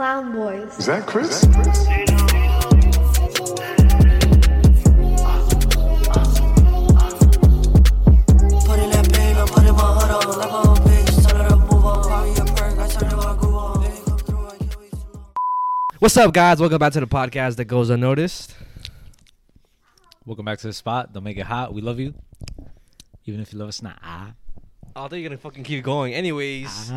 Clown Boys. Is that Chris? Putting that pain, I'm putting my heart on. Like my own bitch, tell her to move on. Call me a perk, I tell her I groove on. Baby, come through, I can't wait too long. What's up, guys? Welcome back to the podcast that goes unnoticed. Welcome back to the spot. Don't make it hot. We love you. Even if you love us not. Ah. Oh, I thought you were gonna fucking keep going. Anyways,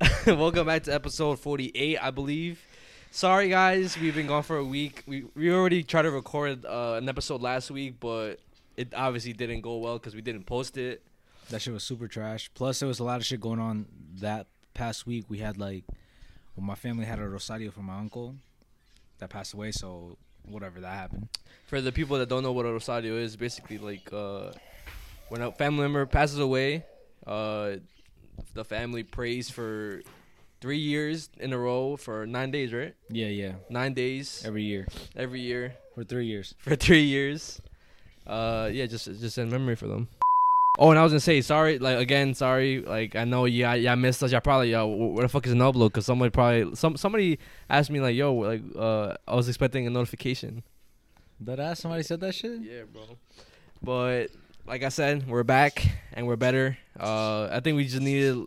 welcome back to episode 48, I believe. Sorry, guys, we've been gone for a week. We we already tried to record uh, an episode last week, but it obviously didn't go well because we didn't post it. That shit was super trash. Plus, there was a lot of shit going on that past week. We had like, well, my family had a rosario for my uncle that passed away. So whatever that happened. For the people that don't know what a rosario is, basically like uh, when a family member passes away, uh, the family prays for three years in a row for nine days, right? Yeah, yeah. Nine days Every year every year for three years. for three years. Uh, yeah, just just in memory for them. Oh, and I was gonna say sorry, like again, sorry. Like I know, yeah, yeah, I missed us. Y'all probably, yo, where the fuck is an upload? Cause somebody probably, some somebody asked me like, yo, like, uh, I was expecting a notification. That ass. Somebody said that shit. Yeah, bro. But like I said, we're back and we're better. Uh, I think we just needed,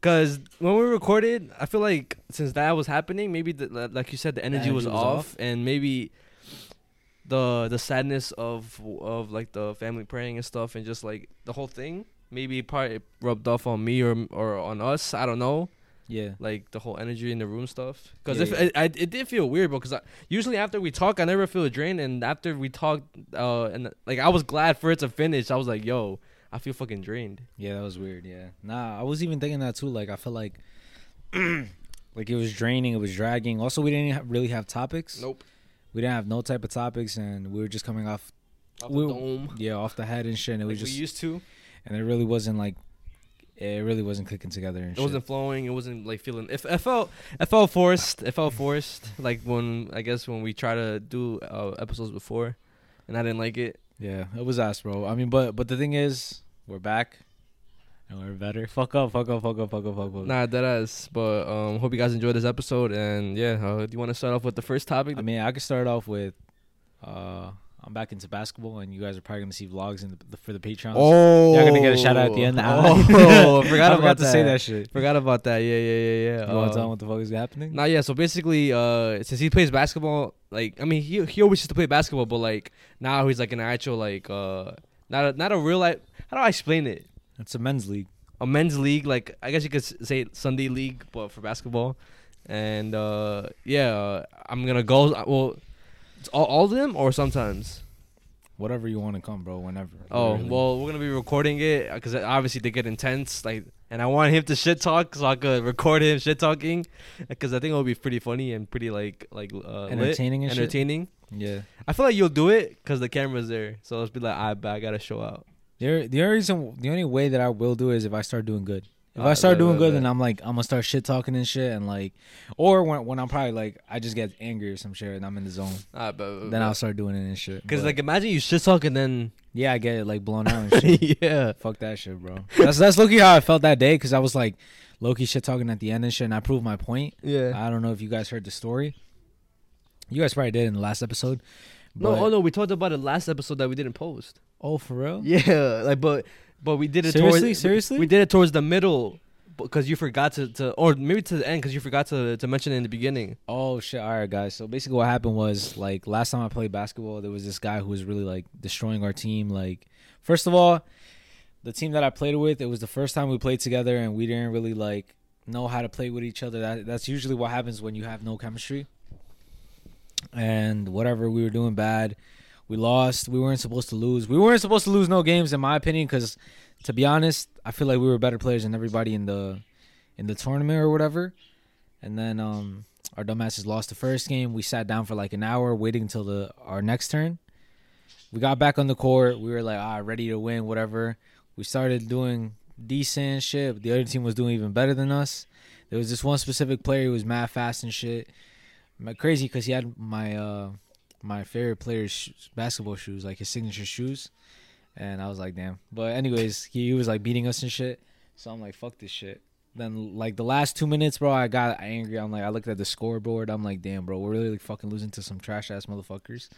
cause when we recorded, I feel like since that was happening, maybe the, like you said, the energy, energy was, was off, off. and maybe the the sadness of of like the family praying and stuff, and just like the whole thing, maybe part rubbed off on me or or on us. I don't know Yeah. like the whole energy in the room stuff. Because Yeah, if yeah. I, I, it did feel weird, bro. Because usually after we talk, I never feel drained, and after we talked, uh, and like I was glad for it to finish. I was like, yo, I feel fucking drained. Yeah, that was weird. Yeah. Nah, I was even thinking that too. Like, I felt like, like it was draining. It was dragging. Also, we didn't ha- really have topics. Nope. We didn't have no type of topics, and we were just coming off, Off We- the dome, yeah, off the head and shit. And it like was just, we used to. and it really wasn't like, it really wasn't clicking together. And It shit. wasn't flowing. It wasn't like feeling. If it felt, it felt forced. It felt forced. Like when I guess when we try to do uh, episodes before, and I didn't like it. Yeah, it was ass, bro. I mean, but but the thing is, we're back, and we're better. Fuck up, fuck up, fuck up, fuck up, fuck up. Nah, that ass. But um, hope you guys enjoyed this episode. And yeah, uh, do you want to start off with the first topic? I mean, I could start off with, uh, I'm back into basketball, and you guys are probably gonna see vlogs in the, for the Patreon. Oh, you're gonna get a shout out at the end. Oh, I forgot about to say that shit. Forgot about that. Yeah, yeah, yeah, yeah. You want to tell Uh, what the fuck is happening? Nah, yeah. So basically, uh, since he plays basketball, like I mean, he he always used to play basketball, but like now he's like an actual like uh not a not a real life. How do I explain it? It's a men's league. A men's league, like I guess you could say Sunday league, but for basketball. And uh yeah, uh, I'm gonna go. Well, it's all, all of them or sometimes. Whatever you want to come, bro. Whenever. Oh well, we're gonna be recording it because obviously they get intense. Like, and I want him to shit talk so I could record him shit talking because I think it'll be pretty funny and pretty like like uh, lit, Entertaining shit? entertaining. Yeah. I feel like you'll do it because the camera's there, so let's be like, I, I gotta show out. The the only reason, the only way that I will do it is if I start doing good. If Ah, I start doing good, then I'm like I'm gonna start shit talking and shit, and like, or when when I'm probably like I just get angry or some shit, and I'm in the zone. Ah, but, Then I'll start doing it and shit. because But, like imagine you shit talk and then yeah, I get it like blown out and shit. yeah. Fuck that shit, bro. That's that's Loki how I felt that day because I was like Loki shit talking at the end and shit, and I proved my point. Yeah. I don't know if you guys heard the story. You guys probably did in the last episode. no, oh no, we talked about it last episode that we didn't post. Oh, for real? Yeah, like but but we did it Seriously? towards Seriously? we did it towards the middle because you forgot to, to or maybe to the end because you forgot to, to mention it in the beginning. Oh shit! All right, guys. So basically, what happened was like last time I played basketball, there was this guy who was really like destroying our team. Like, first of all, the team that I played with, it was the first time we played together, and we didn't really like know how to play with each other. That that's usually what happens when you have no chemistry. And whatever we were doing bad, we lost. We weren't supposed to lose. We weren't supposed to lose no games, in my opinion, because to be honest, I feel like we were better players than everybody in the in the tournament or whatever. And then um our dumbasses lost the first game. We sat down for like an hour waiting until the our next turn. We got back on the court. We were like, ah, ready to win, whatever. We started doing decent shit. The other team was doing even better than us. There was this one specific player who was mad fast and shit. Crazy because he had my uh my favorite player's basketball shoes, like his signature shoes. And I was like, damn. But anyways, he, he was like beating us and shit. So I'm like, fuck this shit. then like the last two minutes, bro, I got angry. I'm like, I looked at the scoreboard. I'm like, damn, bro, we're really like, fucking losing to some trash ass motherfuckers.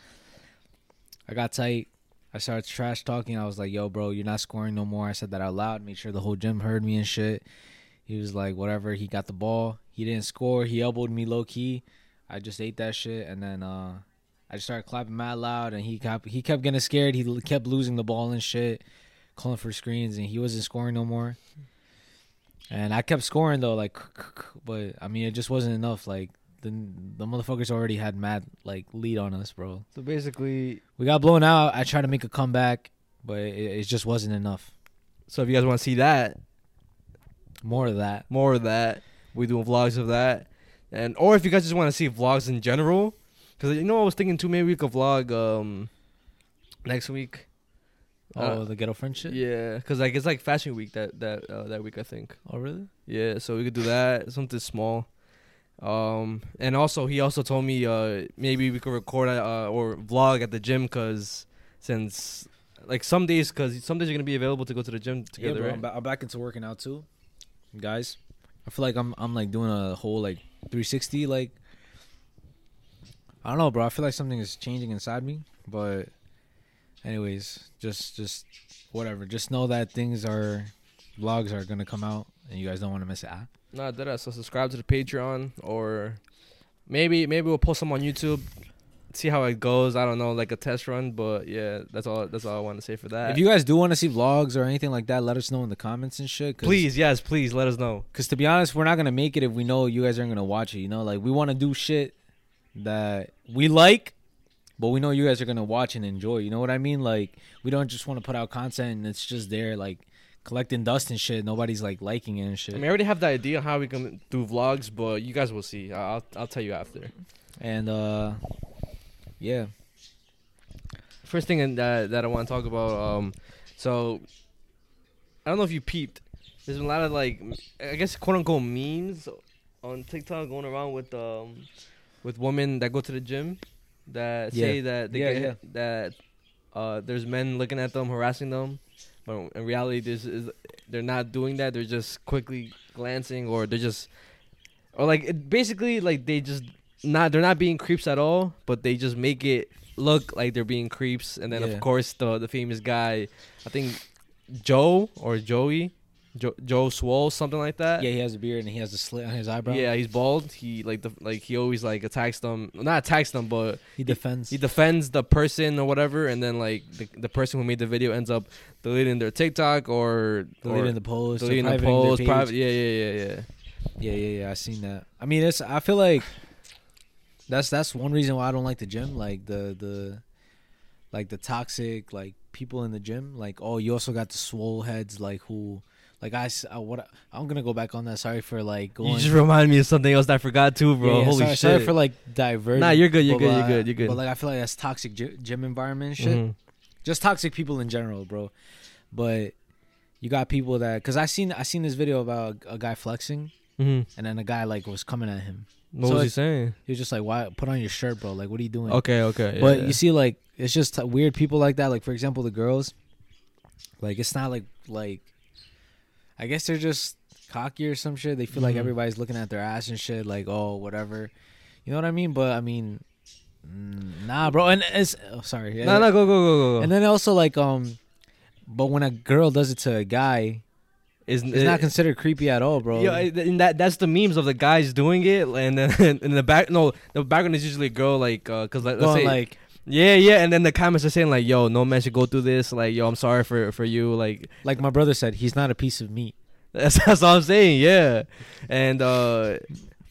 I got tight. I started trash talking. I was like, yo, bro, you're not scoring no more. I said that out loud. Made sure the whole gym heard me and shit. He was like, whatever. He got the ball. He didn't score. He elbowed me low key. I just ate that shit, and then uh, I just started clapping mad loud, and he kept he kept getting scared. He kept losing the ball and shit, calling for screens, and he wasn't scoring no more. And I kept scoring though, like, but I mean, it just wasn't enough. Like the the motherfuckers already had mad like lead on us, bro. So basically, We got blown out. I tried to make a comeback, but it, it just wasn't enough. so if you guys want to see that, More of that. more of that, we doing vlogs of that, and or if you guys just want to see vlogs in general, because you know I was thinking too, maybe we could vlog um next week. Oh, Uh, the ghetto friend shit. Yeah, because like it's like fashion week that that uh, that week I think. Oh, really? Yeah, so we could do that, something small. Um, and also he also told me uh maybe we could record uh or vlog at the gym because since like some days because some days you're gonna be available to go to the gym Yeah, together. bro. right? I'm, ba- I'm back into working out too, guys. I feel like I'm I'm like doing a whole like 360 like. I don't know, bro. I feel like something is changing inside me, but, anyways, just just whatever. Just know that things are, vlogs are gonna come out, and you guys don't want to miss it. Ah? Nah, that so subscribe to the Patreon or maybe maybe we'll post them on YouTube. See how it goes. I don't know, like a test run, but yeah, that's all. That's all I want to say for that. If you guys do want to see vlogs or anything like that, let us know in the comments and shit. Please, yes, please let us know. Cause to be honest, we're not gonna make it if we know you guys aren't gonna watch it. You know, like we want to do shit that we like, but we know you guys are gonna watch and enjoy. You know what I mean? Like we don't just want to put out content and it's just there like collecting dust and shit. Nobody's like liking it and shit. I mean, I already have the idea how we can do vlogs, but you guys will see. I'll I'll tell you after. and uh, yeah, First thing that that I want to talk about. Um, so I don't know if you peeped. There's been a lot of like, I guess quote unquote memes on TikTok going around with um, with women that go to the gym that say Yeah. that they Yeah, get yeah. that uh, there's men looking at them harassing them, but in reality, this is they're not doing that. They're just quickly glancing, or they're just, or like it, basically like they just not they're not being creeps at all, but they just make it look like they're being creeps. And then Yeah. of course the the famous guy, I think Joe or Joey, jo- Joe Swoll, something like that. yeah, he has a beard and he has a slit on his eyebrow. Yeah, he's bald. He like the like he always like attacks them. Not attacks them, but he defends. he defends the person or whatever, and then like the, the person who made the video ends up deleting their TikTok or deleting or the post, deleting the post. Private, yeah, yeah, yeah, yeah. Yeah, yeah, yeah. I seen that. I mean, it's. I feel like that's that's one reason why I don't like the gym. Like the the, like the toxic like people in the gym. Like oh, you also got the swole heads like who. Like I, I what I'm gonna go back on that. Sorry for like going. You just remind me of something else that I forgot too, bro. Yeah, yeah, Holy sorry, shit. Sorry for like diverting. Nah, you're good, you're but, good, you're uh, good, you're good. But like I feel like that's toxic gym environment shit. Mhm. Just toxic people in general, bro. But you got people that because I seen I seen this video about a, a guy flexing Mhm. and then a guy like was coming at him. What So was he saying? He was just like, "Why put on your shirt, bro? Like, what are you doing?" Okay, okay. but yeah. you see, like, it's just t- weird people like that. Like, for example, the girls. Like, it's not like like. I guess they're just cocky or some shit. They feel like Mhm. everybody's looking at their ass and shit. Like, oh, whatever. You know what I mean? But I mean, nah, bro. And it's oh, sorry. no, no, go, go, go, go, go. And then also like um, but when a girl does it to a guy, Is it's not considered creepy at all, bro. Yeah, and that that's the memes of the guys doing it, and then in the back, no, the background is usually a girl, like, uh, cause like, let's Going say, like yeah, yeah, and then the comments are saying like, "Yo, no man should go through this." Like, "Yo, I'm sorry for for you." Like, like my brother said, he's not a piece of meat. That's, that's all I'm saying. Yeah, and uh,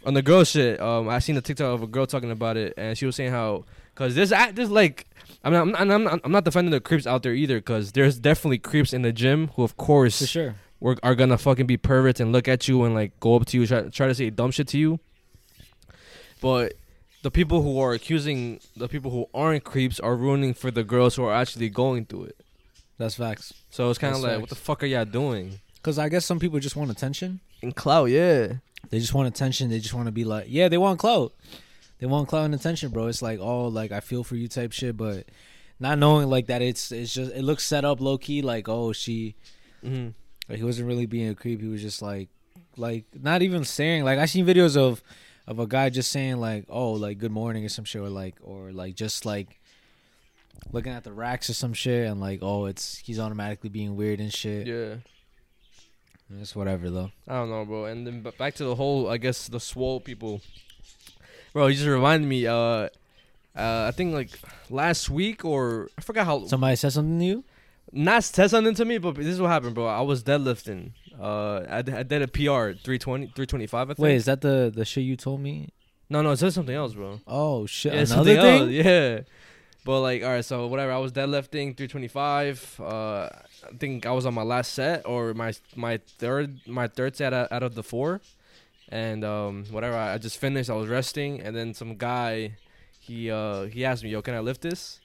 on the girl shit, um, I seen a TikTok of a girl talking about it, and she was saying how, cause there's act- there's like, I mean, I'm not, I'm not, I'm not defending the creeps out there either, cause there's definitely creeps in the gym who, of course, For sure. were, are gonna fucking be perverts and look at you and like go up to you, try, try to say dumb shit to you. But the people who are accusing the people who aren't creeps are ruining for the girls who are actually going through it. That's facts. So it's kind of That's like, what the fuck are y'all doing? Cause I guess some people just want attention. And clout, yeah. They just want attention. They just want to be like, yeah, they want clout. They want clout and attention, bro. It's like, oh, like I feel for you type shit, but not knowing like that it's it's just it looks set up low key. Like, oh, she Mm-hmm. like he wasn't really being a creep. He was just like like not even staring. Like I seen videos of of a guy just saying like, "Oh, like good morning" or some shit, or like, or like just like looking at the racks or some shit, and like, oh, it's he's automatically being weird and shit. Yeah. It's whatever though. I don't know, bro. And then back to the whole, I guess the swole people, bro. You just reminded me. Uh, uh, I think like last week or I forgot how. Somebody said something to you. not said something to me, but this is what happened, bro. I was deadlifting. Uh, I, d- I did a PR 320, 325, I think. Wait, is that the the shit you told me? no, no, it said something else, bro. Oh shit! Yeah, Another thing. else, yeah. But like, all right, so whatever. I was deadlifting 325. Uh, I think I was on my last set or my my third my third set out, of the four, and um, whatever. I, I just finished. I was resting, and then some guy, he uh he asked me, "Yo, can I lift this?"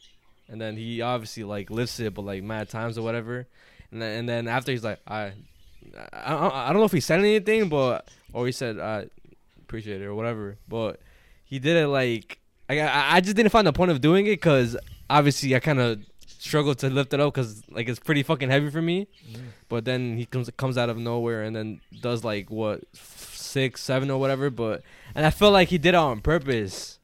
And then he obviously like lifts it, but like mad times or whatever. And then and then after he's like, "I, I, I don't know if he said anything, but or he said I appreciate it or whatever, but he did it like I I I just didn't find the point of doing it because obviously I kind of struggled to lift it up because like it's pretty fucking heavy for me. Mm-hmm. But then he comes comes out of nowhere and then does like what six, seven or whatever. But and I felt like he did it on purpose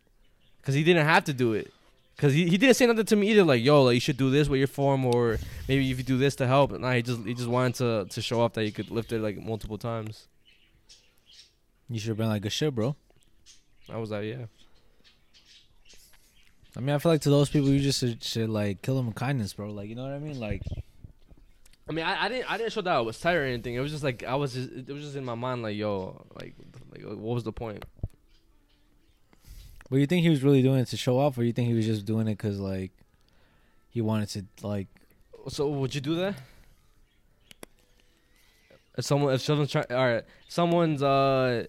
because he didn't have to do it. Cause he, he didn't say nothing to me either, like yo, like you should do this with your form, or maybe if you do this to help. Nah, he just he just wanted to to show off that he could lift it like multiple times. You should have been like, a shit, bro." I was like, yeah, I mean, I feel like to those people, you just should, should like kill them with kindness, bro. Like, you know what I mean? Like, I mean, I, I didn't I didn't show that I was tired or anything. It was just like I was just it was just in my mind like yo like like what was the point? But you think he was really doing it to show off, or you think he was just doing it because like he wanted to like? So would you do that? If someone if someone's trying all right someone's uh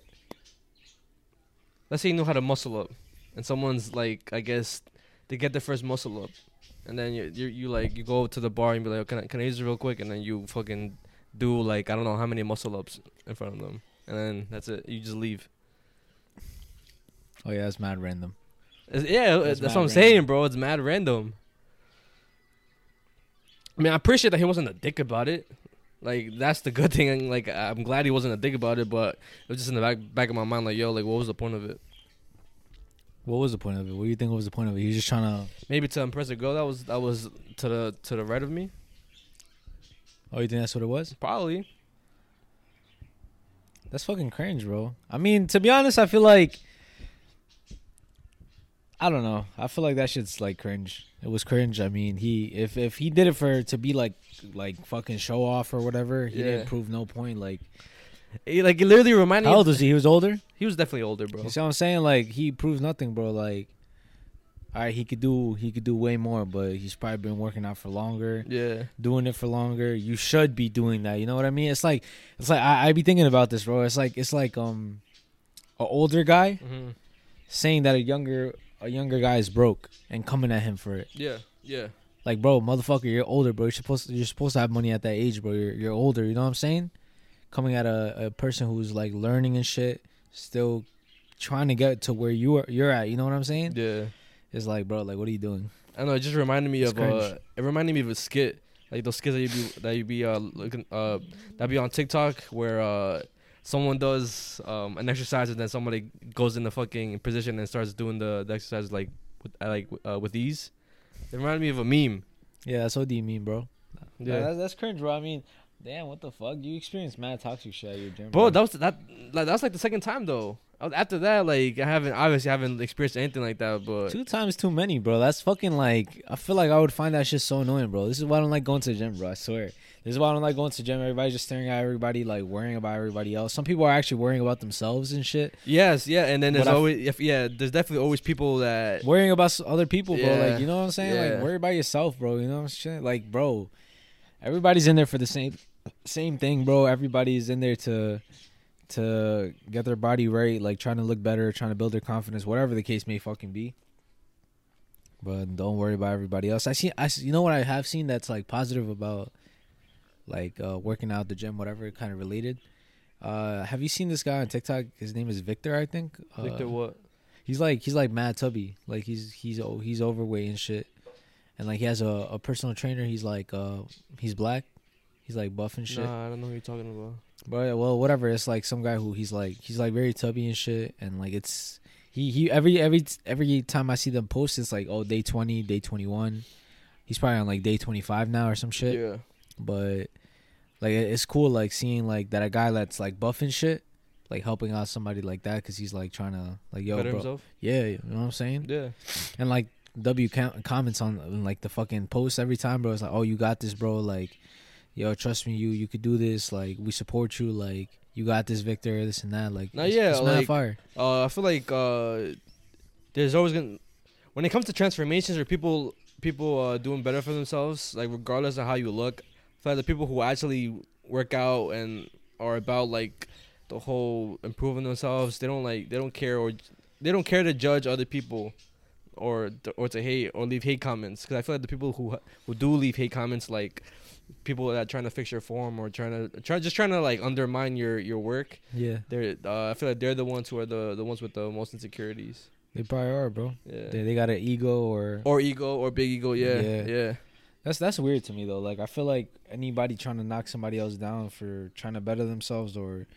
let's say you know how to muscle up and someone's like I guess they get their first muscle up and then you you you like you go to the bar and be like can I can I use it real quick and then you fucking do like I don't know how many muscle ups in front of them and then that's it you just leave. Oh yeah, that's mad random. It's- yeah, That's that's, what I'm saying, bro. It's mad random. I mean, I appreciate that he wasn't a dick about it. Like that's the good thing. Like I'm glad he wasn't a dick about it, but it was just in the back back of my mind, like, yo, like what was the point of it? What was the point of it? What do you think was the point of it? He was just trying to. Maybe to impress a girl that was that was to the to the right of me. Oh, you think that's what it was? Probably. That's fucking cringe, bro. I mean, to be honest, I feel like I don't know. I feel like that shit's like cringe. It was cringe. I mean, he if if he did it for to be like like fucking show off or whatever, he Yeah. didn't prove no point. Like, He, like it literally reminded how me. old was he? He was older. He was definitely older, bro. You see what I'm saying? Like, he proves nothing, bro. Like, all right, he could do he could do way more, but he's probably been working out for longer, Yeah. doing it for longer. You should be doing that. You know what I mean? It's like it's like I, I be thinking about this, bro. It's like it's like um, an older guy hmm saying that a younger a younger guy is broke and coming at him for it. Yeah. Yeah. Like, bro, motherfucker, you're older, bro. You're supposed to, you're supposed to have money at that age, bro. You're you're older. You know what I'm saying? Coming at a, a person who's like learning and shit, still trying to get to where you are you're at. You know what I'm saying? Yeah. It's like, bro, like, what are you doing? I know. It just reminded me It's of uh, it reminded me of a skit, like those skits that you be that you be uh looking uh that be on TikTok where uh someone does um an exercise and then somebody goes in the fucking position and starts doing the, the exercise like with uh, like uh, with ease. It reminded me of a meme. Yeah, that's what do you mean, bro? Yeah. that's, that's cringe, bro. I mean, damn, what the fuck? You experienced mad toxic shit at your gym, Bro, that was that like that's like the second time though. After that, like I haven't obviously I haven't experienced anything like that, but Two times too many, bro. That's fucking like. I feel like I would find that shit so annoying, bro. This is why I don't like going to the gym, bro. I swear. This is why I don't like going to the gym. Everybody's just staring at everybody, like worrying about everybody else. Some people are actually worrying about themselves and shit. yes, yeah, and then there's But always if yeah, there's definitely always people that Worrying about other people, bro. Yeah. Like you know what I'm saying? Yeah. Like worry about yourself, bro. You know what I'm saying? Like, bro, everybody's in there for the same same thing, bro. Everybody's in there to to get their body right, like trying to look better, trying to build their confidence, whatever the case may fucking be. But don't worry about everybody else. I see. I see- you know what I have seen that's like positive about like uh, working out the gym, whatever, kind of related. Uh, have you seen this guy on TikTok? His name is Victor, I think. Victor Uh, what? He's like he's like mad tubby. Like he's he's o- he's overweight and shit. And like he has a, a personal trainer. He's like uh he's black. He's like buff and shit. Nah, I don't know who you're talking about. But well, whatever. It's like some guy who he's like he's like very tubby and shit, and like it's he he every every every time I see them post, it's like oh day twenty, day twenty one. He's probably on like day twenty five now or some shit. Yeah. But like it's cool like seeing like that a guy that's like buff and shit, like helping out somebody like that because he's like trying to like yo Better bro, himself. yeah, you know what I'm saying? Yeah. And like W com- comments on, like the fucking post every time, bro. It's like, oh, you got this, bro. Like, yo, trust me, you you could do this. Like, we support you. Like, you got this, Victor. This and that. Like, Nah, it's, yeah, it's like- fire. Uh, I feel like uh, there's always gonna when it comes to transformations or people people uh, doing better for themselves, like regardless of how you look, I feel like the people who actually work out and are about like the whole improving themselves, they don't like they don't care or they don't care to judge other people or or to hate or leave hate comments because I feel like the people who who do leave hate comments like people that are trying to fix your form or trying to try just trying to like undermine your your work Yeah, they're uh, I feel like they're the ones who are the the ones with the most insecurities. they probably are, bro. Yeah. They they got an ego or or ego or big ego. Yeah. Yeah. Yeah. that's that's weird to me though. Like, I feel like anybody trying to knock somebody else down for trying to better themselves or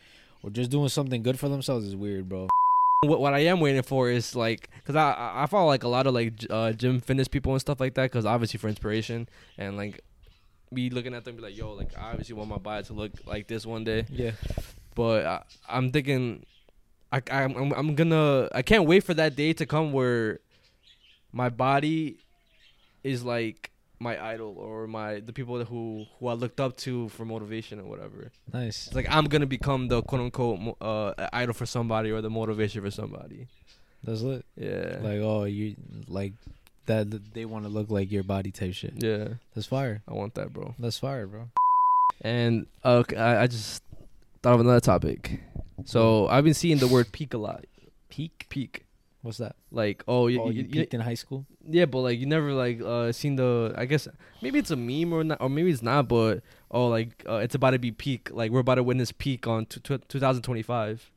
or just doing something good for themselves is weird, bro. What what I am waiting for is like because I I- follow like a lot of like uh, gym fitness people and stuff like that because obviously for inspiration and like me looking at them be like yo like I obviously want my body to look like this one day Yeah, but I, I'm thinking I I'm, I'm I'm gonna I can't wait for that day to come where my body is like my idol or my the people who who I looked up to for motivation or whatever. nice. It's like I'm gonna become the quote unquote uh, idol for somebody or the motivation for somebody. That's lit. Yeah. Like, oh, you like that. They want to look like your body type shit. yeah, That's fire. I want that, bro. That's fire, bro. And uh, okay, I, I just thought of another topic. So I've been seeing the word peak a lot. Peak, peak. What's that? Like, oh, you, oh, you, you you- peaked in high school. yeah, but like you never like uh seen the. I guess maybe it's a meme or not, or maybe it's not. But oh, like uh, it's about to be peak. Like we're about to witness peak on t- t- 2025.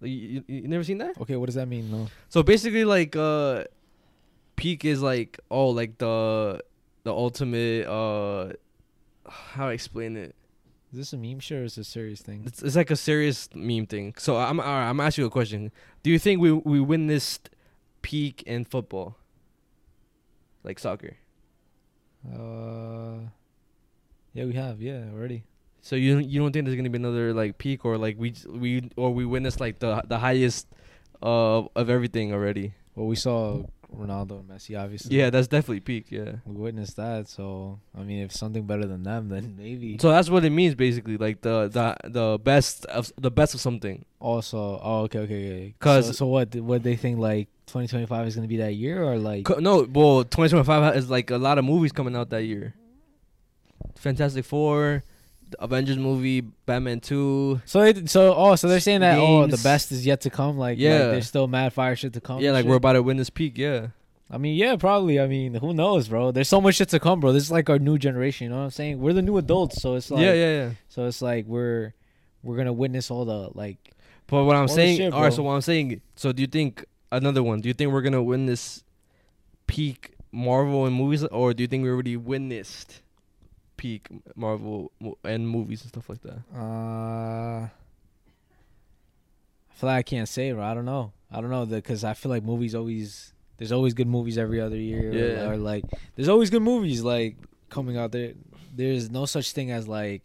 Like, you, you, you never seen that? Okay, what does that mean? No. So basically, like uh, peak is like oh, like the the ultimate uh, how do I explain it? Is this a meme show or is this a serious thing? It's, it's like a serious meme thing. So I'm all right, I'm asking you a question. Do you think we we witnessed peak in football, like soccer? Uh, yeah, we have. Yeah, already. So you you don't think there's gonna be another like peak or like we we or we witnessed like the the highest uh of everything already? Well, we saw Ronaldo and Messi, obviously. Yeah, that's definitely peak. Yeah. we witnessed that. So I mean, if something better than them, then maybe. So that's what it means basically, like the the the best of the best of something. Also, oh, okay, okay, Because so, so what? What they think like 2025 is gonna be that year or like? No, well, 2025 is like a lot of movies coming out that year. Fantastic Four, Avengers movie, Batman Two. So it, so oh so they're saying that oh the Games. best is yet to come like Yeah. like, there's still mad fire shit to come yeah, and like shit? we're about to win this peak. Yeah. I mean yeah probably I mean who knows bro there's so much shit to come bro this is like our new generation you know what I'm saying we're the new adults so it's like yeah, yeah, yeah. so it's like we're we're gonna witness all the like But what I'm All saying, shit, all right. bro. So what I'm saying, so do you think another one? Do you think we're gonna win this peak Marvel and movies, or do you think we already witnessed peak Marvel and movies and stuff like that? uh I feel like I can't say bro I don't know I don't know because I feel like movies always there's always good movies every other year Yeah. or, or like there's always good movies like coming out there there's no such thing as like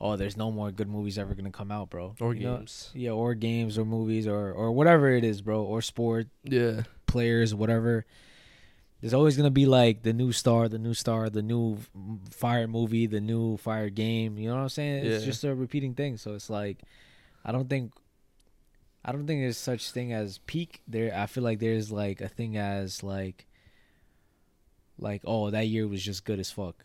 oh there's no more good movies ever gonna come out bro Or You know? games? yeah or games or movies or or whatever it is bro or sport Yeah. players whatever there's always gonna be like the new star the new star the new fire movie the new fire game you know what i'm saying it's Yeah. just a repeating thing so it's like i don't think i don't think there's such thing as peak there i feel like there's like a thing as like like oh that year was just good as fuck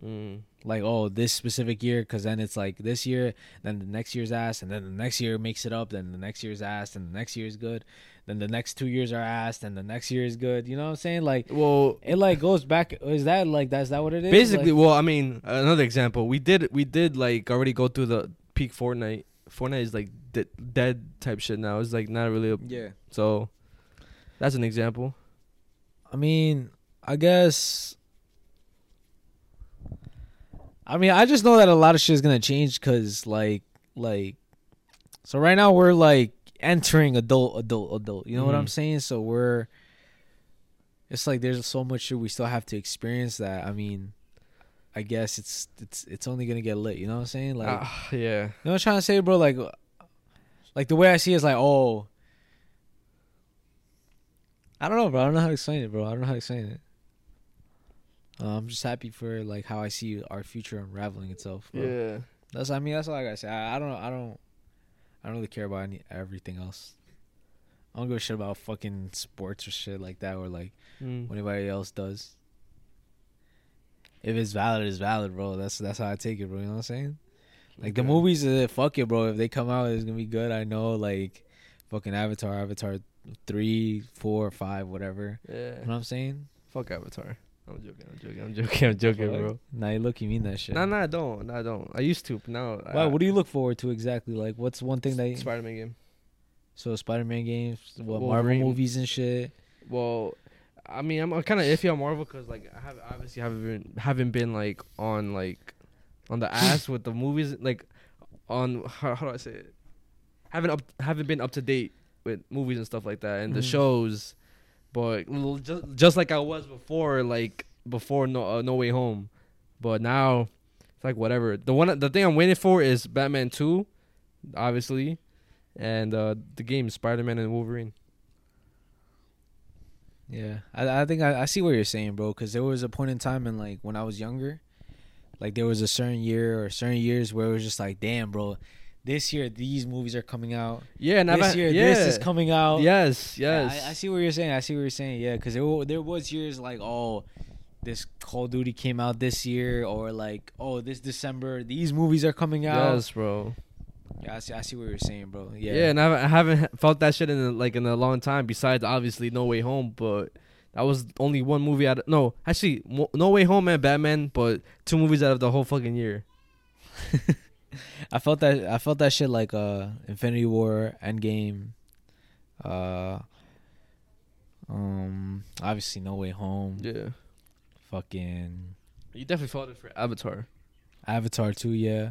Mm. like oh this specific year because then it's like this year then the next year's ass and then the next year makes it up then the next year's ass and the next year's good then the next two years are ass and the next year is good you know what i'm saying like Well, it like goes back is that like that's that what it is basically, Like- well, I mean, another example. We did, we did like already go through the peak Fortnite. Fortnite is like de- dead type shit now. It's like not really. A, yeah so that's an example. i mean i guess i mean i just know that a lot of shit is gonna change because like like so right now we're like entering adult adult adult you know what i'm Mhm. saying so we're it's like there's so much shit we still have to experience that i mean i guess it's it's it's only gonna get lit you know what i'm saying like Ah, yeah. you know what i'm trying to say bro like like the way i see it is like oh i don't know bro i don't know how to explain it bro i don't know how to explain it uh, i'm just happy for like how i see our future unraveling itself bro. Yeah. That's I mean that's all I gotta say. I, I don't I don't I don't really care about any everything else. I don't give a shit about fucking sports or shit like that or like Mm. what anybody else does. If it's valid, it's valid, bro. That's that's how I take it, bro. You know what I'm saying? Like the movies, uh, fuck it, bro. If they come out, it's gonna be good. I know, like fucking Avatar, Avatar three, four, five, whatever. Yeah. You know what I'm saying? Fuck Avatar. I'm joking. I'm joking. I'm joking. I'm joking, bro. Nah, you look, you mean that shit. Nah, nah, I don't. Nah, I don't. I used to, but now. Why, what do you look forward to exactly? Like, what's one thing that? You, Spider Man game. so Spider-Man games, what Marvel movies and shit. Well, I mean, I'm kind of iffy on Marvel because like I have obviously haven't been haven't been like on like on the ass with the movies like on how, how do I say it? Haven't up haven't been up to date with movies and stuff like that and the Mhm. shows, but just just like I was before, like before No uh, No Way Home, but now it's like whatever. The one the thing I'm waiting for is Batman Two, obviously, and uh the game Spider Man and Wolverine. Yeah, I I think I, I see what you're saying, bro. Because there was a point in time in like when I was younger, like there was a certain year or certain years where it was just like, damn, bro, this year these movies are coming out. Yeah, and this I've, year yeah. this is coming out. Yes, Yeah, yes. I, I see what you're saying. I see what you're saying. Yeah, because there there was years like, oh, this Call of Duty came out this year, or like, oh, this December these movies are coming out. Yes, bro. Yeah, I see. I see what you're saying, bro. Yeah, Yeah, and I haven't, I haven't felt that shit in a, like in a long time. Besides, obviously, No Way Home, but that was only one movie out. Of, no, actually, Mo- No Way Home and Batman, but two movies out of the whole fucking year. I felt that I felt that shit like uh Infinity War, Endgame, uh um obviously No Way Home, Yeah, fucking you definitely felt it for Avatar. Avatar 2, yeah.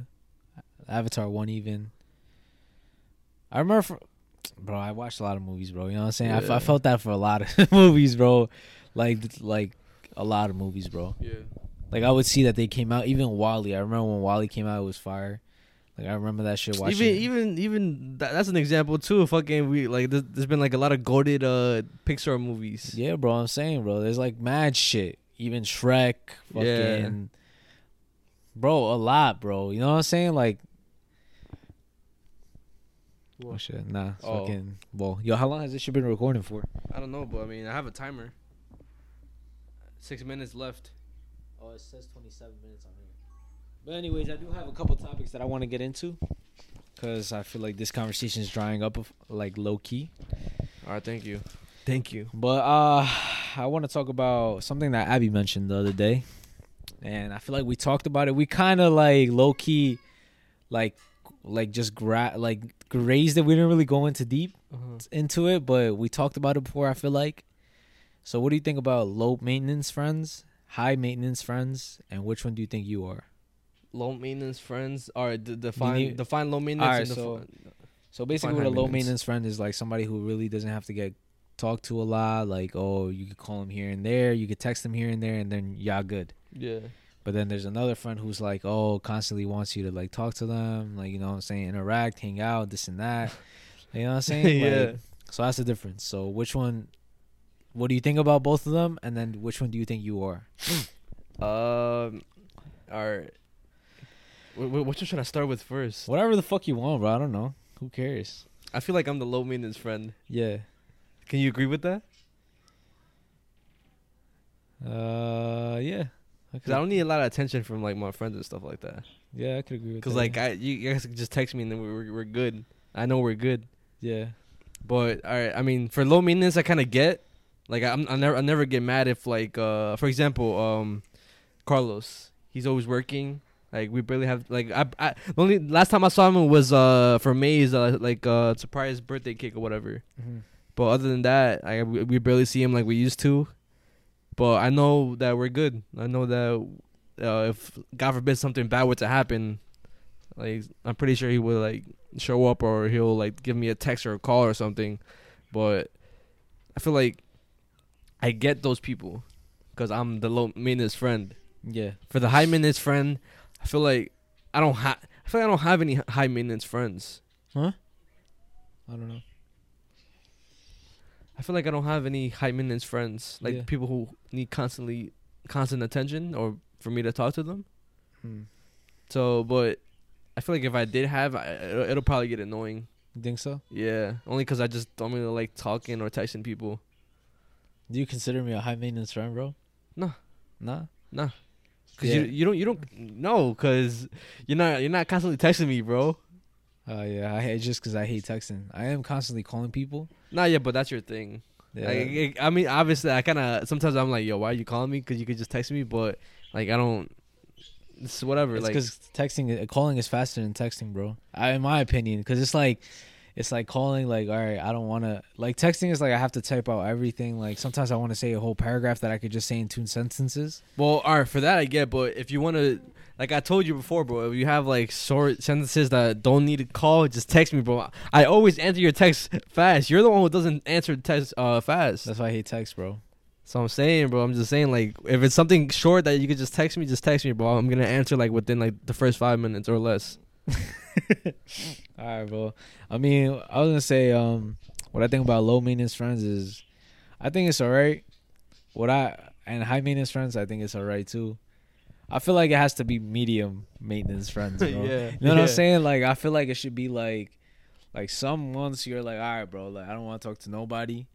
Avatar 1 even. I remember for, bro, I watched a lot of movies, bro. You know what I'm saying? I, f- I Yeah. felt that for a lot of movies, bro. Like like a lot of movies, bro. Yeah, Like I would see that they came out even WALL-E. I remember when WALL-E came out it was fire. Like I remember that shit watching. even even even that, that's an example too. Fucking we like there's, there's been like a lot of goaded uh Pixar movies. Yeah, bro, I'm saying, bro. There's like mad shit. Even Shrek, fucking Yeah. Bro, a lot, bro. You know what I'm saying? Like Oh shit, nah. Oh. Fucking well, yo, how long has this shit been recording for? I don't know, but I mean, I have a timer. Six minutes left. Oh, it says 27 minutes on here. But anyways, I do have a couple topics that I want to get into cuz I feel like this conversation is drying up like low key. All right, thank you, thank you. But uh I want to talk about something that Abby mentioned the other day. And I feel like we talked about it. We kind of like low key like like just gra- like grazed it. We didn't really go into deep Uh-huh. into it, but we talked about it before, I feel like. So what do you think about low maintenance friends, high maintenance friends, and which one do you think you are? Low maintenance friends. All right, d- define need- define low maintenance. Alright, and so- defi- So basically, what a low maintenance. friend is like somebody who really doesn't have to get talked to a lot. Like, oh, you could call him here and there, you could text him here and there, and then y'all good. yeah. But then there's another friend who's like, oh, constantly wants you to like talk to them, like you know what I'm saying, interact, hang out, this and that. You know what I'm saying? yeah. Like, so that's the difference. So which one? What do you think about both of them? And then which one do you think you are? Um. All right. Wh- wh- Which should I start with first? Whatever the fuck you want, bro. I don't know. Who cares? I feel like I'm the low maintenance friend. Yeah. Can you agree with that? Uh, yeah. Because I don't need a lot of attention from like my friends and stuff like that. Yeah, I could agree with that. Because like I, you you guys could just text me and then we're we're good. I know we're good. yeah. But all right, I mean, for low maintenance, I kind of get. Like I'm, I never, I never get mad if like, uh, for example, um, Carlos, he's always working. Like we barely have like I, I the only last time I saw him was uh for May's uh, like uh surprise birthday cake or whatever. Mm-hmm. But other than that, I we we barely see him like we used to. But I know that we're good. I know that uh, if God forbid something bad were to happen, Like I'm pretty sure he would like show up or he'll like give me a text or a call or something. But I feel like I get those people because I'm the low maintenance friend. Yeah. For the high maintenance friend, I feel like I don't have. I feel like I don't have any high maintenance friends. Huh? I don't know. I feel like I don't have any high maintenance friends, like Yeah. people who need constantly constant attention or for me to talk to them. Hmm. So, but I feel like if I did have, I, it'll, probably get annoying. You think so? Yeah, only because I just don't really like talking or texting people. Do you consider me a high maintenance friend, bro? No. Nah. Nah. Nah. Cause Yeah. you you don't you don't no, cause you're not you're not constantly texting me, bro. Oh yeah, I hate just because I hate texting. I am constantly calling people. Nah, yeah, but that's your thing. Yeah. Like, I mean, obviously, I kind of sometimes I'm like, yo, why are you calling me? Because you could just text me, but like I don't. It's whatever. It's like because texting, uh, calling is faster than texting, bro. I, in my opinion, because it's like, it's like calling. Like, all right, I don't want to. Like texting is like I have to type out everything. Like sometimes I want to say a whole paragraph that I could just say in two sentences. Well, all right, for that I get, but if you want to, like I told you before, bro, if you have like short sentences that don't need a call, just text me, bro. I always answer your text fast. You're the one who doesn't answer text uh fast. That's why I hate text, bro. So I'm saying, bro, I'm just saying, like, if it's something short that you could just text me, just text me, bro. I'm gonna answer like within like the first five minutes or less. All right, bro. I mean, I was gonna say, um, what I think about low maintenance friends is, I think it's alright. What I and high maintenance friends, I think it's alright too. I feel like it has to be medium maintenance friends, bro. yeah, You know what yeah. I'm saying? Like, I feel like it should be like, like some months you're like, all right, bro, like I don't want to talk to nobody,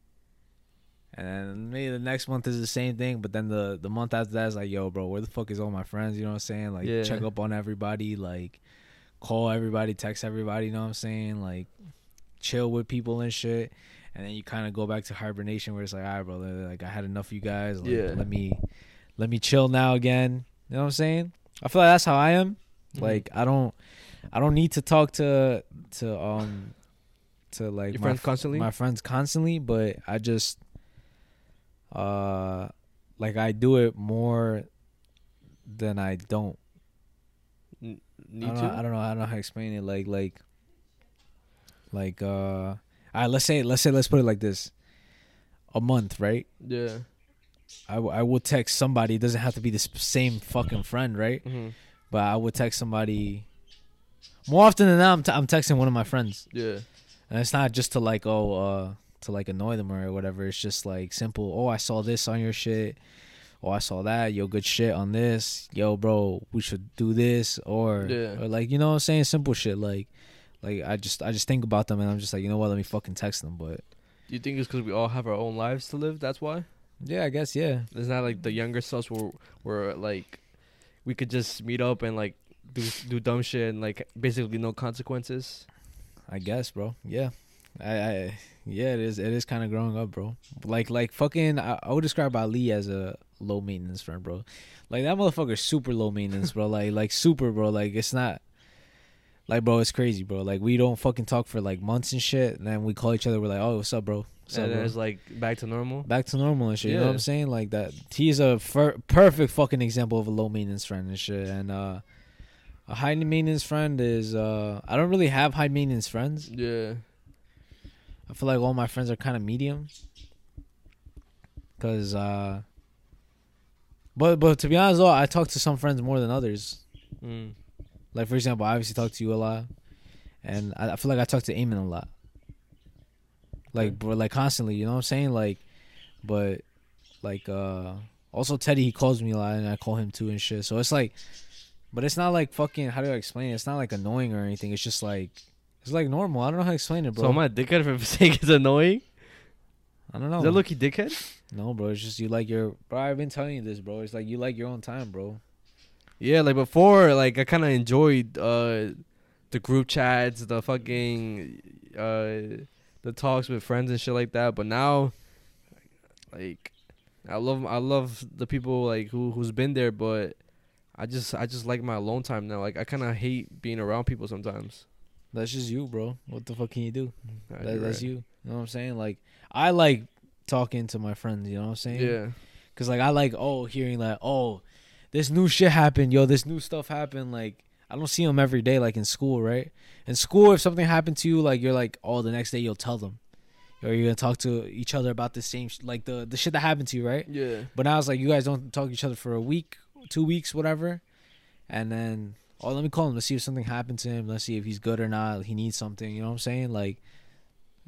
and then maybe the next month is the same thing, but then the the month after that is like, yo, bro, where the fuck is all my friends? You know what I'm saying? Like, Yeah. check up on everybody, like, call everybody, text everybody. You know what I'm saying? Like, chill with people and shit. And then you kind of go back to hibernation where it's like, all right, bro, like I had enough of you guys. Like, Yeah. let me, let me chill now again. You know what I'm saying? I feel like that's how I am. Mhm. Like I don't I don't need to talk to to um to like your my friends constantly. my friends constantly, but I just uh like I do it more than I don't. I need don't, to. know, I don't know I don't know how to explain it like like like uh all right, let's say let's say let's put it like this. A month, right? yeah. I, w- I will text somebody. It doesn't have to be the same fucking friend, right? hmm But I would text somebody more often than not. I'm, t- I'm texting one of my friends, Yeah. and it's not just to like oh uh to like annoy them or whatever. It's just like simple. Oh, I saw this on your shit. Oh, I saw that. Yo, good shit on this. Yo, bro, we should do this or Yeah. or like you know what I'm saying. Simple shit like like I just I just think about them and I'm just like you know what let me fucking text them. But Do you think it's because we all have our own lives to live? That's why. yeah, I guess yeah. It's not like the younger selves were were like we could just meet up and like do do dumb shit and like basically no consequences. I guess, bro. Yeah. I, I yeah, it is it is kind of growing up, bro. Like like fucking I, I would describe Ali as a low maintenance friend, bro. Like that motherfucker's super low maintenance, bro. Like like super, bro. Like it's not like bro, it's crazy, bro. Like we don't fucking talk for like months and shit, and then we call each other. We're like, oh, what's up, bro? What's and then bro? it's like back to normal. Back to normal and shit. You know what I'm saying? Like that. He's a fir- perfect fucking example of a low maintenance friend and shit. And uh, a high maintenance friend is uh, I don't really have high maintenance friends. Yeah. I feel like all my friends are kind of medium. Cause uh but but to be honest though, I talk to some friends more than others. Mm. Like for example, I obviously talk to you a lot. And I, I feel like I talk to Eamon a lot. Like bro, like constantly, you know what I'm saying? Like but like uh also Teddy he calls me a lot and I call him too and shit. So it's like but it's not like fucking how do I explain it? It's not like annoying or anything. It's just like it's like normal. I don't know how to explain it, bro. So am I a dickhead for saying it's annoying? I don't know. Is that Loki dickhead? No, bro. It's just you like your bro. I've been telling you this, bro. It's like you like your own time, bro. Yeah, like before, like I kind of enjoyed uh the group chats, the fucking uh the talks with friends and shit like that. But now, like, I love I love the people like who who's been there, but I just I just like my alone time now. Like I kind of hate being around people sometimes. That's just you, bro. What the fuck can you do? That, you're that's right. you. You know what I'm saying? Like I like talking to my friends. You know what I'm saying? Yeah, Cause like I like oh hearing like oh this new shit happened, yo. This new stuff happened. Like I don't see them every day like in school, right? In school, if something happened to you, like you're like, oh, the next day you'll tell them, or you're gonna talk to each other about the same, sh- like the the shit that happened to you, right? Yeah. But now it's like you guys don't talk to each other for a week, two weeks, whatever, and then oh, let me call him. Let's see if something happened to him. Let's see if he's good or not. He needs something. You know what I'm saying? Like,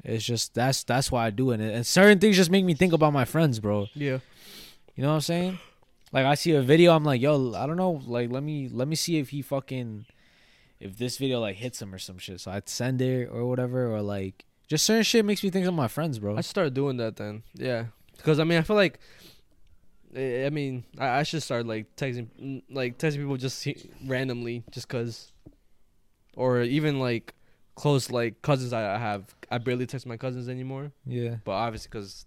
it's just that's that's why I do it. And certain things just make me think about my friends, bro. Yeah. You know what I'm saying? Like I see a video, I'm like, yo, I don't know, like let me let me see if he fucking if this video like hits him or some shit. So I'd send it or whatever, or like just certain shit makes me think of my friends, bro. I start doing that then. Yeah. Because I mean, I feel like. I mean, I, I should start like texting, mm, like texting people just randomly, just cause, or even like close like cousins I have. I barely text my cousins anymore, Yeah. but obviously because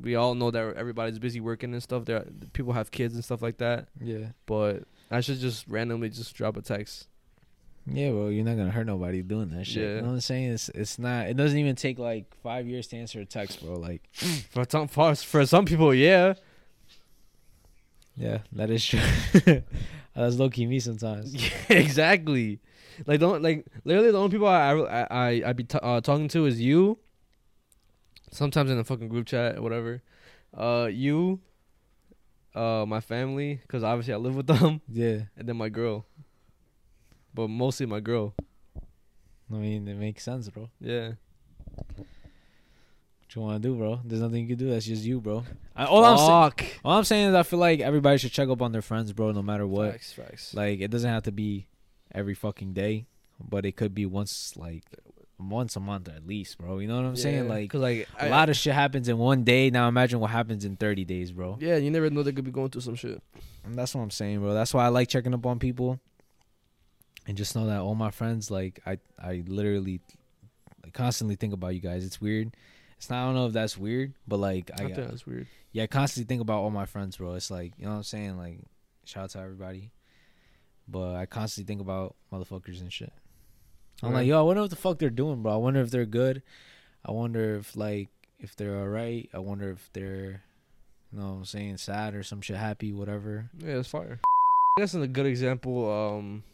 we all know that everybody's busy working and stuff. There, people have kids and stuff like that. Yeah. But I should just randomly just drop a text. Yeah, bro, you're not gonna hurt nobody doing that shit. Yeah. You know what I'm saying? It's it's not. It doesn't even take like five years to answer a text, bro. Like, For some, for, for some people, yeah. Yeah, that is true. That's low key me sometimes. Yeah, exactly. Like don't like literally the only people I I I I be t- uh, talking to is you. Sometimes in the fucking group chat or whatever. Uh, you. Uh, my family, cause obviously I live with them, Yeah, and then my girl. But mostly my girl. I mean it makes sense, bro. Yeah. What you want to do, bro? There's nothing you can do. That's just you, bro. I, all I'm saying, all I'm saying is I feel like everybody should check up on their friends, bro. No matter what. Facts, facts. Like it doesn't have to be every fucking day, but it could be once, like once a month at least, bro. You know what I'm saying? Like cause like a lot of shit happens in one day. Now imagine what happens in 30 days, bro. yeah, you never know they could be going through some shit. And that's what I'm saying, bro. That's why I like checking up on people, and just know that all my friends, like I, I literally, like, constantly think about you guys. It's weird. It's not. I don't know if that's weird, but like I, I, think that's weird. yeah, I constantly think about all my friends, bro. It's like you know what I'm saying. Like shout out to everybody, but I constantly think about motherfuckers and shit. I'm Right. like, yo, I wonder what the fuck they're doing, bro. I wonder if they're good. I wonder if like if they're alright. I wonder if they're, you know, what I'm saying sad or some shit, happy, whatever. Yeah, it's fire. That's a good example. Um,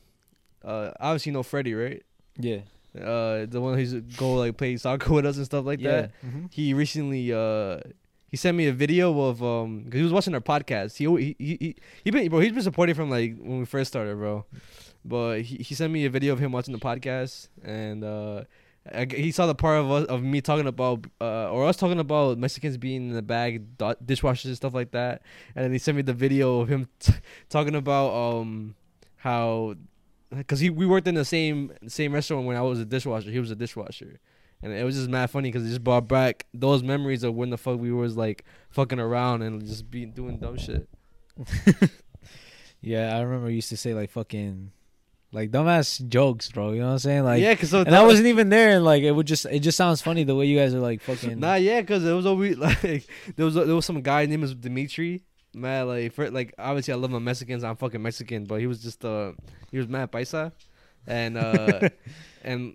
uh, obviously you know Freddie, right? Yeah. Uh, the one who's go like play soccer with us and stuff like that. Mm-hmm. He recently uh he sent me a video of um cause he was watching our podcast. He he he he, he been bro he's been supporting from like when we first started, bro. But he, he sent me a video of him watching the podcast and uh I he saw the part of us of me talking about uh or us talking about Mexicans being in the bag do- dishwashers and stuff like that. And then he sent me the video of him t- talking about um how because he we worked in the same same restaurant when I was a dishwasher. He was a dishwasher, and it was just mad funny because it just brought back those memories of when the fuck we was like fucking around and just be doing dumb shit. Yeah, I remember you used to say like fucking like dumbass jokes, bro. You know what I'm saying? Like yeah, cause so and I wasn't even there and like it would just it just sounds funny the way you guys are like fucking Nah, yeah, cause it was always like there was a, there was some guy named was Dimitri. Man, like for like obviously I love my Mexicans. I'm fucking Mexican, but he was just uh he was mad paisa, and uh and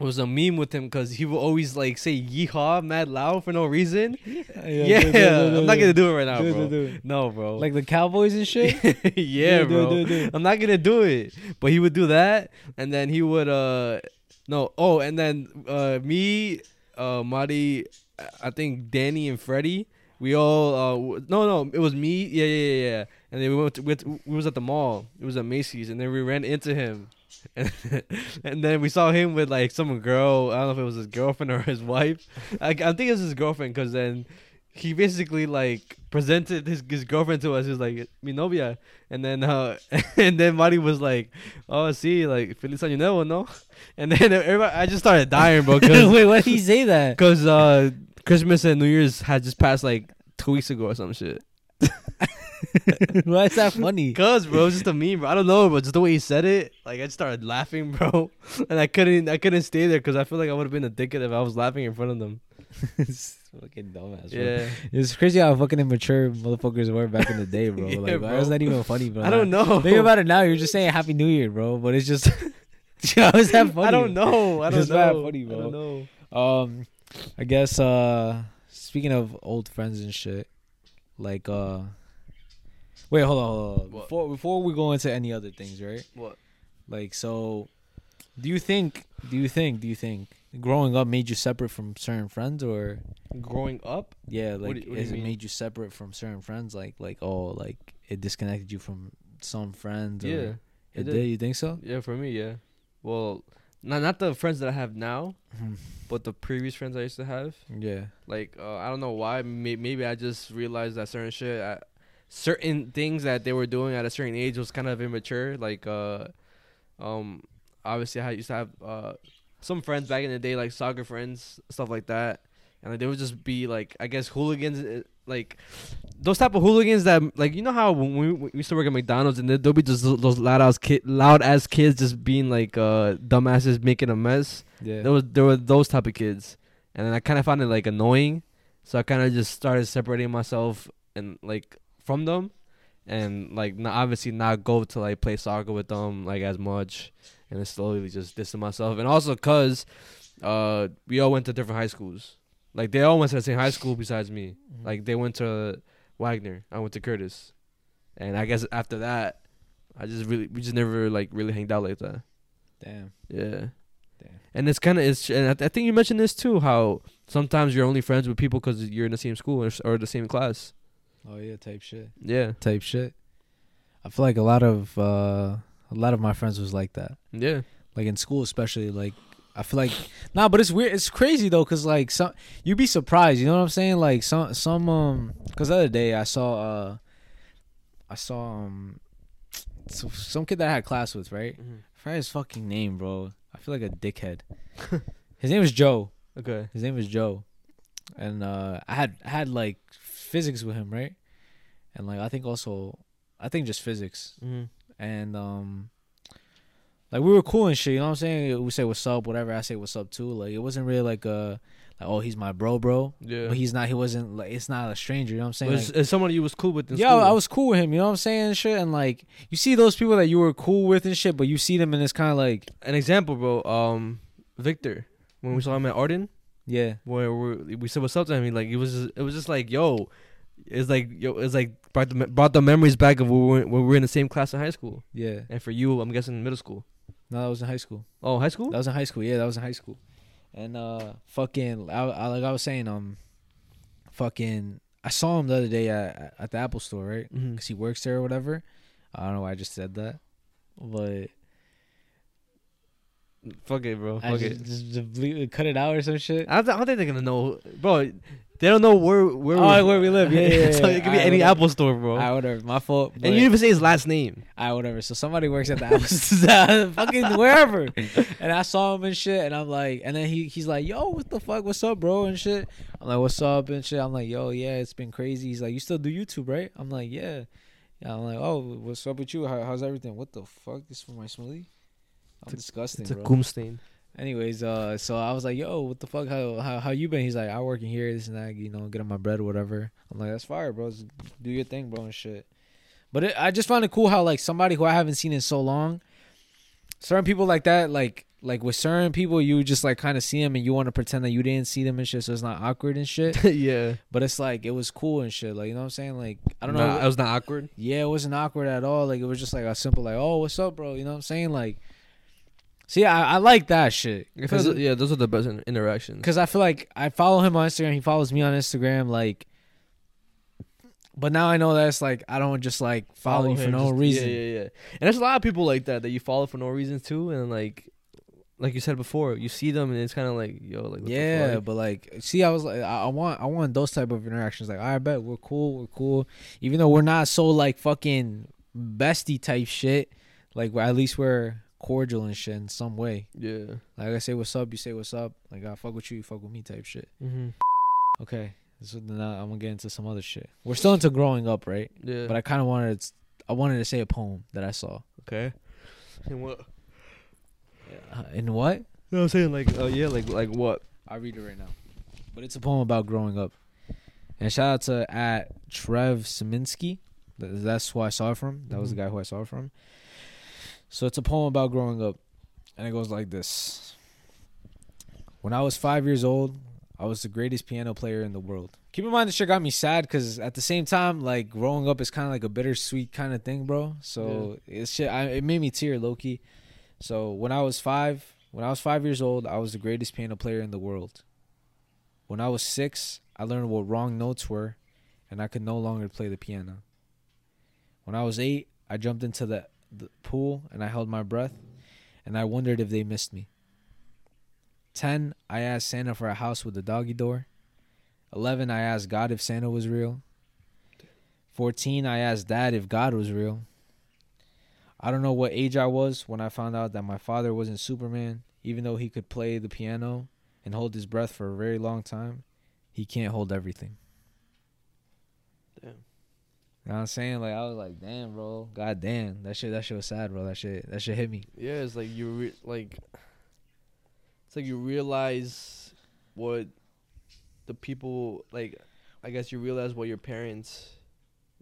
it was a meme with him because he would always like say yeehaw mad loud for no reason. Yeah, do it, do do I'm not gonna do it right now, Do bro. do do. No, bro. Like the Cowboys and shit? yeah, Do do bro. do do. I'm not gonna do it. But he would do that, and then he would uh, no, oh, and then uh, me, uh, Marty, I think Danny and Freddie, we all uh, w- no, no, it was me, yeah, yeah, yeah, yeah. And then we went, to, we, to- we was at the mall. It was at Macy's, and then we ran into him. And, and then we saw him with like some girl. I don't know if it was his girlfriend or his wife. I, I think it was his girlfriend because then he basically like presented his his girlfriend to us. He was like, "Mi novia," and then uh, and then Marty was like, "Oh, see, like feliz año nuevo, no?" And then everybody, I just started dying, bro, Wait, why did he say that? Because uh, Christmas and New Year's had just passed like two weeks ago or some shit. why is that funny? Cause bro, it's just a meme, bro. I don't know, but just the way he said it, like I just started laughing, bro, and I couldn't, I couldn't stay there because I feel like I would have been a dickhead if I was laughing in front of them. it's fucking dumbass, bro. Yeah, It's crazy how fucking immature motherfuckers were back in the day, bro. Yeah, like, why bro. is that even funny, bro? I don't know. Think about it now. You're just saying Happy New Year, bro. But it's just, how is that funny? I don't know. I don't It's know. funny, I don't know. Um, I guess. Uh, speaking of old friends and shit, like, uh, wait, hold on, hold on. What? Before before we go into any other things, right? What? Like so, do you think? Do you think? Do you think growing up made you separate from certain friends, or Growing up, yeah, What like do what has it made you separate from certain friends? Like like oh like it disconnected you from some friends. Or yeah, it, it did. did. You think so? yeah, for me, yeah. Well, not not the friends that I have now, Mhm. but the previous friends I used to have. Yeah. Like, uh, I don't know why. May- maybe I just realized that certain shit, uh, certain things that they were doing at a certain age was kind of immature. Like, uh, um, obviously I used to have uh some friends back in the day, like soccer friends, stuff like that, and like they would just be like, I guess hooligans, uh, like those type of hooligans that, like, you know how when we, we used to work at McDonald's and there- there'll be just those loud ass kid, loud ass kids just being like uh dumbasses making a mess. Yeah. There was there were those type of kids, and then I kind of found it like annoying, so I kind of just started separating myself and like from them, and like not obviously not go to like play soccer with them like as much, and then slowly just distance myself, and also cause, uh, we all went to different high schools, like they all went to the same high school besides me, Mhm. like they went to Wagner, I went to Curtis, and I guess after that, I just really we just never like really hanged out like that. damn. Yeah. Damn. And it's kind of it's and I, th- I think you mentioned this too how sometimes you're only friends with people because you're in the same school or, or the same class. Oh yeah, type shit. Yeah. Type shit. I feel like a lot of uh a lot of my friends was like that. Yeah. like in school especially like i feel like nah but it's weird it's crazy though because like some you'd be surprised you know what i'm saying? Like some some um because the other day i saw uh i saw um so, some kid that i had class with right? I forgot his fucking name bro. I feel like a dickhead. His name was joe. Okay. his name was joe. And uh i had I had like physics with him right? And like i think also i think just physics. Mm-hmm. and um like we were cool and shit, you know what I'm saying? We say what's up, whatever. I say what's up too. Like it wasn't really like a like oh he's my bro, bro. Yeah. But he's not. He wasn't like it's not a stranger. You know what I'm saying? Like, it's someone you was cool with in yeah. I was cool with him. You know what I'm saying? and Shit, and like you see those people that you were cool with and shit, but you see them and it's kind of like an example, bro. Um, Victor, when we saw him at Arden, yeah, where we we said what's up to him, he like it was just, it was just like yo, it's like yo, it's like brought the brought the memories back of we were, when we were in the same class in high school, yeah. and for you, I'm guessing middle school. No, that was in high school. Oh, high school. That was in high school. Yeah, that was in high school. And uh, fucking, I, I like I was saying, um, fucking, I saw him the other day at at the Apple store, right? Because he works there or whatever. I don't know why I just said that, but Fuck it, bro. I Fuck just, it. just, just bleep- cut it out or some shit. I don't, I don't think they're gonna know, bro. They don't know where where Oh, where we live. Yeah, yeah, so yeah. it could be Alright, any whatever. Apple store, bro. I whatever, my fault. and you even say his last name. I whatever. So somebody works at the Apple store, fucking wherever, and I saw him and shit, and I'm like, and then he he's like, yo, what the fuck, what's up, bro, and shit. I'm like, what's up and shit. I'm like, yo, yeah, it's been crazy. He's like, you still do YouTube, right? I'm like, yeah. Yeah, I'm like, oh, what's up with you? How, how's everything? What the fuck? This is for my smoothie? I'm disgusting, It's a bro. cum stain. Anyways, uh, so I was like, "Yo, what the fuck? How how how you been?" He's like, "I work in here, this and that. You know, get on my bread or whatever." I'm like, "That's fire, bro. Just do your thing, bro, and shit." But it, I just found it cool how like somebody who I haven't seen in so long, certain people like that, like like with certain people, you just like kind of see them and you want to pretend that you didn't see them and shit, so it's not awkward and shit. yeah. but it's like it was cool and shit. Like you know what I'm saying? Like I don't know. It was not awkward. Yeah, it wasn't awkward at all. Like it was just like a simple like, "Oh, what's up, bro?" You know what I'm saying? Like, see, I, I like that shit. Because yeah, those are the best in- interactions. Because I feel like I follow him on Instagram. He follows me on Instagram. Like, but now I know that it's like I don't just like follow, you for him no just- reason. Yeah, yeah, yeah. And there's a lot of people like that that you follow for no reason too, and like, like you said before, you see them and it's kind of like, yo, like, what the Yeah, fuck? but like, see, I was like, I, I want, I want those type of interactions. Like, I bet we're cool, we're cool, even though we're not so like fucking bestie type shit. Like, we're, at least we're cordial and shit in some way. yeah. Like I say, what's up, you say what's up. Like I fuck with you, you fuck with me, type shit. Mm-hmm. Okay, so now I'm gonna get into some other shit. We're still into growing up, right? Yeah. But I kind of wanted, I wanted to say a poem that I saw. okay. And what? Uh, in what? No, I'm saying like, oh yeah, like like what? I'll read it right now. But it's a poem about growing up. And shout out to at Trev Saminsky. That's who I saw it from. That was the Mhm. guy who I saw it from. So it's a poem about growing up. And it goes like this When I was five years old, I was the greatest piano player in the world. Keep in mind, this shit got me sad because at the same time, like growing up is kind of like a bittersweet kind of thing, bro. So it's shit. I, it made me tear, Loki. So when I was five, when I was five years old, I was the greatest piano player in the world. When I was six, I learned what wrong notes were, and I could no longer play the piano. When I was eight, I jumped into the, the pool and I held my breath, and I wondered if they missed me. Ten, I asked Santa for a house with a doggy door. Eleven, I asked God if Santa was real. Fourteen, I asked Dad if God was real. I don't know what age I was when I found out that my father wasn't Superman, even though he could play the piano and hold his breath for a very long time. He can't hold everything. You know what I'm saying? Like I was like, damn, bro. God damn. That shit that shit was sad, bro. That shit that shit hit me. Yeah, it's like you re- like it's like you realize what the people like I guess you realize what your parents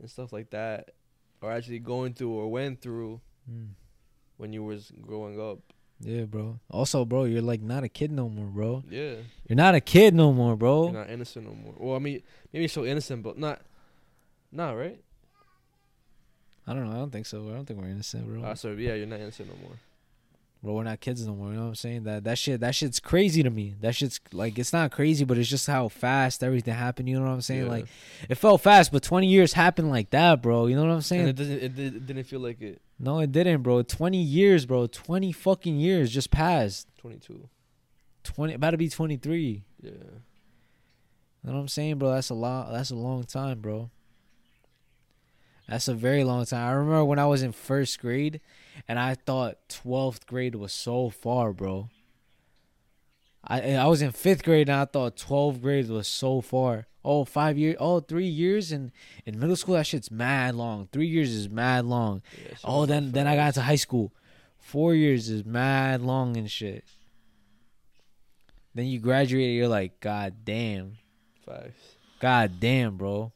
and stuff like that are actually going through or went through Mm. when you was growing up. Yeah, bro. Also, bro, you're like not a kid no more, bro. Yeah. You're not a kid no more, bro. You're not innocent no more. Well, I mean, maybe you're still innocent, but not not right? I don't know. I don't think so. I don't think we're innocent, bro. Uh, so yeah, you're not innocent no more. bro, we're not kids no more. You know what I'm saying? That that shit that shit's crazy to me. That shit's like it's not crazy, but it's just how fast everything happened. You know what I'm saying? Yeah. Like it felt fast, but 20 years happened like that, bro. You know what I'm saying? And it doesn't it, it didn't feel like it no, it didn't, bro. 20 years, bro. 20 fucking years just passed. 22. 20 about to be 23. Yeah. You know what I'm saying, bro? That's a lot. That's a long time, bro. That's a very long time. I remember when I was in first grade, and I thought 12th grade was so far, bro. I I was in fifth grade, and I thought 12th grade was so far. Oh, five years. Oh, three years in in middle school. That shit's mad long. Three years is mad long. yeah Oh, then then I got into high school. Four years is mad long and shit. Then you graduate, you're like, God damn. five. God damn, bro.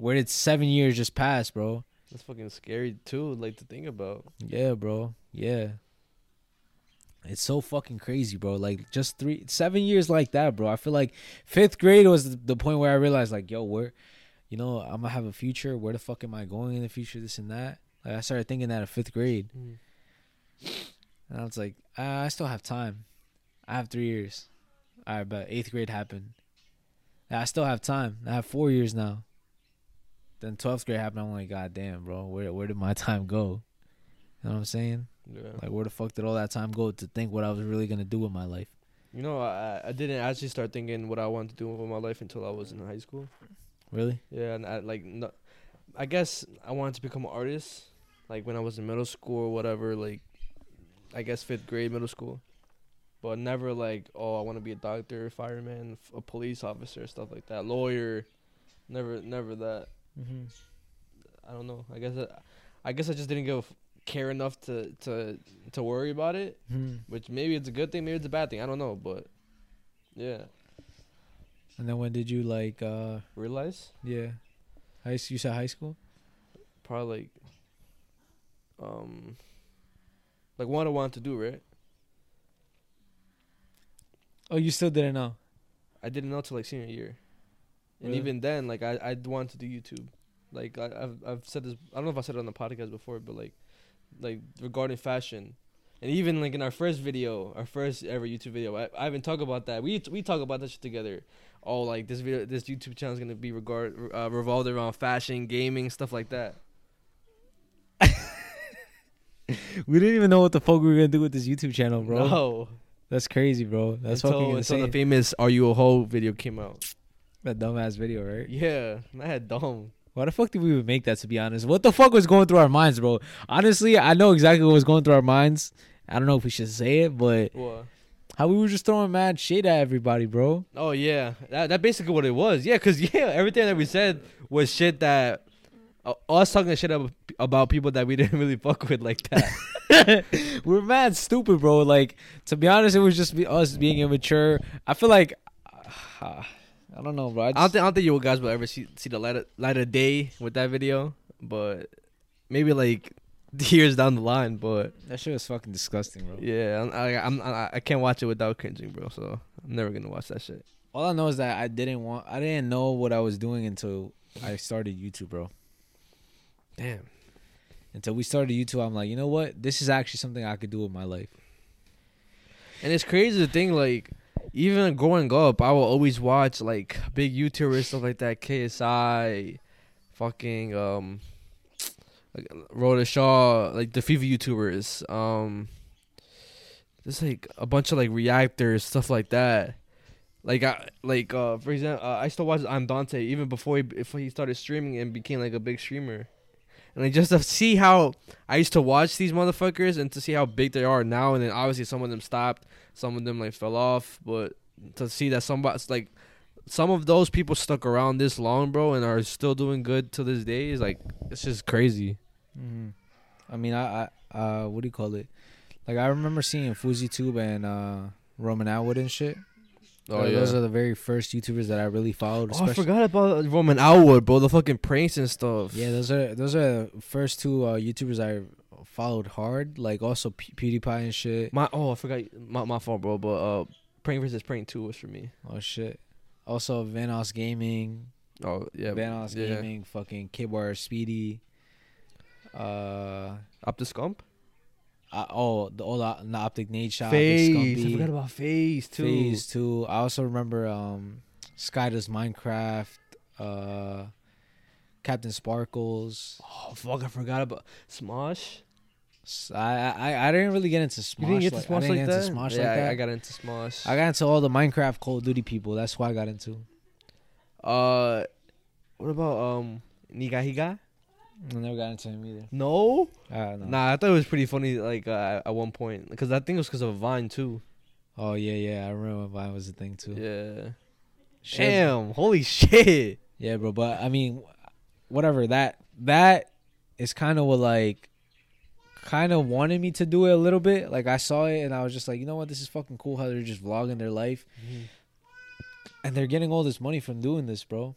Where did seven years just pass, bro? That's fucking scary too, like to think about. Yeah, bro. Yeah. It's so fucking crazy, bro. Like just three, seven years like that, bro. I feel like fifth grade was the, point where I realized, like, yo, where, you know, I'm gonna have a future. Where the fuck am I going in the future? This and that. Like I started thinking that in fifth grade, and I was like, ah, I still have time. I have three years. All right, but eighth grade happened. I still have time. I have four years now. Then twelfth grade happened. I'm like, God damn, bro, where where did my time go? You know what I'm saying? Yeah. Like, where the fuck did all that time go to think what I was really gonna do with my life? You know, I I didn't actually start thinking what I wanted to do with my life until I was in high school. Really? Yeah, and I like no, I guess I wanted to become an artist, like when I was in middle school or whatever. Like, I guess fifth grade, middle school, but never like oh I want to be a doctor, fireman, f- a police officer, stuff like that, lawyer. Never, never that. Mm-hmm. I don't know. I guess I, I guess I just didn't give care enough to to to worry about it. hmm Which maybe it's a good thing, maybe it's a bad thing. I don't know, but yeah, And then when did you like? uh realize Yeah, high. You said high school. probably like um like what I wanted to do, right? Oh, you still didn't know. I didn't know till like senior year, and Really? even then, like I I wanted to do YouTube. Like I, I've I've said this. I don't know if I said it on the podcast before, but like like regarding fashion. And even like in our first video, our first ever YouTube video, I, I even talk about that. We we talk about that shit together. Oh, like this video, this YouTube channel is gonna be regard uh, revolved around fashion, gaming, stuff like that. We didn't even know what the fuck we were gonna do with this YouTube channel, bro. No, That's crazy, bro. That's until, fucking until insane. the famous "Are You a Hoe" video came out. That dumbass video, right? Yeah, I had dumb. Why the fuck did we even make that? To be honest, what the fuck was going through our minds, bro? Honestly, I know exactly what was going through our minds. I don't know if we should say it, but What? how we were just throwing mad shit at everybody, bro. Oh yeah, that that basically what it was. Yeah, cause yeah, everything that we said was shit that uh, us talking shit about people that we didn't really fuck with like that. we're mad stupid, bro. Like to be honest, it was just us being immature. I feel like uh, I don't know, bro. I I don't think I don't think you guys will ever see see the light of, light of day with that video, but maybe like years down the line. But that shit was fucking disgusting, bro. yeah, I'm, I, I'm I, I can't watch it without cringing, bro. So I'm never gonna watch that shit. All I know is that I didn't want. I didn't know what I was doing until I started YouTube, bro. Damn. until we started YouTube. I'm like, you know what? This is actually something I could do with my life. And it's crazy to think like even growing up, I will always watch like big YouTubers stuff like that, KSI, fucking um, like Rhoda Shaw, like the FIFA YouTubers. Um, there's like a bunch of like reactors, stuff like that. Like I like uh for example, uh, I still watch ImDontai even before he before he started streaming and became like a big streamer. And like just to see how I used to watch these motherfuckers and to see how big they are now, and then obviously some of them stopped, some of them like fell off, but to see that somebody's like some of those people stuck around this long, bro, and are still doing good to this day is like it's just crazy. Mm-hmm. I mean, I, I uh, what do you call it? Like I remember seeing FouseyTube and uh, Roman Atwood and shit. Oh yeah. those are the very first YouTubers that I really followed. Oh, I forgot about Roman Atwood, bro. The fucking pranks and stuff. Yeah, those are those are the first two uh, YouTubers I followed hard. Like also P- PewDiePie and shit. My oh, I forgot my my fault, bro. But uh, prank versus prank two was for me. Oh shit. Also Vanoss Gaming, Oh yeah, Vanoss yeah. Gaming, fucking Kidbar Speedy. Uh, OpTic Scump. uh, oh the old uh, the Optic Nade shop. FaZe. I forgot about FaZe too. FaZe two. I also remember um, SkyDoesMinecraft. Uh, CaptainSparklez. Oh fuck, I forgot about Smosh. S- I I I didn't really get into Smosh. You didn't get to like, Smosh I didn't like get that. into Smosh yeah, like that. I, I got into Smosh. I got into all the Minecraft Call of Duty people. That's why I got into. uh, what about um Nigahiga? I never got into him either. No. Uh, no. Nah, I thought it was pretty funny. Like uh, at one point, because I think it was because of Vine too. Oh yeah, yeah. I remember Vine was a thing too. Yeah. Shit. Damn. Holy shit. Yeah, bro. But I mean, whatever. That that is kind of what like, kind of wanted me to do it a little bit. Like I saw it and I was just like, you know what, this is fucking cool how they're just vlogging their life and they're getting all this money from doing this, bro.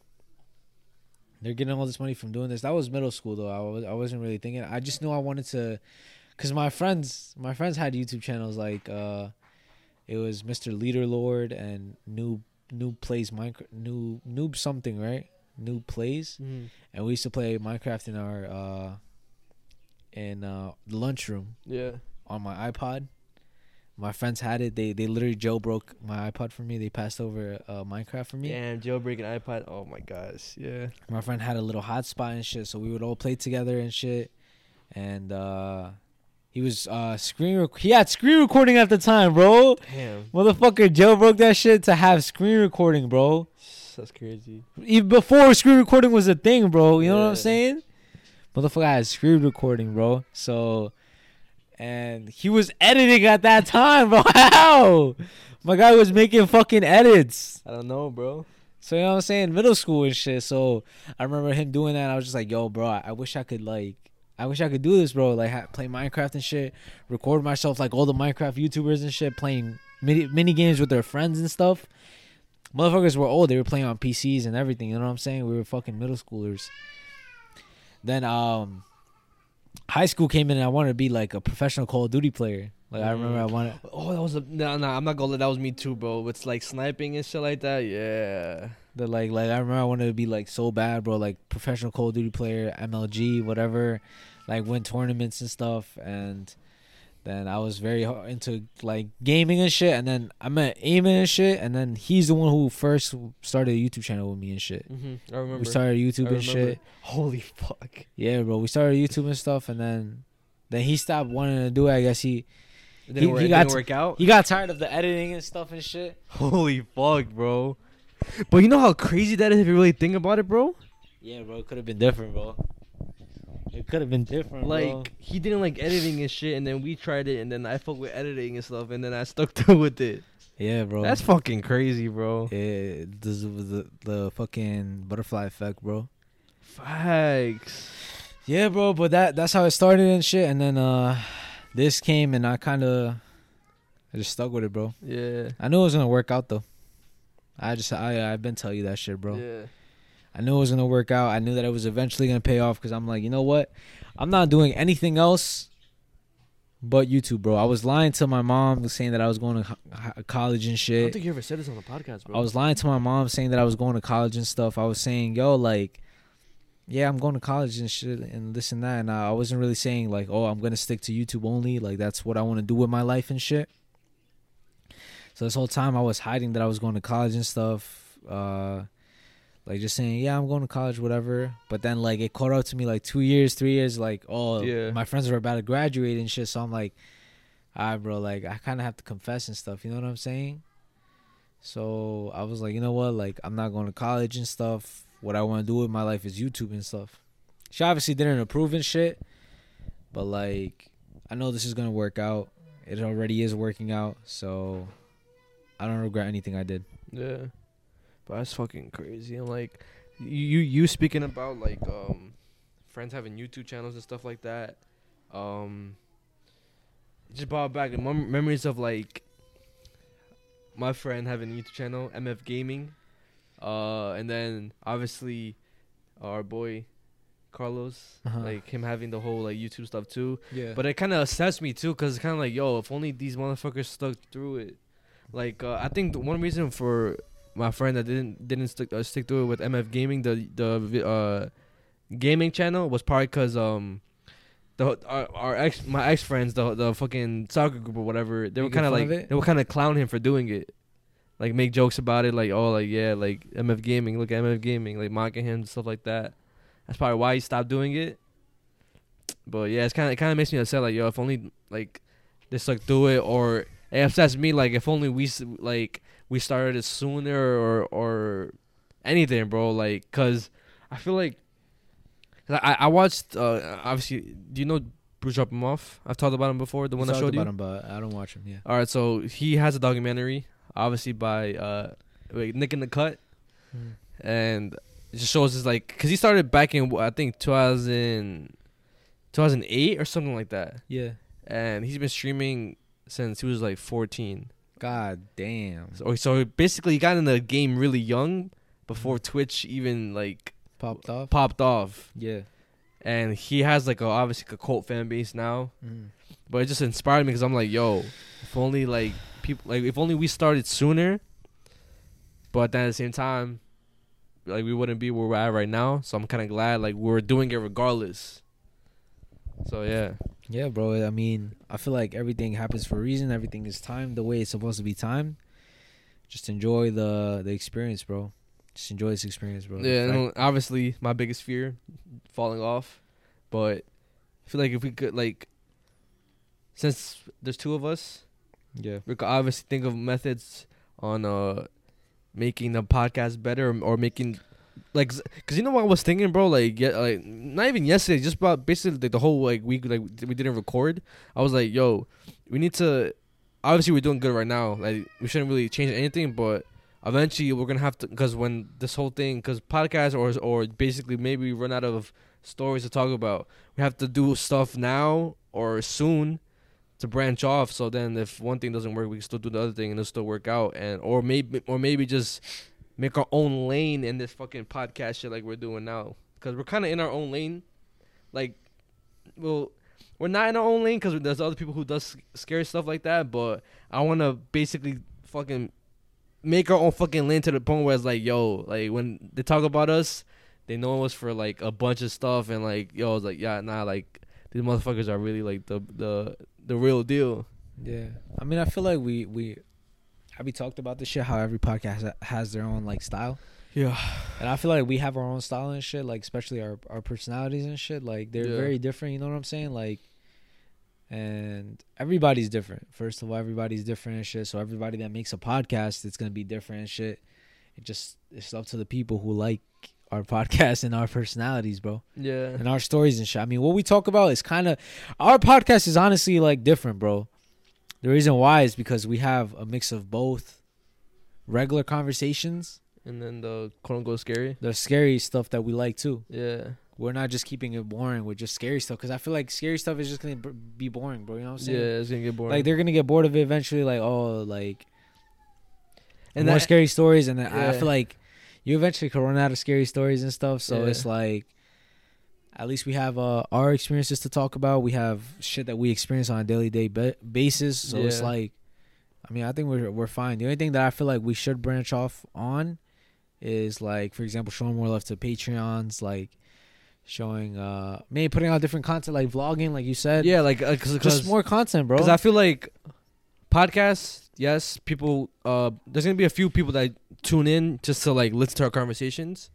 They're getting all this money from doing this. That was middle school though. I was I wasn't really thinking. I just knew I wanted to, cause my friends my friends had YouTube channels like uh, it was Mr. Leader Lord and Noob Noob plays Minecraft Noob Noob something right Noob plays Mhm. and we used to play Minecraft in our uh in uh the lunchroom Yeah. on my iPod. My friends had it. They they literally jailbroke my iPod for me. They passed over uh, Minecraft for me. Damn, jailbreaking iPod. Oh my gosh. Yeah. My friend had a little hotspot and shit, so we would all play together and shit. And uh he was uh screen rec- he had screen recording at the time, bro. Damn. Motherfucker jailbroke that shit to have screen recording, bro. That's crazy. Even before screen recording was a thing, bro. You know what I'm saying? Motherfucker had screen recording, bro. So, and he was editing at that time, bro. How? My guy was making fucking edits. I don't know, bro. So you know what I'm saying? Middle school and shit. So I remember him doing that. I was just like, yo, bro, I, I wish I could like. I wish I could do this, bro. Like, ha- play Minecraft and shit. Record myself like all the Minecraft YouTubers and shit, playing mini mini games with their friends and stuff. Motherfuckers were old. They were playing on PCs and everything. You know what I'm saying? We were fucking middle schoolers. Then um, high school came in and I wanted to be like a professional Call of Duty player. Like I remember I wanted. Oh, that was a no, no. I'm not gonna. let That was me too, bro. It's like sniping and shit like that. Yeah. The like like I remember I wanted to be like so bad, bro. Like professional Call of Duty player, MLG, whatever. Like win tournaments and stuff, and then I was very into like gaming and shit. And then I met Eamon and shit, and then he's the one who first started a YouTube channel with me and shit. hmm I remember. We started YouTube and shit. Holy fuck. Yeah, bro. We started YouTube and stuff, and then then he stopped wanting to do it. I guess he It didn't, He- work, he got didn't work out. he got tired of the editing and stuff and shit. Holy fuck, bro. But you know how crazy that is if you really think about it, bro. Yeah, bro. It could have been different, bro. It could have been different, Like bro. he didn't like editing and shit, and then we tried it, and then I fucked with editing and stuff, and then I stuck to with it. Yeah, bro. That's fucking crazy, bro. Yeah, this was the the fucking butterfly effect, bro. Facts. Yeah, bro, but that that's how it started and shit. And then uh this came and I kind of I just stuck with it, bro. Yeah. I knew it was gonna work out though. I just I I've been telling you that shit, bro. Yeah. I knew it was gonna work out. I knew that it was eventually gonna pay off because I'm like, you know what? I'm not doing anything else but YouTube, bro. I was lying to my mom, saying that I was going to ho- college and shit. I don't think you ever said this on the podcast, bro. I was lying to my mom saying that I was going to college and stuff. I was saying, yo, like, yeah, I'm going to college and shit and this and that. And I wasn't really saying like, oh, I'm gonna stick to YouTube only. Like that's what I want to do with my life and shit. So this whole time I was hiding that I was going to college and stuff. Uh, like just saying, yeah, I'm going to college, whatever. But then like it caught up to me like two years, three years. Like, oh, Yeah. my friends were about to graduate and shit. So I'm like, all right, bro. Like I kind of have to confess and stuff. You know what I'm saying? So I was like, you know what? Like I'm not going to college and stuff. What I want to do with my life is YouTube and stuff. She obviously didn't approve and shit, but like I know this is gonna work out. It already is working out, so I don't regret anything I did. Yeah, but that's fucking crazy. And like, you you speaking about like um, friends having YouTube channels and stuff like that. Um, it just brought back the mem- memories of like my friend having a YouTube channel, MF Gaming, uh, and then obviously our boy Carlos, Uh-huh. like him having the whole like YouTube stuff too. Yeah. But it kind of assessed me too, cause it's kind of like, yo, if only these motherfuckers stuck through it. Like, uh, I think the one reason for my friend that didn't didn't stick uh, stick through it with MF Gaming, the the uh, gaming channel, was probably cause um. The, our, our ex my ex friends the the fucking soccer group or whatever they were kind of like of it? they were kind of clown him for doing it like make jokes about it like oh like yeah like MF gaming look at MF gaming like mocking him and stuff like that that's probably why he stopped doing it but yeah, it's kind of it kind of makes me upset. Like yo, if only like they stuck through it, or it upsets me. Like if only we like we started it sooner, or or anything, bro. Like, cause I feel like I I watched uh obviously. Do you know BruceDropEmOff? I've talked about him before. The We one I showed you. about him, but I don't watch him. Yeah. All right, so he has a documentary, obviously by uh wait, Nick in the Cut, and it just shows his like because he started back in I think 2000, 2008 or something like that, Yeah. and he's been streaming since he was like fourteen. God damn. So so basically, he got in the game really young before Twitch even like Popped off. popped off, Yeah. and he has like a obviously a cult fan base now. Mm. But it just inspired me because I'm like, yo, if only like people like if only we started sooner. But then at the same time, like we wouldn't be where we're at right now. So I'm kind of glad like we're doing it regardless. So yeah, Yeah, bro. I mean, I feel like everything happens for a reason. Everything is timed the way it's supposed to be timed. Just enjoy the the experience, bro. Just enjoy this experience, bro. Yeah. fact- And obviously, my biggest fear, falling off. But I feel like if we could like, since there's two of us, yeah. we could obviously think of methods on uh making the podcast better or, or making like because you know what I was thinking, bro. Like, yeah, like not even yesterday, just about basically like the whole like week like we didn't record. I was like, yo, we need to. Obviously, we're doing good right now. Like, we shouldn't really change anything, but eventually we're gonna have to because when this whole thing because podcast or or basically maybe we run out of stories to talk about, we have to do stuff now or soon to branch off. So then, if one thing doesn't work, we can still do the other thing and it'll still work out. And or maybe or maybe just make our own lane in this fucking podcast shit like we're doing now. Because we're kind of in our own lane. Like, well, we're not in our own lane because there's other people who does scary stuff like that. But I want to basically fucking make our own fucking lane to the point where it's like, yo, like when they talk about us, they know us for like a bunch of stuff and like, yo, it's like, yeah, nah, like these motherfuckers are really like the the the real deal. Yeah. I mean, I feel like we we have we talked about this shit. How every podcast has their own like style, Yeah. and I feel like we have our own style and shit. Like especially our our personalities and shit. Like they're Yeah. very different. You know what I'm saying? Like, and everybody's different. First of all, everybody's different and shit. So everybody that makes a podcast, it's gonna be different and shit. It just it's up to the people who like our podcast and our personalities, bro Yeah. and our stories and shit. I mean, what we talk about is kind of our podcast is honestly like different, bro. The reason why is because we have a mix of both regular conversations, And then the quote unquote scary. the scary stuff that we like too. Yeah. We're not just keeping it boring with just scary stuff because I feel like scary stuff is just gonna be boring, bro. You know what I'm saying? Yeah, it's gonna get boring. Like they're gonna get bored of it eventually. Like oh, like and more that, scary stories, and then I feel like you eventually could run out of scary stories and stuff. So Yeah. it's like, at least we have uh, our experiences to talk about. We have shit that we experience on a daily day ba- basis. So it's like, I mean, I think we're we're fine. The only thing that I feel like we should branch off on is like, for example, showing more love to Patreons, like showing uh maybe putting out different content like vlogging, like you said. Yeah, like uh, cause, just more content, bro. Because I feel like podcasts, yes, people. Uh, there's gonna be a few people that tune in just to like listen to our conversations,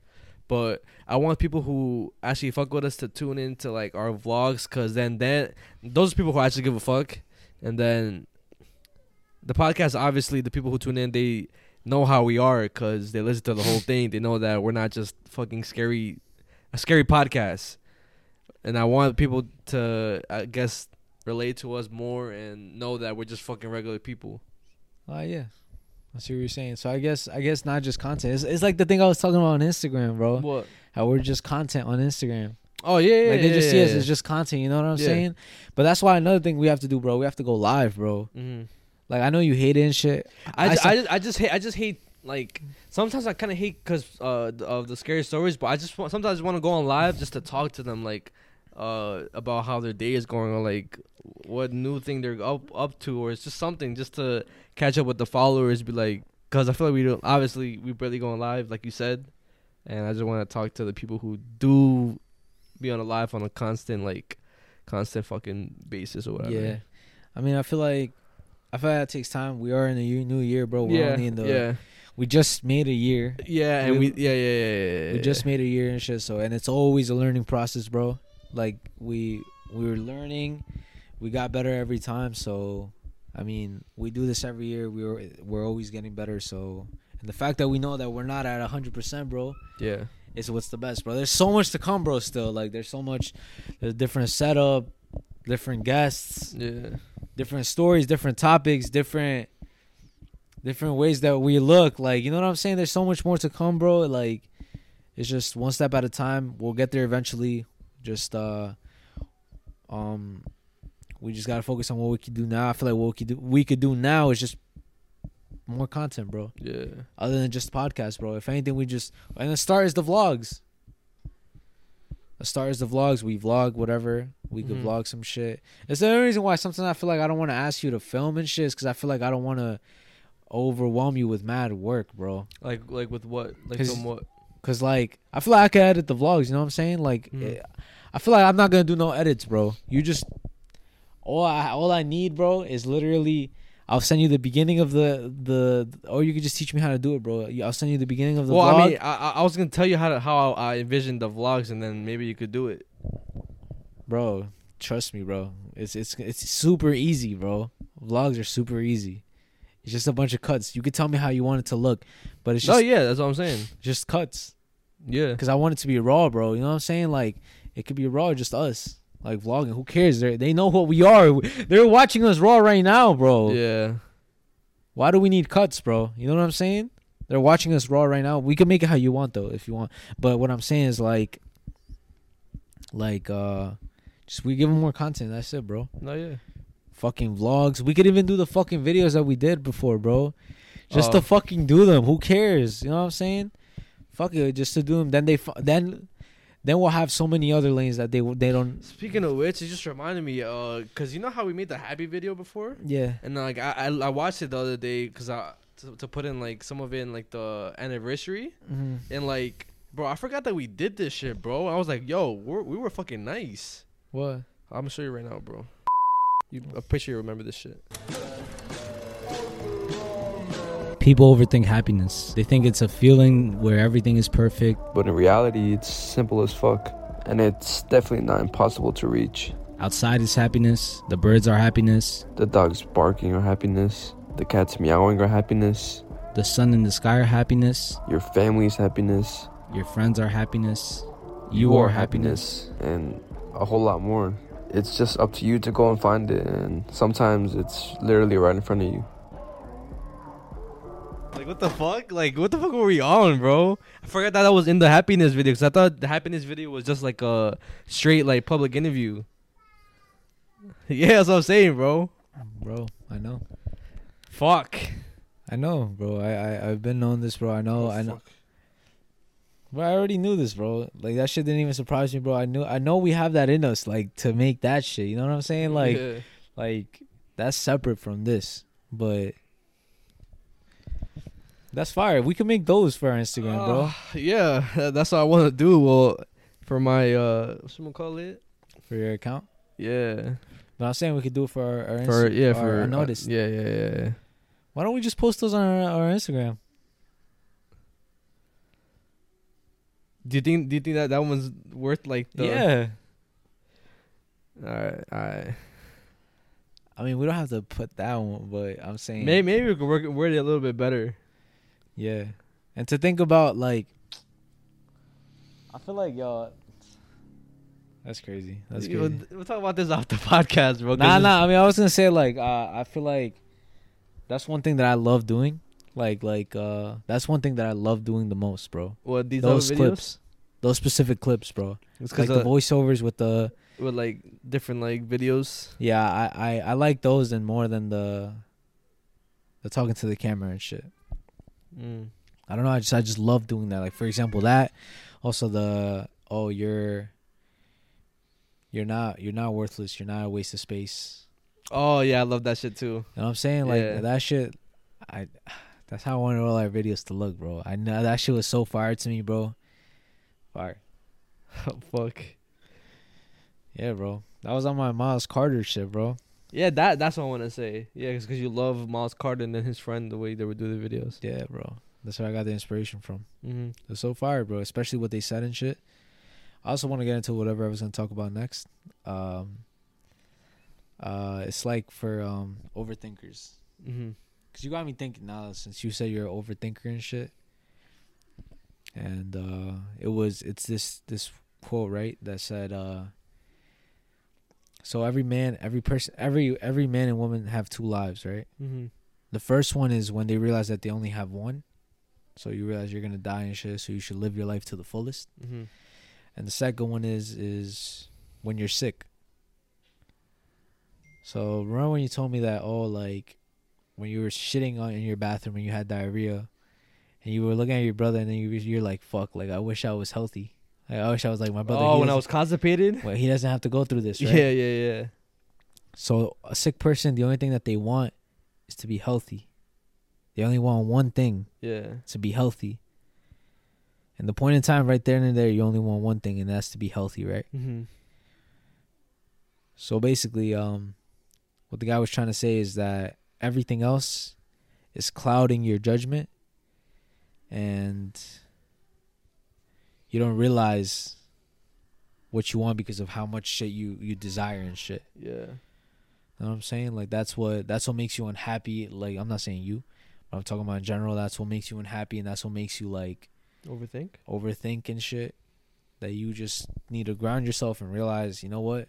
but I want people who actually fuck with us to tune in to like our vlogs, cause then then those are people who actually give a fuck, and then the podcast. Obviously, the people who tune in, they know how we are, cause they listen to the whole thing. They know that we're not just fucking scary, a scary podcast, and I want people to, I guess relate to us more and know that we're just fucking regular people. Oh yeah. I see what you're saying. So I guess I guess not just content. It's, it's like the thing I was talking about on Instagram, bro. What? How we're just content on Instagram. Oh yeah, yeah like they yeah, just yeah, see us as just content. You know what I'm Yeah. saying? But that's why another thing we have to do, bro. We have to go live, bro. Mhm. Like I know you hate it and shit. I, I ju- saw- I, just, I just hate I just hate like sometimes I kind of hate because uh of the scary stories, but I just want sometimes I want to go on live just to talk to them like uh about how their day is going or like what new thing they're up up to or it's just something just to catch up with the followers. Be like because I feel like we don't obviously we barely going live like you said, and I just want to talk to the people who do be on a live on a constant like constant fucking basis or whatever. Yeah. I mean, I feel like I feel like that takes time. We are in a new year, bro. We're yeah, only in the yeah, we just made a year. yeah, and We- we, yeah, yeah, yeah, yeah, yeah. We just made a year and shit. So and it's always a learning process, bro. Like we we were learning, we got better every time. So I mean, we do this every year. We were we're always getting better. So and the fact that we know that we're not at hundred percent, bro, yeah. is what's the best, bro. There's so much to come, bro. Still, like there's so much, there's different setup, different guests, Yeah. different stories, different topics, different different ways that we look. Like, you know what I'm saying? There's so much more to come, bro. Like it's just one step at a time. We'll get there eventually. Just uh um we just gotta focus on what we can do now. I feel like what we could do we could do now is just more content, bro. Yeah. Other than just podcasts, bro. If anything we just and the start is the vlogs. The start is the vlogs. We vlog whatever. We could Mhm. vlog some shit. It's the only reason why sometimes I feel like I don't want to ask you to film and shit is because I feel like I don't want to overwhelm you with mad work, bro. Like like with what? Like 'Cause- what? Cause like I feel like I could edit the vlogs. You know what I'm saying? Like Mhm. eh, I feel like I'm not gonna do no edits, bro. You just all I all I need, bro, is literally I'll send you the beginning of the the or you could just teach me how to do it, bro. I'll send you the beginning of the Well, vlog. I mean, I, I- was gonna tell you how to, how I envisioned the vlogs, and then maybe you could do it. bro, trust me, bro. It's it's it's super easy, bro. Vlogs are super easy. It's just a bunch of cuts. You could tell me how you want it to look, but it's oh just yeah, that's what I'm saying. just cuts. Yeah. Cause I want it to be raw, bro. You know what I'm saying? Like it could be raw, just us, like vlogging. Who cares? They they know what we are. They're watching us raw right now, bro. Yeah. Why do we need cuts, bro? You know what I'm saying? They're watching us raw right now. We can make it how you want though, if you want. But what I'm saying is like, like uh, just we give them more content. That's it, bro. No, yeah. Fucking vlogs. We could even do the fucking videos that we did before, bro. Just Oh. to fucking do them. Who cares? You know what I'm saying? Fuck it, just to do them. Then they fu- then then we'll have so many other lanes that they they don't. Speaking of which, it just reminded me, uh, cause you know how we made the happy video before, Yeah. and like I I, I watched it the other day, cause I to, to put in like some of it in like the anniversary, Mm-hmm. and like, bro, I forgot that we did this shit, bro. I was like, yo, we're, we were fucking nice. What? I'm gonna show you right now, bro. You, I'm pretty sure you remember this shit. People overthink happiness. They think it's a feeling where everything is perfect. But in reality, it's simple as fuck. And it's definitely not impossible to reach. Outside is happiness. The birds are happiness. The dog's barking are happiness. The cat's meowing are happiness. The sun in the sky are happiness. Your family's happiness. Your friends are happiness. You are happiness. And a whole lot more. It's just up to you to go and find it. And sometimes it's literally right in front of you. Like what the fuck? Like what the fuck were we on, bro? I forgot that I was in the happiness video because I thought the happiness video was just like a straight like public interview. Yeah, that's what I'm saying, bro. Bro, I know. Fuck. I know, bro. I, I I've been knowing this, bro. I know. Oh, I know. Bro, I already knew this, bro. Like that shit didn't even surprise me, bro. I knew. I know we have that in us, like to make that shit. You know what I'm saying? Like, yeah. like that's separate from this, but that's fire. We can make those for our Instagram, bro. Uh, yeah, that's what I want to do. Well, for my uh, what's someone call it? for your account. Yeah, But I'm saying we could do it for our, our for Insta- yeah our- for our uh, notice. yeah, yeah, yeah, yeah. Why don't we just post those on our, our Instagram? Do you think? Do you think that that one's worth like the? yeah. All right, all right. I mean, we don't have to put that one, but I'm saying Maybe maybe we could work word it a little bit better. Yeah, and to think about like, I feel like y'all. That's crazy. That's You- crazy. We'll, we'll talk about this off the podcast, bro. Nah, nah. I mean, I was gonna say like, uh, I feel like that's one thing that I love doing. Like, like, uh, that's one thing that I love doing the most, bro. What these Those other clips, those specific clips, bro. It's Like because the voiceovers with the with like different like videos. yeah. I, I I like those and more than the the talking to the camera and shit. Mm. I don't know. I just I just love doing that. Like for example, that also the oh you're you're not you're not worthless. You're not a waste of space. Oh yeah, I love that shit too. You know what I'm saying? Like Yeah. that shit. I that's how I wanted all our videos to look, bro. I know that shit was so fire to me, bro. Fire. Oh, fuck. Yeah, bro. That was on my Miles Carter shit, bro. Yeah, that that's what I want to say. Yeah, because you love Miles Carter and his friend the way they would do the videos. Yeah, bro. That's where I got the inspiration from. Mm-hmm. It's so fire, bro. Especially what they said and shit. I also want to get into whatever I was gonna talk about next. Um, uh, it's like for um overthinkers, Mm-hmm. cause you got me thinking now since you said you're an overthinker and shit. And uh, it was it's this this quote right that said uh. So every man, every person, every every man and woman have two lives, right? Mm-hmm. The first one is when they realize that they only have one. So you realize you're gonna die and shit, so you should live your life to the fullest. Mm-hmm. And the second one is is when you're sick. So remember when you told me that oh like when you were shitting on in your bathroom and you had diarrhea, and you were looking at your brother and then you you're like fuck like I wish I was healthy. I wish I was like my brother. Oh, when I was constipated. well, he doesn't have to go through this, right? Yeah, yeah, yeah. So a sick person, the only thing that they want is to be healthy. They only want one thing, Yeah. to be healthy. And the point in time right there and there, you only want one thing, and that's to be healthy, right? Mm-hmm. So basically, um, what the guy was trying to say is that everything else is clouding your judgment, and you don't realize what you want because of how much shit you you desire and shit. Yeah. You know what I'm saying? Like that's what that's what makes you unhappy. Like I'm not saying you, but I'm talking about in general. That's what makes you unhappy, and that's what makes you like Overthink. overthink and shit. That you just need to ground yourself and realize, you know what?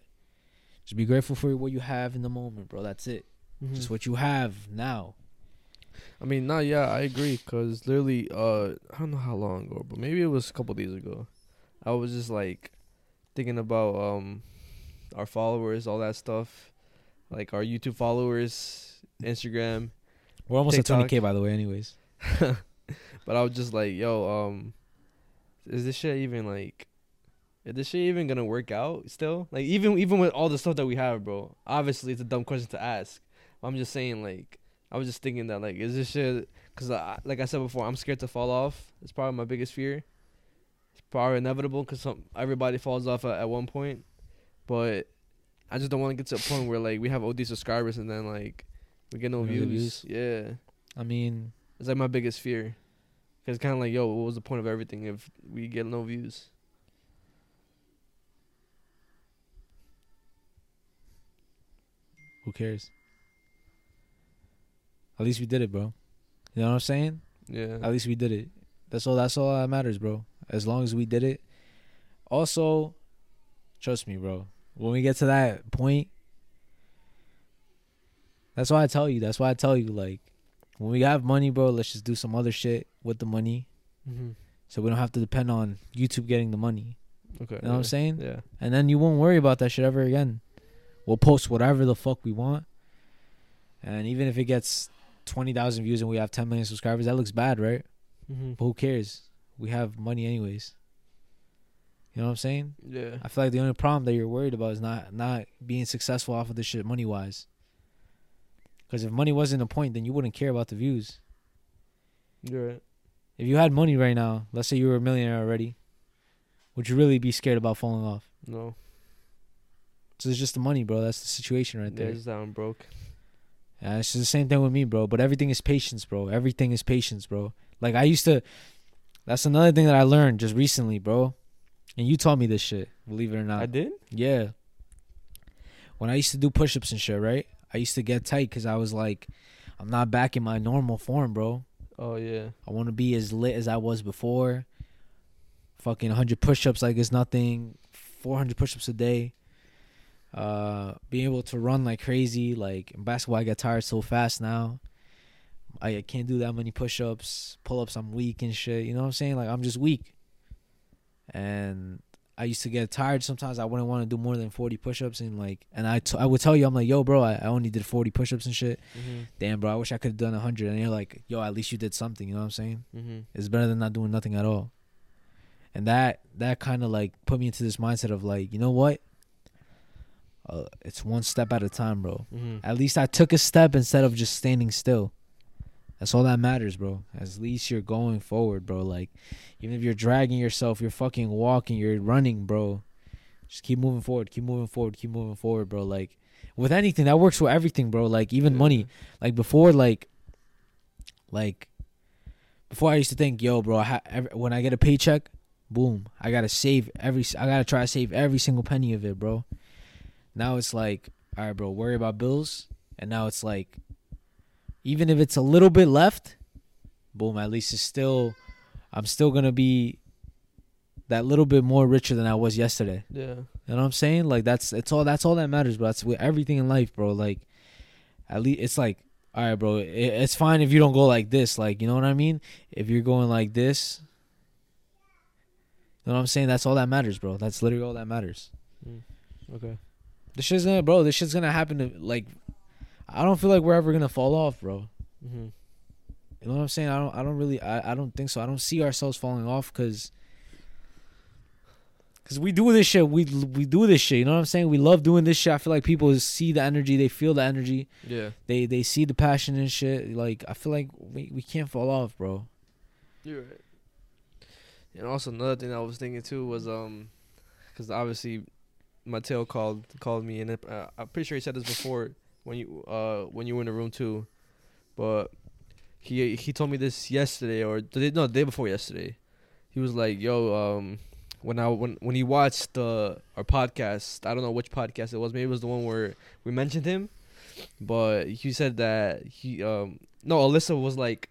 Just be grateful for what you have in the moment, bro. That's it. Mm-hmm. Just what you have now. I mean, nah, yeah, I agree. Cause literally, uh, I don't know how long ago, but maybe it was a couple days ago. I was just like thinking about um our followers, all that stuff, like our YouTube followers, Instagram. We're almost TikTok. at 20k, by the way. Anyways, but I was just like, yo, um, is this shit even like? Is this shit even gonna work out still? Like even even with all the stuff that we have, bro. Obviously, it's a dumb question to ask. I'm just saying, like, I was just thinking that, like, is this shit? Cause I, like I said before, I'm scared to fall off. It's probably my biggest fear. It's probably inevitable because some everybody falls off at, at one point, but I just don't want to get to a point where like we have OD subscribers and then like we get no don't views. Yeah. I mean, It's like my biggest fear. Cause it's kind of like, yo, what was the point of everything if we get no views? who cares? At least we did it, bro. You know what I'm saying? Yeah. At least we did it. That's all. That's all that matters, bro. As long as we did it. Also, trust me, bro. When we get to that point, that's why I tell you. That's why I tell you. Like, when we have money, bro, let's just do some other shit with the money, mm-hmm. so we don't have to depend on YouTube getting the money. Okay. You know what I'm saying? Yeah. And then you won't worry about that shit ever again. We'll post whatever the fuck we want, and even if it gets twenty thousand views and we have ten million subscribers, that looks bad, right? Mm-hmm. But who cares? We have money anyways. You know what I'm saying? Yeah. I feel like the only problem that you're worried about is not not being successful off of this shit money wise. Because if money wasn't a point, then you wouldn't care about the views. You're right. If you had money right now, let's say you were a millionaire already, Would you really be scared about falling off? No, So it's just the money, bro. That's the situation right there. there's that one broke. Yeah, it's just the same thing with me, bro. But everything is patience, bro. Everything is patience, bro. Like I used to. That's another thing that I learned just recently, bro. And you taught me this shit. Believe it or not. I did. Yeah. When I used to do push-ups and shit, right? I used to get tight because I was like, I'm not back in my normal form, bro. Oh yeah. I want to be as lit as I was before. Fucking 100 push-ups like it's nothing. 400 push-ups a day. Uh, being able to run like crazy. Like in basketball, I get tired so fast now. I can't do that many push-ups, pull-ups. I'm weak and shit. You know what I'm saying? Like I'm just weak. And I used to get tired. Sometimes I wouldn't want to do more than 40 push-ups and like, and I, t- I would tell you, I'm like, yo, bro, I, I only did 40 push-ups and shit. Mm-hmm. Damn, bro, I wish I could have done 100. And you're like, yo, at least you did something. You know what I'm saying? Mm-hmm. It's better than not doing nothing at all. And that that kind of like put me into this mindset of like, you know what? Uh, it's one step at a time, bro. Mm-hmm. At least I took a step instead of just standing still. That's all that matters, bro. At least you're going forward, bro. Like, even if you're dragging yourself, you're fucking walking, you're running, bro. Just keep moving forward, keep moving forward, keep moving forward, bro. Like, with anything, that works with everything, bro. Like, even money. Like before, like, like before I used to think, yo, bro, I ha- every, when I get a paycheck, boom, I gotta save every, I gotta try to save every single penny of it, bro. Now it's like, all right, bro, worry about bills, and now it's like, even if it's a little bit left, boom, at least it's still, I'm still gonna be that little bit more richer than I was yesterday. Yeah. You know what I'm saying? Like that's it's all that's all that matters, bro. That's with everything in life, bro. Like at least it's like, all right, bro. It, it's fine if you don't go like this. Like you know what I mean? If you're going like this, you know what I'm saying? That's all that matters, bro. That's literally all that matters. Mm. Okay. This shit's gonna, bro. This shit's gonna happen to like. I don't feel like we're ever gonna fall off, bro. Mm-hmm. You know what I'm saying? I don't. I don't really. I. I don't think so. I don't see ourselves falling off because. Cause we do this shit, we we do this shit. You know what I'm saying? We love doing this shit. I feel like people see the energy, they feel the energy, Yeah. they they see the passion and shit. Like I feel like we, we can't fall off, bro. You're right. And also another thing I was thinking too was um, because obviously, Mateo called called me and uh, I'm pretty sure he said this before when you uh when you were in the room too, but he he told me this yesterday or the day, no the day before yesterday. He was like, "Yo, um, when I when when he watched the our podcast, I don't know which podcast it was. Maybe it was the one where we mentioned him, but he said that he um no Alyssa was like."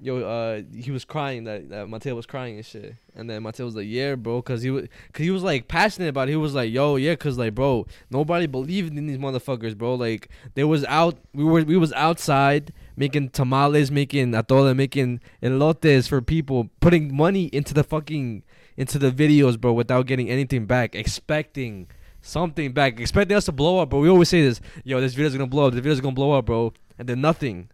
Yo, uh, he was crying that, that Mateo was crying and shit, and then Mateo was like, yeah, bro, cause he was, cause he was like passionate about it. He was like, yo, yeah, cause like, bro, nobody believed in these motherfuckers, bro. Like, they was out, we were, we was outside making tamales, making atole, making elotes for people, putting money into the fucking, into the videos, bro, without getting anything back, expecting something back, expecting us to blow up, bro. We always say this, yo, this video's gonna blow up, this video's gonna blow up, bro, and then nothing.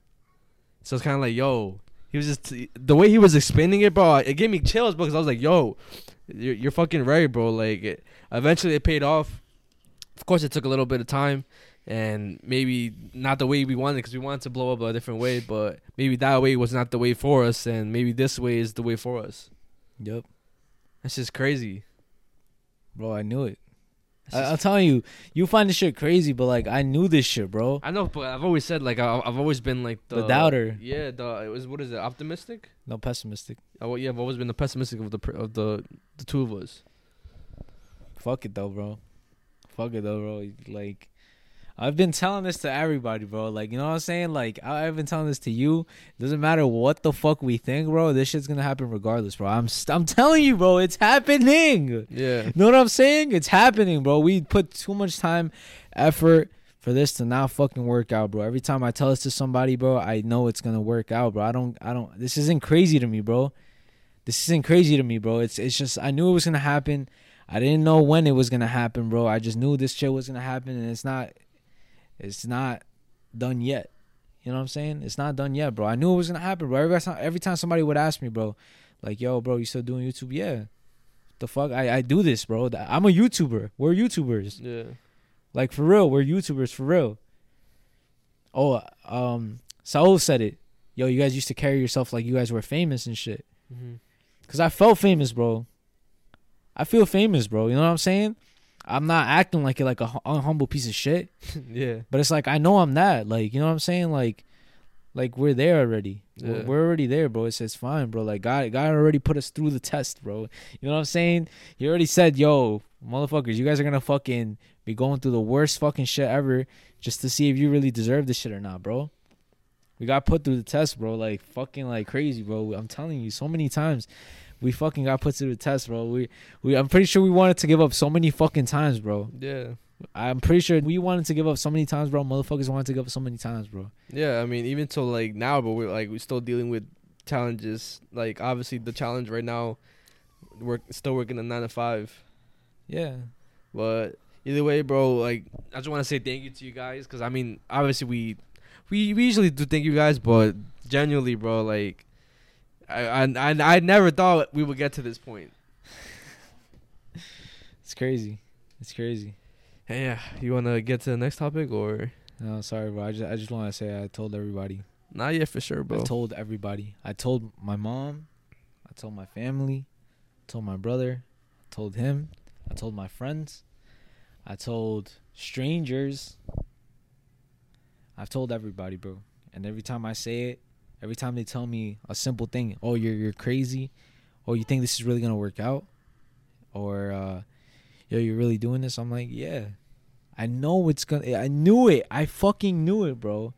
So it's kind of like, yo, he was just the way he was explaining it, bro. It gave me chills because I was like, "Yo, you're, you're fucking right, bro." Like, it, eventually it paid off. Of course, it took a little bit of time, and maybe not the way we wanted because we wanted to blow up a different way. But maybe that way was not the way for us, and maybe this way is the way for us. Yep, That's just crazy. bro. I knew it. I, I'm telling you, you find this shit crazy, but like I knew this shit, bro. I know, but I've always said like I, I've always been like the, The doubter. Yeah, the it was what is it? Optimistic. No pessimistic. Oh yeah, I've always been the pessimistic of the of the the two of us. Fuck it though, bro. Fuck it though, bro. Like, I've been telling this to everybody, bro. Like, you know what I'm saying? Like, I- I've been telling this to you. Doesn't matter what the fuck we think, bro. This shit's gonna happen regardless, bro. I'm st- I'm telling you, bro. It's happening. Yeah. You know what I'm saying? It's happening, bro. We put too much time, effort for this to not fucking work out, bro. Every time I tell this to somebody, bro, I know it's gonna work out, bro. I don't, I don't. This isn't crazy to me, bro. This isn't crazy to me, bro. It's, it's just I knew it was gonna happen. I didn't know when it was gonna happen, bro. I just knew this shit was gonna happen, and it's not, it's not done yet. You know what I'm saying? It's not done yet, bro. I knew it was gonna happen, bro. Every time, every time somebody would ask me, bro, like, "Yo, bro, you still doing YouTube?" Yeah. The fuck, I I do this, bro. I'm a YouTuber. We're YouTubers. Yeah. Like for real, we're YouTubers for real. Oh, um, Saul said it. Yo, you guys used to carry yourself like you guys were famous and shit. Mm-hmm. Cause I felt famous, bro. I feel famous, bro. You know what I'm saying? I'm not acting like it like a hu- humble piece of shit, yeah. but it's like I know I'm that. Like, you know what I'm saying? Like, like we're there already. We're, Yeah. we're already there, bro. It's it's fine, bro. Like God, God already put us through the test, bro. You know what I'm saying? He already said, "Yo, motherfuckers, you guys are gonna fucking be going through the worst fucking shit ever, just to see if you really deserve this shit or not, bro." We got put through the test, bro. Like fucking like crazy, bro. I'm telling you, so many times we fucking got put to the test, bro. We we I'm pretty sure we wanted to give up so many fucking times, bro. Yeah. I'm pretty sure we wanted to give up so many times, bro. Motherfuckers wanted to give up so many times, bro. Yeah, I mean, even till like now, but we're like we're still dealing with challenges. Like obviously, the challenge right now, we're still working a nine to five. Yeah. But either way, bro, like I just want to say thank you to you guys because I mean, obviously we, we we usually do thank you guys, but genuinely, bro, like I I I, I never thought we would get to this point. It's crazy. It's crazy. Hey, yeah, you want to get to the next topic or No, sorry, bro. I just I just want to say I told everybody. not yet for sure, bro? I told everybody. I told my mom. I told my family. I told my brother. I told him. I told my friends. I told strangers. I've told everybody, bro. And every time I say it, every time they tell me a simple thing, oh you're you're crazy, or you think this is really gonna work out, or uh, yo you're really doing this, I'm like yeah, I know it's gonna. I knew it. I fucking knew it, bro.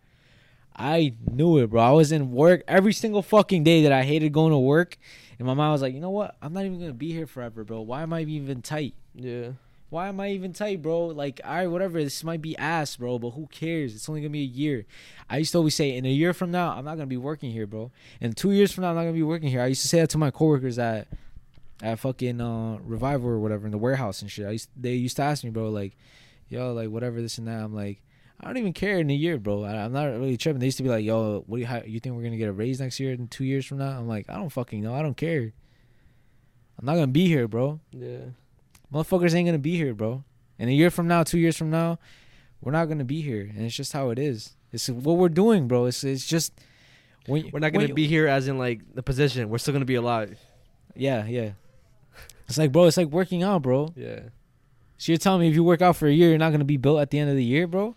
I knew it, bro. I was in work every single fucking day that I hated going to work, and my mom was like, you know what? I'm not even gonna be here forever, bro. Why am I even tight? Yeah, Why am I even tight, bro? Like, all right, whatever. This might be ass, bro, but who cares? It's only gonna be a year. I used to always say, in a year from now, I'm not gonna be working here, bro. And two years from now, I'm not gonna be working here. I used to say that to my coworkers at at fucking uh, Revival or whatever in the warehouse and shit. I used they used to ask me, bro, like, yo, like whatever this and that. I'm like, I don't even care in a year, bro. I, I'm not really tripping. They used to be like, yo, what do you how, you think we're gonna get a raise next year and two years from now? I'm like, I don't fucking know. I don't care. I'm not gonna be here, bro. yeah, Motherfuckers ain't gonna be here, bro. And a year from now, two years from now, we're not gonna be here, and it's just how it is. It's what we're doing, bro. It's it's just when we're not gonna be here as in like the position. We're still gonna be alive. Yeah, yeah. It's like, bro. It's like working out, bro. Yeah, So you're telling me if you work out for a year, you're not gonna be built at the end of the year, bro?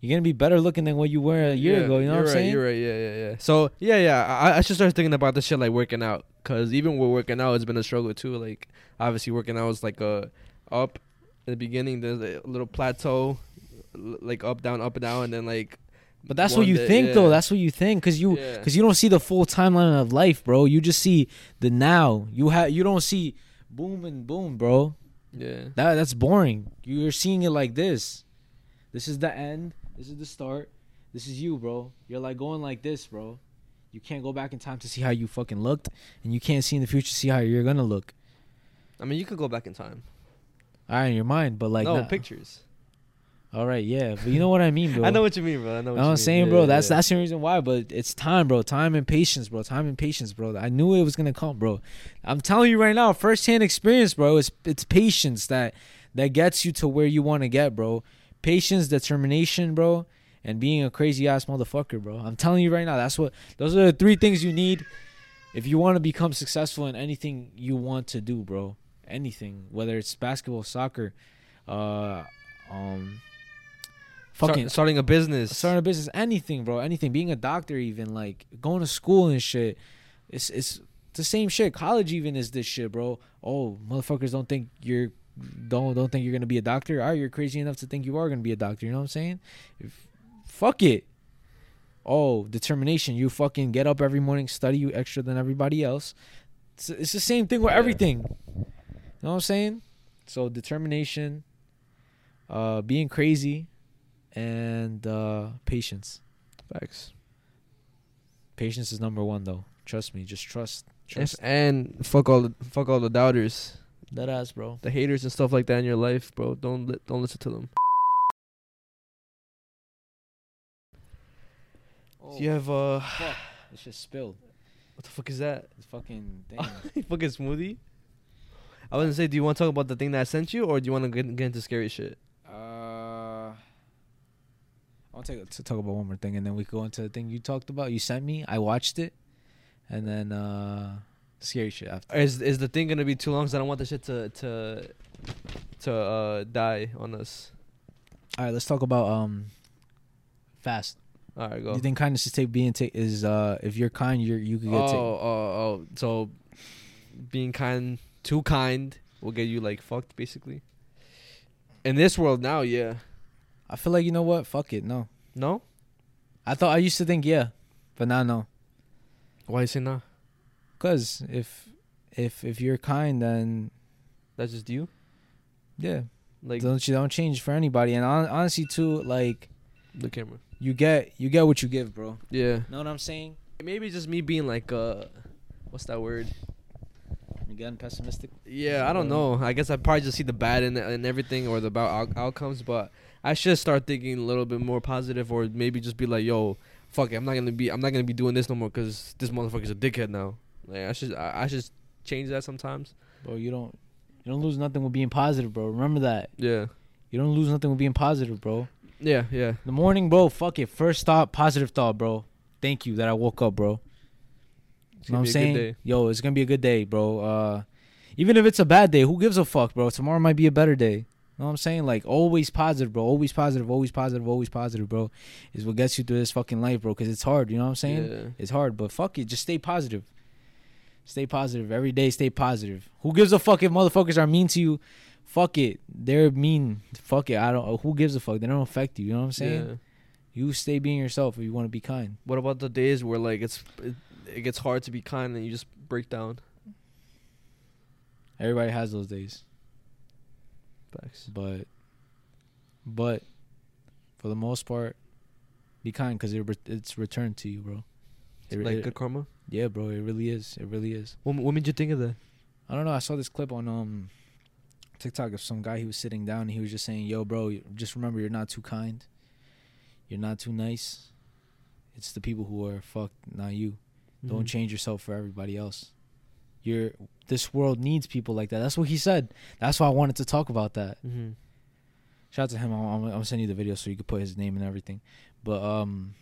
You're gonna be better looking than what you were a year Yeah, ago. You know what I'm right, saying? You're right. Yeah, yeah, yeah. So yeah, yeah. I, I should start thinking about this shit like working out, cause even with working out, it's been a struggle too. Like obviously working out was like a up in the beginning. There's a little plateau, like up, down, up, and down, and then like. But that's one what you day- think, yeah. though. That's what you think, cause you, Yeah. cause you don't see the full timeline of life, bro. You just see the now. You have, you don't see boom and boom, bro. yeah. That that's boring. You're seeing it like this. This is the end. This is the start. This is you, bro. You're like going like this, bro. You can't go back in time to see how you fucking looked, and you can't see in the future to see how you're gonna look. I mean, you could go back in time. All right, in your mind, but like, no not- pictures. All right, yeah, but you know what I mean, bro. I know what you mean, bro. I know what You know you what I'm mean. saying, bro. yeah, That's yeah. that's the reason why. But it's time, bro. Time and patience, bro. Time and patience, bro. I knew it was gonna come, bro. I'm telling you right now, firsthand experience, bro. It's it's patience that that gets you to where you want to get, bro. Patience, determination, bro, and being a crazy ass motherfucker, bro. I'm telling you right now. That's what. Those are the three things you need if you want to become successful in anything you want to do, bro. Anything, whether it's basketball, soccer, uh, um, Start- fucking starting a business. starting a business, anything, bro, anything. Being a doctor, even like going to school and shit. It's it's the same shit. College even is this shit, bro. Oh, motherfuckers don't think you're don't don't think you're gonna be a doctor. All right, you're crazy enough to think you are gonna be a doctor. You know what I'm saying? If, fuck it. Oh, determination. You fucking get up every morning, study you extra than everybody else. It's, it's the same thing with Yeah. everything. You know what I'm saying? So determination, uh, being crazy, and uh, patience. Facts. Patience is number one, though. Trust me. Just trust. Yes, Trust and fuck all the fuck all the doubters, that ass, bro. the haters and stuff like that in your life, bro. Don't li- don't listen to them. Oh, Do you have uh, fuck. It's just spilled. what the fuck is that? It's fucking thing. fucking smoothie. I was gonna say, do you want to talk about the thing that I sent you, or do you want to get, get into scary shit? uh, I want take to talk about one more thing, and then we go into the thing you talked about. You sent me. I watched it, and then uh, scary shit after. Is is the thing gonna be too long? Cause I don't want the shit to to to uh die on us. All right, let's talk about um fast. All right, go. you think kindness is take being take is uh if you're kind you're you could get oh, take oh, oh. So being kind, too kind, will get you like fucked, basically. In this world now, yeah. I feel like you know what? Fuck it, no. No. I thought I used to think yeah, but now no. Why is it no? Cause if if if you're kind then That's just you. yeah, Like don't you don't change for anybody. And hon- honestly too, like the camera. you get you get what you give, bro. Yeah. Know what I'm saying? Maybe just me being like uh, what's that word? Again, pessimistic? Yeah, I don't know. I guess I probably just see the bad in in everything or the about outcomes, but I should start thinking a little bit more positive, or maybe just be like, "Yo, fuck it, I'm not gonna be, I'm not gonna be doing this no more because this motherfucker's a dickhead now." Like I should, I, I should change that sometimes. Bro, you don't you don't lose nothing with being positive, bro. Remember that. Yeah, You don't lose nothing with being positive, bro. yeah, yeah. The morning, bro, fuck it. First thought, positive thought, bro. Thank you that I woke up, bro. You know what I'm be a good saying? Yo, it's gonna be a good day, bro. Uh even if it's a bad day, who gives a fuck, bro? Tomorrow might be a better day. You know what I'm saying? Like always positive, bro. Always positive, always positive, always positive, bro. Is what gets you through this fucking life, bro. Cause it's hard. You know what I'm saying? Yeah. It's hard, but fuck it. Just stay positive. Stay positive every day. Stay positive. Who gives a fuck if motherfuckers are mean to you? Fuck it. They're mean. Fuck it. I don't. Who gives a fuck? They don't affect you. You know what I'm saying? Yeah. You stay being yourself if you want to be kind. What about the days where like it's it, it gets hard to be kind and you just break down? Everybody has those days, Facts. but but for the most part, be kind because it re- it's returned to you, bro. It, like it- good karma. Yeah, bro. It really is. It really is. What, what made you think of that? I don't know. I saw this clip on um TikTok of some guy. He was sitting down and he was just saying, "Yo, bro, just remember you're not too kind. You're not too nice. It's the people who are fucked, not you. Don't Mhm. change yourself for everybody else. You're this world needs people like that. That's what he said. That's why I wanted to talk about that. Mm-hmm. Shout out to him. I'm, I'm, I'm gonna you the video so you could put his name and everything. But um,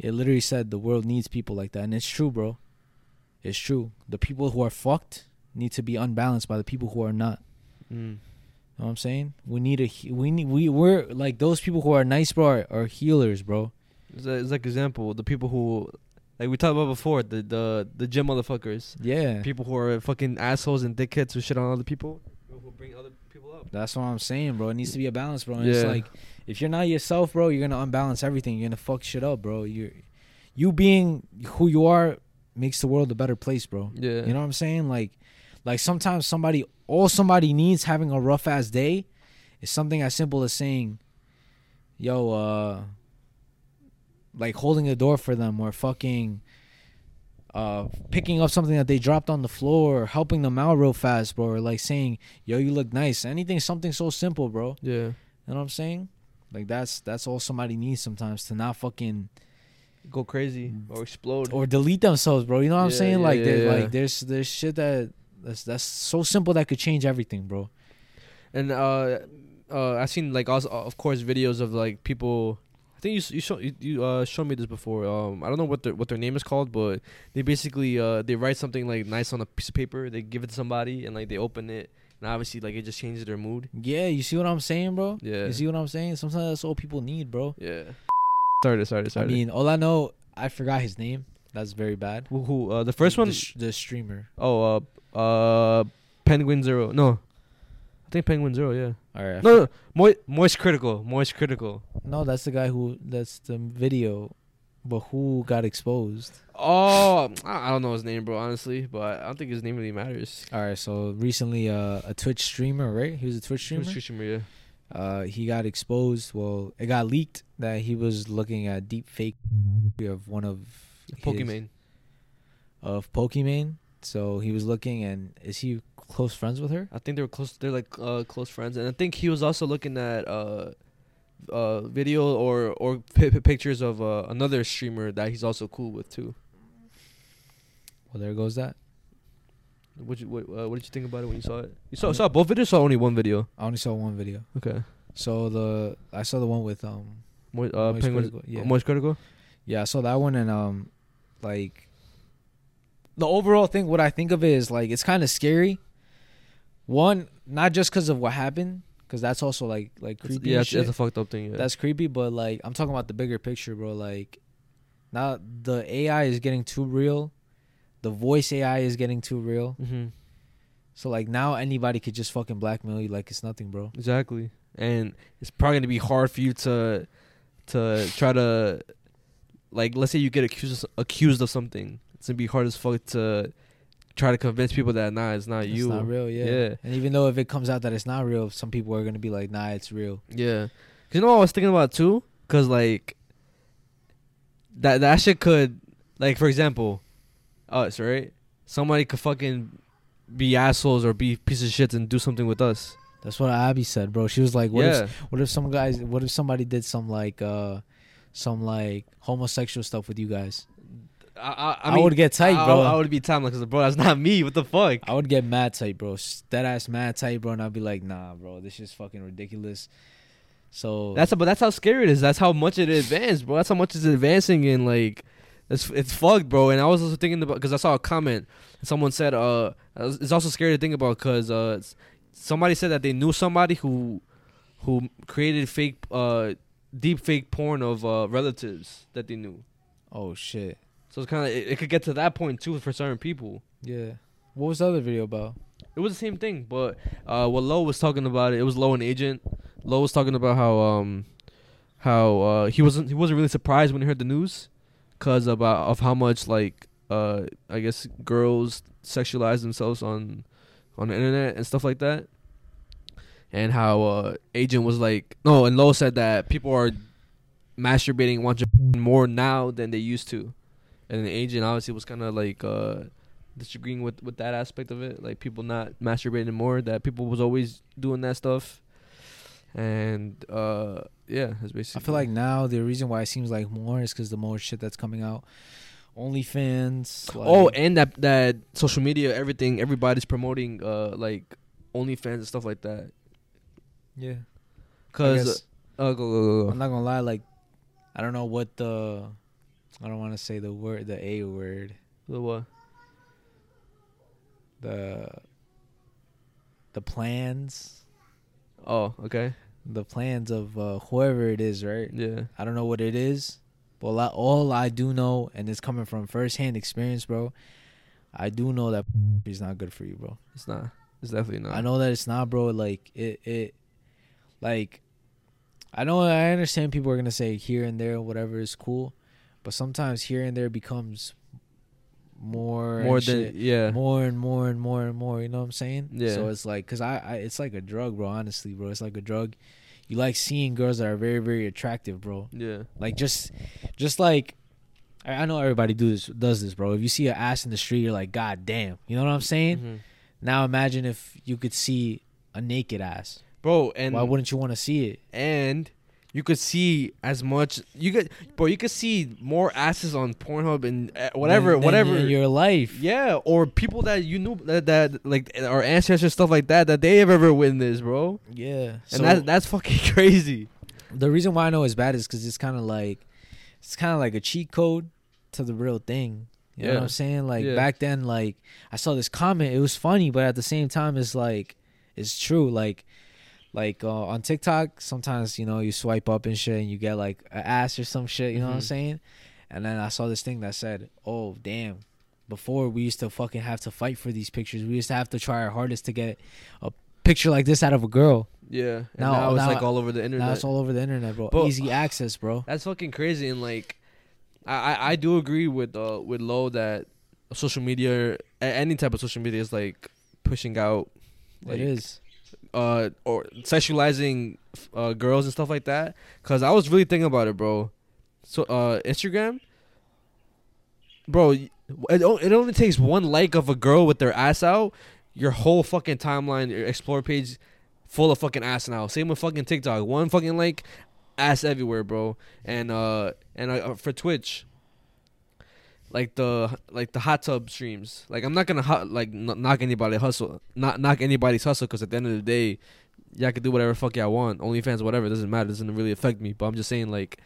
it literally said the world needs people like that, and it's true, bro. It's true. The people who are fucked need to be unbalanced by the people who are not. Mm. You know what I'm saying? We need a we need we we're like those people who are nice, bro, are, are healers, bro. It's, a, it's like example the people who, like we talked about before, the the the gym motherfuckers, Yeah, people who are fucking assholes and dickheads who shit on other people, who bring other people up. that's what I'm saying, bro. It needs to be a balance, bro. And It's like if you're not yourself, bro, you're gonna unbalance everything. You're gonna fuck shit up, bro. You you being who you are makes the world a better place, bro. Yeah, You know what I'm saying? Like, like sometimes somebody, all somebody needs having a rough ass day, is something as simple as saying, "Yo, uh, like holding the door for them or fucking, uh, picking up something that they dropped on the floor, or helping them out real fast, bro, or like saying, "Yo, you look nice." Anything, something so simple, bro. yeah, You know what I'm saying? Like that's that's all somebody needs sometimes to not fucking go crazy or explode. or delete themselves, bro. You know what I'm saying? yeah, like, yeah. like there's there's shit that that's that's so simple that could change everything, bro. And uh, uh, I've seen like also of course videos of like people. I think you you show you, you uh showed me this before. Um, I don't know what their what their name is called, but they basically uh they write something like nice on a piece of paper. They give it to somebody and like they open it, and obviously like it just changes their mood. Yeah, you see what I'm saying, bro? Yeah. You see what I'm saying? Sometimes that's all people need, bro. Yeah. Sorry, sorry, sorry. I mean, all I know, I forgot his name. That's very bad. who, who uh the first one? the, sh- the streamer. Oh, uh, uh, Penguin Zero. No, I think Penguin Zero. Yeah. All right. No, no, Mo- Moist Critical. Moist Critical. No, that's the guy who that's the video, but who got exposed? Oh, I I don't know his name, bro. Honestly, but I don't think his name really matters. All right, so recently, uh, a Twitch streamer, right? He was a Twitch streamer. Twitch streamer, yeah. Uh, he got exposed. Well, it got leaked that he was looking at deep fake of one of his- Pokimane. of Pokimane. So he was looking, and is he close friends with her? I think they were close. They're like uh, close friends, and I think he was also looking at uh, uh, video or or pi pi- pictures of uh, another streamer that he's also cool with too. Well, there goes that. What you what, uh, what did you think about it when you saw it? You saw saw both videos, or saw only one video. I only saw one video. Okay. So the I saw the one with um Mo- uh. Critical, yeah. Moist Critical. yeah I saw that one and um like the overall thing, what I think of it is like it's kind of scary. One, not just because of what happened, because that's also like like It's- creepy. yeah, it's a fucked up thing. Yeah. That's creepy, but like I'm talking about the bigger picture, bro. Like now the AI is getting too real. The voice AI is getting too real. hmm So like now anybody could just fucking blackmail you like it's nothing, bro. exactly, and it's probably gonna be hard for you to to try to like let's say you get accused accused of something. It's gonna be hard as fuck to try to convince people that nah, it's not It's you. not real, yeah. Yeah. And even though if it comes out that it's not real, some people are gonna be like, nah, it's real. Yeah, 'Cause you know what I was thinking about too, cause like that that shit could like for example, us right, somebody could fucking be assholes or be pieces of shit and do something with us. That's what Abby said, bro. She was like, what yeah, if what if some guys what if somebody did some like uh some like homosexual stuff with you guys? I, I, I, I, would get tight, bro. I, would be time because, bro, that's not me. What the fuck? I would get mad tight, bro. That ass mad tight, bro, and I'd be like, nah, bro, this is fucking ridiculous. So That's but that's how scary it is. That's how much it advanced, bro. That's how much it's advancing and like it's it's fucked, bro. And I was also thinking about because I saw a comment and someone said uh it's also scary to think about because uh somebody said that they knew somebody who who created fake uh deep fake porn of uh relatives that they knew. oh shit, So it's kind of it, it could get to that point too for certain people. yeah. What was the other video about? It was the same thing, but uh, what Lowe was talking about it, it was Lowe and Agent. Lowe was talking about how um how uh he wasn't he wasn't really surprised when he heard the news, cause about of how much like uh I guess girls sexualize themselves on on the internet and stuff like that, and how uh Agent was like no, and Lowe said that people are masturbating watching more now than they used to, and the Agent obviously was kind of like uh disagreeing with with that aspect of it like people not masturbating more that people was always doing that stuff and uh yeah that's basically I feel like now the reason why it seems like more is because the more shit that's coming out, OnlyFans. Like, oh and that that social media everything everybody's promoting uh like OnlyFans and stuff like that yeah. Guess- uh, go go go, I'm not gonna lie, like I don't know what the I don't want to say the word, the A word, The what the the plans, oh okay the plans of uh, whoever it is, right? yeah I don't know what it is, but I, all I do know, and it's coming from firsthand experience, bro. I do know that that is not good for you, bro. it's not it's definitely not I know that it's not, bro. Like it, it, like, I know I understand people are gonna say here and there, whatever is cool, but sometimes here and there becomes more, more than shit. yeah more and more and more and more. You know what I'm saying? Yeah. So it's like, cause I, I, it's like a drug, bro. Honestly, bro, it's like a drug. You like seeing girls that are very, very attractive, bro. yeah Like just, just like, I, I know everybody do this, does this, bro. If you see an ass in the street, you're like, God damn. You know what I'm saying? Mhm. Now imagine if you could see a naked ass. bro and Why wouldn't you want to see it? and you could see as much you could bro you could see more asses on Pornhub and uh, whatever Than- than whatever in your life. yeah or people that you knew that, that like our ancestors stuff like that that they have ever witnessed bro Yeah. and So that that's fucking crazy the reason why I know it's bad is because it's kind of like, it's kind of like a cheat code to the real thing. You know what Yeah. I'm saying? Like Yeah. back then, like I saw this comment. It was funny, but at the same time, it's like it's true. Like, like uh, on TikTok, sometimes you know you swipe up and shit, and you get like an ass or some shit. You know what I'm Mhm. saying? And then I saw this thing that said, "Oh damn." Before we used to fucking have to fight for these pictures. We used to have to try our hardest to get a picture like this out of a girl. yeah and Now- now, it's now- like all over the internet Now it's all over the internet, bro. But- Easy access, bro. That's fucking crazy, and like, I I, I do agree with uh with Low that social media, any type of social media is like pushing out, like it is. Uh or sexualizing uh girls and stuff like that. Cause I was really thinking about it, bro. So uh Instagram, bro, it it only takes one like of a girl with their ass out, your whole fucking timeline, your explore page, full of fucking ass now. Same with fucking TikTok, one fucking like, ass everywhere, bro. And uh and uh, for Twitch. Like the like the hot tub streams, like I'm not gonna hot, like n- knock anybody hustle, not knock anybody's hustle, because at the end of the day, y'all can do whatever the fuck y'all want. OnlyFans, whatever, it doesn't matter. It doesn't really affect me. But I'm just saying, like,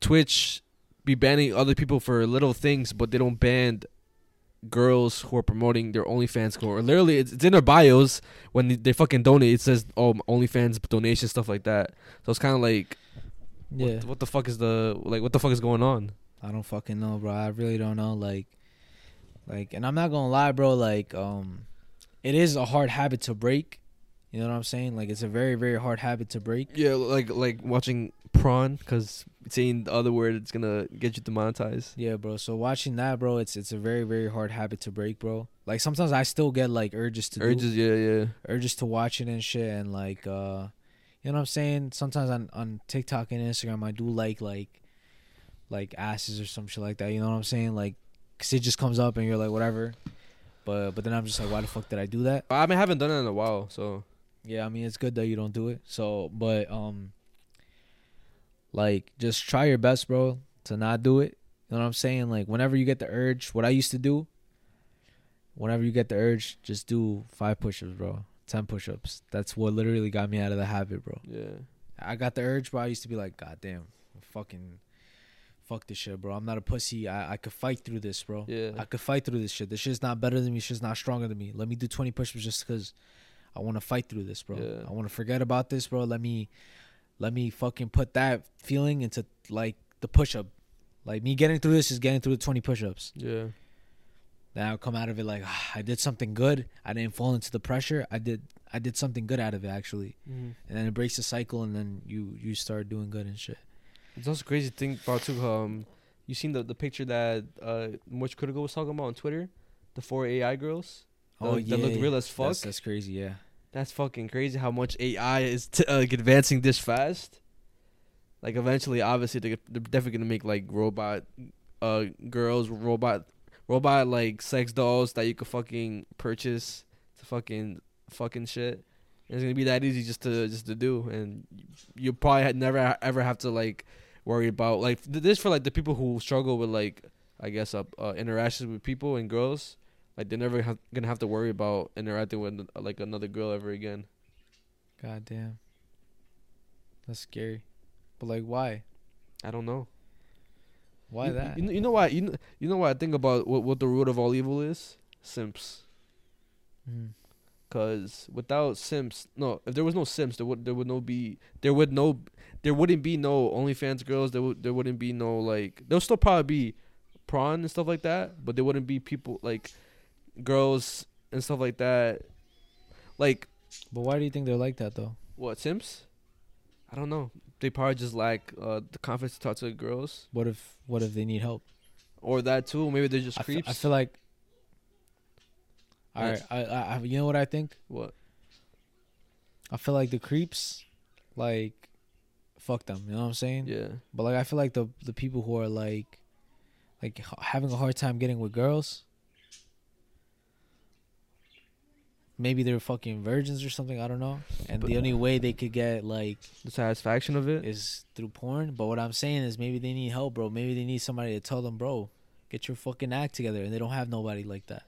Twitch be banning other people for little things, but they don't ban girls who are promoting their OnlyFans or literally it's, it's in their bios when they, they fucking donate. It says oh OnlyFans donation stuff like that. So it's kind of like Yeah. what, what the fuck is the like what the fuck is going on? I don't fucking know, bro. I really don't know. Like, like, and I'm not gonna lie, bro. Like, um, it is a hard habit to break. You know what I'm saying? Like, it's a very, very hard habit to break. Yeah, like like watching prawn because saying the other word it's gonna get you demonetized. Yeah, bro. So watching that, bro, it's it's a very, very hard habit to break, bro. Like sometimes I still get like urges to do, Urges, yeah, yeah. urges to watch it and shit, and like, uh, you know what I'm saying? Sometimes on on TikTok and Instagram, I do like like, like asses or some shit like that. You know what I'm saying? Like, cause it just comes up and you're like, whatever. But but then I'm just like, why the fuck did I do that? I mean, I haven't done it in a while, so Yeah, I mean it's good that you don't do it. So, but um, like just try your best, bro, to not do it. You know what I'm saying? Like whenever you get the urge, what I used to do. Whenever you get the urge, just do five push-ups, bro. Ten push-ups. That's what literally got me out of the habit, bro. yeah. I got the urge, bro. I used to be like, God damn, fucking, fuck this shit, bro. I'm not a pussy. I I could fight through this, bro. Yeah. I could fight through this shit. This shit's not better than me. Shit's not stronger than me. Let me do 20 push-ups just because I want to fight through this, bro. Yeah. I want to forget about this, bro. Let me, let me fucking put that feeling into like the push-up. Like me getting through this is getting through the 20 push-ups. Yeah. Then I'll come out of it like ah, I did something good. I didn't fall into the pressure. I did, I did something good out of it actually. Mm-hmm. And then it breaks the cycle, and then you you start doing good and shit. It's also crazy to think about too. Um, you seen the the picture that uh Much Critical was talking about on Twitter, the four AI girls. Oh that, yeah, that look real as fuck. That's, that's crazy. Yeah. That's fucking crazy how much AI is t- uh, like, advancing this fast. Like eventually, obviously, they're, they're definitely gonna make like robot, uh, girls, robot, robot like sex dolls that you could fucking purchase to fucking fucking shit. And it's gonna be that easy just to just to do, and you probably had never ever have to like worry about like th- this for like the people who struggle with like I guess uh, uh interactions with people and girls. Like they're never have, gonna have to worry about interacting with uh, like another girl ever again. God damn. That's scary. But like, why? I don't know. Why you, that? You, know- you know why? You know, you know what I think about what what the root of all evil is? Simps. Mhm. Cause without Sims, no, if there was no Sims, there would there would no be there would no there wouldn't be no OnlyFans girls. There would there wouldn't be no like there'll still probably be prawn and stuff like that, but there wouldn't be people like girls and stuff like that. Like But why do you think they're like that though? what Sims? I don't know. They probably just lack uh, the confidence to talk to the girls, What if what if they need help? or that too. Maybe they're just I creeps. I feel like. All Yeah. right, I, I, I, you know what I think? what? I feel like the creeps, like, fuck them. You know what I'm saying? Yeah. But like, I feel like the the people who are like, like having a hard time getting with girls. Maybe they're fucking virgins or something. I don't know. And But- the only way they could get like The satisfaction of it. is through porn. But what I'm saying is maybe they need help, bro. Maybe they need somebody to tell them, bro, get your fucking act together. And they don't have nobody like that.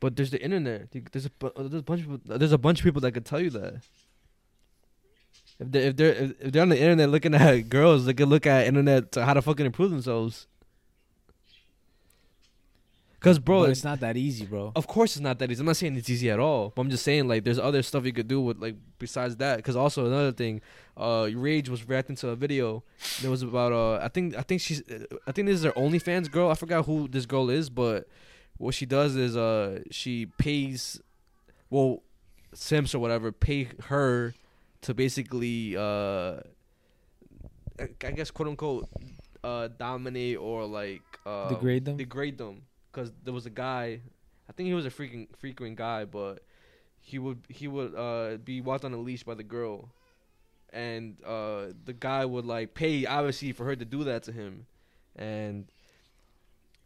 But there's the internet. There's a there's a bunch of people, there's a bunch of people that could tell you that. If they if they're if they're on the internet looking at girls, they could look at internet to how to fucking improve themselves. Cause bro, but it's not that easy, bro. of course it's not that easy. I'm not saying it's easy at all. But I'm just saying like there's other stuff you could do with like besides that. Cause also another thing, uh, Rage was reacting to a video. That was about uh, I think I think she's I think this is her OnlyFans girl. I forgot who this girl is, but what she does is uh she pays, well, Sims or whatever pay her to basically uh, I guess quote unquote uh dominate or like uh Degrade them? degrade them. Because there was a guy I think he was a freaking frequent guy but he would he would uh be walked on a leash by the girl. And uh the guy would like pay obviously for her to do that to him. And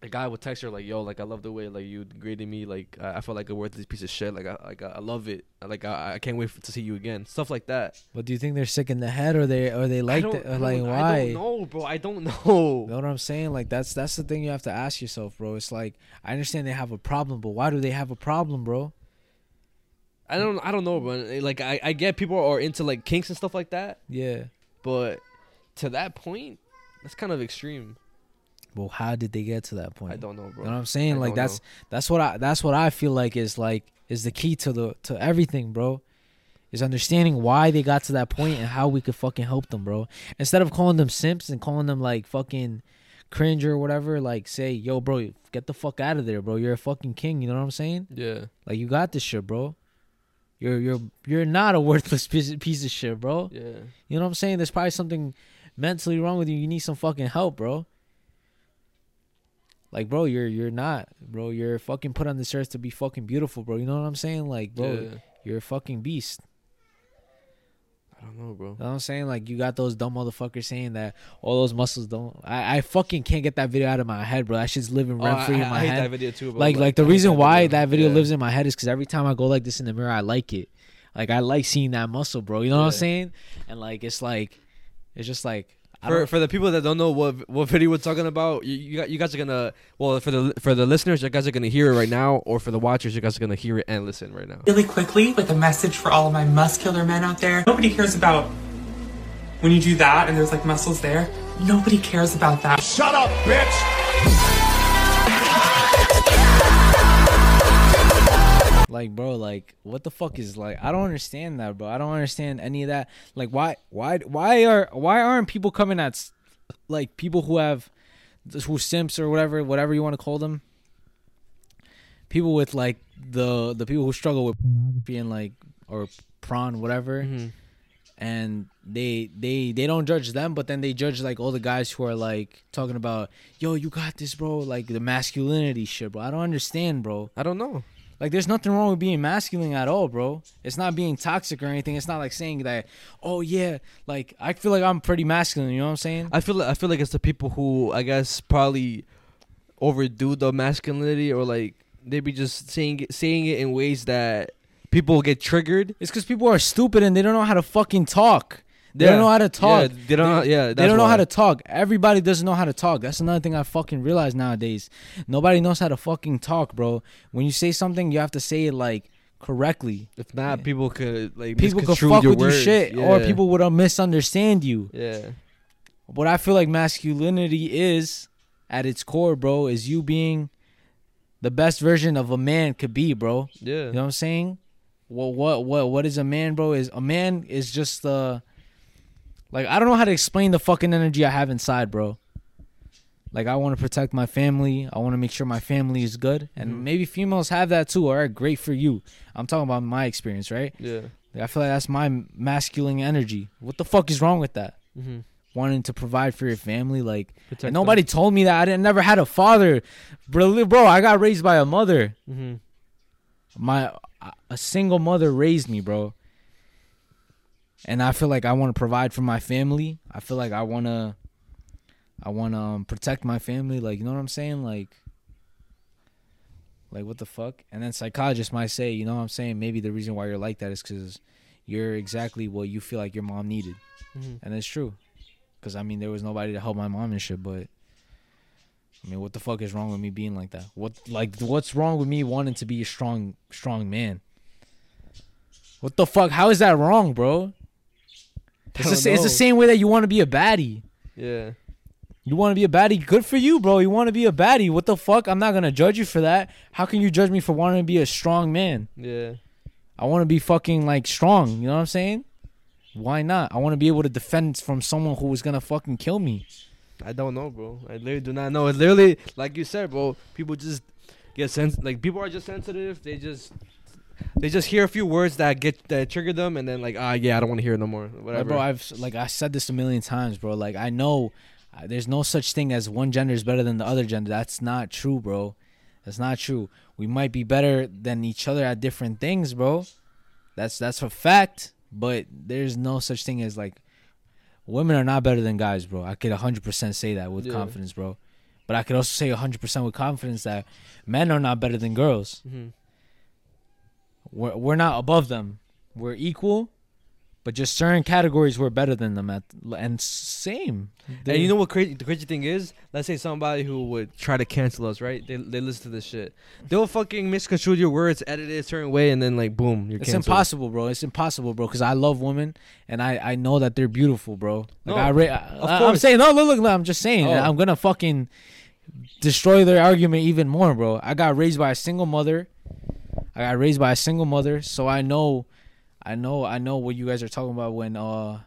the guy would text her like yo like I love the way like you degraded me like I, I felt like a worthless piece of shit like I like I love it like I, I can't wait for, to see you again stuff like that But do you think they're sick in the head or they or they like it? Or like why? I don't know bro I don't know You know what I'm saying? Like that's that's the thing you have to ask yourself, bro. It's like I understand they have a problem, but why do they have a problem, bro? I don't I don't know bro. like I, I get people are into like kinks and stuff like that Yeah. But to that point, that's kind of extreme. Well, how did they get to that point? I don't know, bro. You know what I'm saying? I like that's that's what I that's what I feel like is like is the key to the to everything, bro. Is understanding why they got to that point and how we could fucking help them, bro. Instead of calling them simps and calling them like fucking cringe or whatever, like say, yo, bro, get the fuck out of there, bro. You're a fucking king. You know what I'm saying? Yeah. Like you got this shit, bro. You're you're you're not a worthless piece piece of shit, bro. Yeah. You know what I'm saying? There's probably something mentally wrong with you. You need some fucking help, bro. Like, bro, you're you're not, bro. You're fucking put on this earth to be fucking beautiful, bro. You know what I'm saying? Like, bro, Yeah. you're a fucking beast. I don't know, bro. You know what I'm saying? Like, you got those dumb motherfuckers saying that all those muscles don't. I, I fucking can't get that video out of my head, bro. That shit's living Oh, rent free in my head. I hate head. that video too, bro. like like the I hate reason why video. that video Yeah. lives in my head is because every time I go like this in the mirror, I like it. Like I like seeing that muscle, bro. You know what I'm saying? And like it's like, it's just like For, for the people that don't know what what video we're talking about, you you, got, you guys are gonna well for the for the listeners, you guys are gonna hear it right now, or for the watchers, you guys are gonna hear it and listen right now. really quickly with a message for all of my muscular men out there. Nobody cares about when you do that and there's like muscles there. Nobody cares about that. Shut up, bitch! Like bro, like what the fuck is like? I don't understand that, bro. I don't understand any of that. Like why why why are why aren't people coming at like people who have who simps or whatever whatever you want to call them? People with like the the people who struggle with being like or prawn whatever. Mm-hmm. and they they they don't judge them but then they judge like all the guys who are like talking about yo you got this bro like the masculinity shit bro i don't understand bro I don't know. Like there's nothing wrong with being masculine at all bro. It's not being toxic or anything. It's not like saying that oh yeah like i feel like i'm pretty masculine you know what i'm saying? I feel like, I feel like it's the people who I guess probably overdo the masculinity or like they be just saying it, saying it in ways that people get triggered. it's because people are stupid and they don't know how to fucking talk they Yeah. don't know how to talk Yeah, they don't. yeah, they don't know why. how to talk. Everybody doesn't know how to talk. That's another thing I fucking realize nowadays. Nobody knows how to fucking talk, bro. When you say something, you have to say it like correctly. If not, people could like People could fuck your with words. you shit, or people would misunderstand you. Yeah, What I feel like masculinity is, at its core, bro, is you being the best version of a man could be, bro. yeah. You know what I'm saying? What what what what is a man, bro? Is a man is just the like I don't know how to explain the fucking energy I have inside, bro. Like I want to protect my family. I want to make sure my family is good, and Mm-hmm. maybe females have that too. All right, great for you. I'm talking about my experience, right? yeah. Like, I feel like that's my masculine energy. What the fuck is wrong with that? Mm-hmm. Wanting to provide for your family, like nobody told me that. I didn't never had a father, bro. Bro, I got raised by a mother Mm-hmm. my a single mother raised me, bro. And I feel like I want to provide for my family. I feel like I want to I want to um, protect my family, like you know what I'm saying? Like like what the fuck? And then psychologists might say, you know what I'm saying? Maybe the reason why you're like that is cuz you're exactly what you feel like your mom needed. Mhm. And it's true. Cuz I mean there was nobody to help my mom and shit, but I mean, what the fuck is wrong with me being like that? What like what's wrong with me wanting to be a strong strong man? What the fuck? How is that wrong, bro? It's the, it's the same way that you want to be a baddie. Yeah. You want to be a baddie? Good for you, bro. You want to be a baddie? What the fuck? I'm not gonna judge you for that. How can you judge me for wanting to be a strong man? Yeah. I want to be fucking like strong. You know what I'm saying? Why not? I want to be able to defend from someone who was gonna fucking kill me. I don't know, bro. I literally do not know. It's literally like you said, bro. People just get sens. Like people are just sensitive. They just they just hear a few words that get that trigger them, and then like ah yeah, I don't want to hear it no more. Like, Whatever. bro, I've like I said this a million times, bro. Like I know uh, there's no such thing as one gender is better than the other gender. That's not true, bro. That's not true. We might be better than each other at different things, bro. That's that's a fact. But there's no such thing as like women are not better than guys, bro. I could 100% say that with Yeah. confidence, bro. But I could also say 100% with confidence that men are not better than girls. Mhm. We're we're not above them. We're equal, but just certain categories were better than them at and same. And you know what crazy the crazy thing is? Let's say somebody who would try to cancel us, right? They they listen to this shit. They'll fucking misconstrue your words, edit it a certain way, and then like boom, you're It's canceled. impossible, bro. It's impossible, bro. Because I love women, and I I know that they're beautiful, bro. Like No, I, of I am saying no, look, look, look. I'm just saying. Oh. I'm gonna fucking destroy their argument even more, bro. I got raised by a single mother. I got raised by a single mother, so I know, I know, I know what you guys are talking about when uh,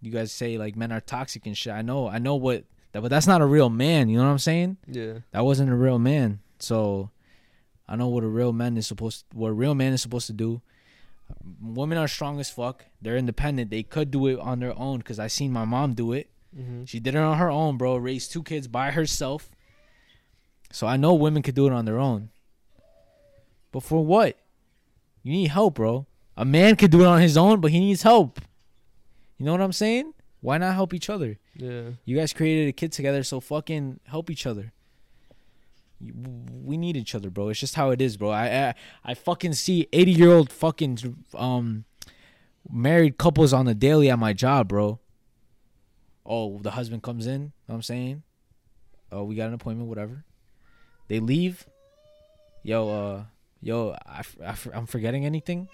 you guys say like men are toxic and shit. I know, I know what that, but that's not a real man. You know what I'm saying? Yeah. That wasn't a real man. So I know what a real man is supposed to, what a real man is supposed to do. Women are strong as fuck. They're independent. They could do it on their own cuz I seen my mom do it. Mm-hmm. She did it on her own, bro. Raised two kids by herself. So I know women could do it on their own. But for what? You need help, bro. A man could do it on his own, but he needs help. You know what I'm saying? Why not help each other? Yeah. You guys created a kid together, so fucking help each other. We need each other, bro. It's just how it is, bro. I I, I fucking see eighty year old fucking um married couples on the daily at my job, bro. Oh, the husband comes in. You know what I'm saying, oh, we got an appointment, whatever. They leave. Yo, uh, yo, I, I, I'm forgetting anything.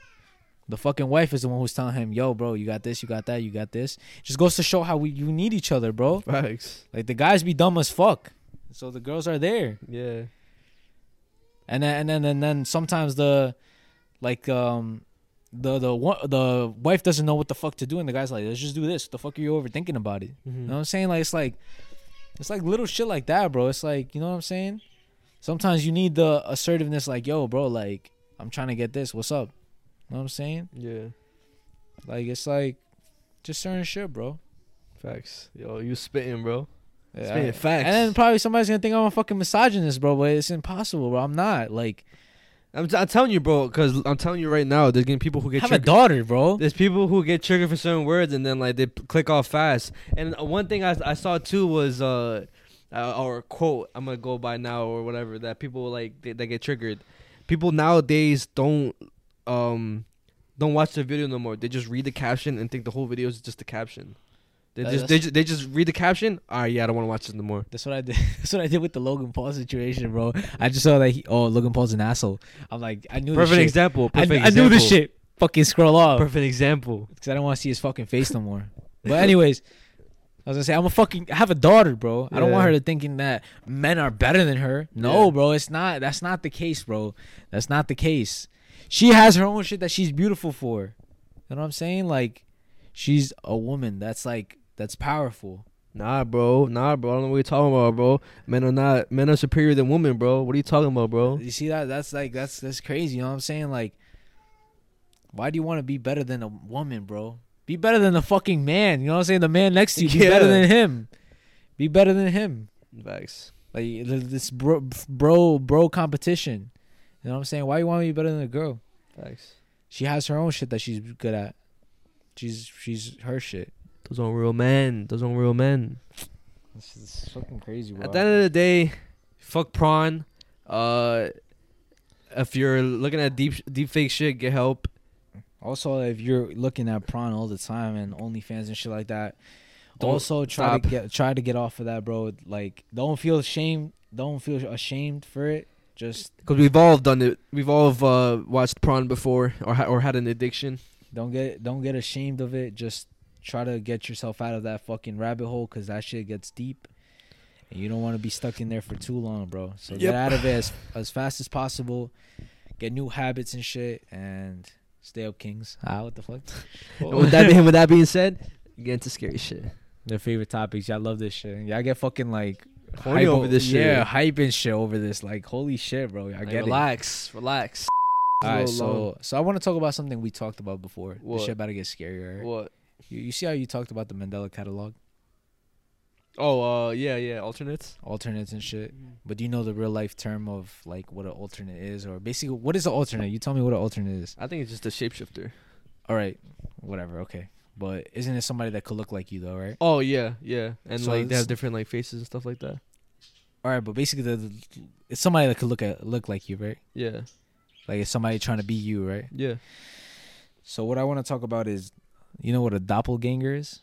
The fucking wife is the one who's telling him, "Yo, bro, you got this, you got that, you got this." Just goes to show how we you need each other, bro. Facts. Like the guys be dumb as fuck, so the girls are there, Yeah. and then and then and then sometimes the, like um, the the one the wife doesn't know what the fuck to do, and the guy's like, "Let's just do this." What the fuck are you overthinking about it? Mm-hmm. You know what I'm saying? Like it's like, it's like little shit like that, bro. It's like you know what I'm saying. Sometimes you need the assertiveness, like, "Yo, bro, like I'm trying to get this. What's up?" You know what I'm saying? Yeah. Like it's like, just certain shit, bro. Facts. Yo, you spitting, bro. Yeah, Spitting I- facts. And then probably somebody's gonna think I'm a fucking misogynist, bro. But it's impossible, bro. I'm not. Like, I'm, t- I'm telling you, bro, because I'm telling you right now, there's getting people who get have a daughter, bro. There's people who get triggered for certain words and then like they p- click off fast. And uh, one thing I, I saw too was uh, uh or a quote I'm gonna go by now or whatever that people like they, they get triggered. People nowadays don't um don't watch the video no more. They just read the caption and think the whole video is just the caption. They just they just, they just read the caption. All right, yeah, I don't want to watch this no more. That's what I did. That's what I did with the Logan Paul situation, bro. I just saw that. He, oh, Logan Paul's an asshole. I'm like, I knew. Perfect example. I, Perfect I knew this shit. Fucking scroll off Perfect example. because I don't want to see his fucking face no more. But anyways, I was gonna say I'm a fucking I have a daughter, bro. I don't want her to thinking that men are better than her. No, Yeah. bro, it's not. That's not the case, bro. That's not the case. She has her own shit that she's beautiful for. You know what I'm saying? Like, she's a woman. That's like that's powerful. Nah, bro. Nah, bro. I don't know what you're talking about, bro. Men are not. Men are superior than women, bro. What are you talking about, bro? You see that? That's like that's that's crazy. You know what I'm saying? Like, why do you want to be better than a woman, bro? Be better than the fucking man. You know what I'm saying? The man next to you. Be better than him. Be better than him. Facts. Like this bro, bro, bro competition. You know what I'm saying? Why you want to be better than a girl? Facts. She has her own shit that she's good at. She's she's her shit. Those aren't real men. Those aren't real men. This is fucking crazy, bro. At the end of the day, fuck prawn. Uh, if you're looking at deep deep fake shit, get help. Also, if you're looking at prawn all the time and OnlyFans and shit like that, Don't also try stop. to get try to get off of that, bro. Like, don't feel ashamed. Don't feel ashamed for it. Just Cause we've all done it. We've all uh, watched prawn before, or ha- or had an addiction. don't get don't get ashamed of it. Just try to get yourself out of that fucking rabbit hole because that shit gets deep, and you don't want to be stuck in there for too long, bro. So Yep. get out of it as as fast as possible. Get new habits and shit, and stay up, kings. Ah, what the fuck? With that being with that being said, you get into scary shit. Their favorite topics. Y'all love this shit. Y'all get fucking like Horny hype over this shit. Yeah, hype and shit over this. Like, holy shit, bro. I Like, get it. relax, relax. All right, so so I want to talk about something we talked about before. What? This shit about to get scarier. right? What? You, you see how you talked about the Mandela Catalogue, Oh, uh, yeah, yeah. Alternates. alternates and shit. Mm-hmm. But do you know the real life term of like what an alternate is, or basically what is an alternate? You tell me what an alternate is. I think it's just a shapeshifter. All right, whatever, okay. But isn't it somebody that could look like you though, right? Oh yeah, yeah, and So like they have different like faces and stuff like that. All right, but basically the, the it's somebody that could look at look like you, right? Yeah, Like it's somebody trying to be you, right? yeah. So what I want to talk about is, You know what a doppelganger is?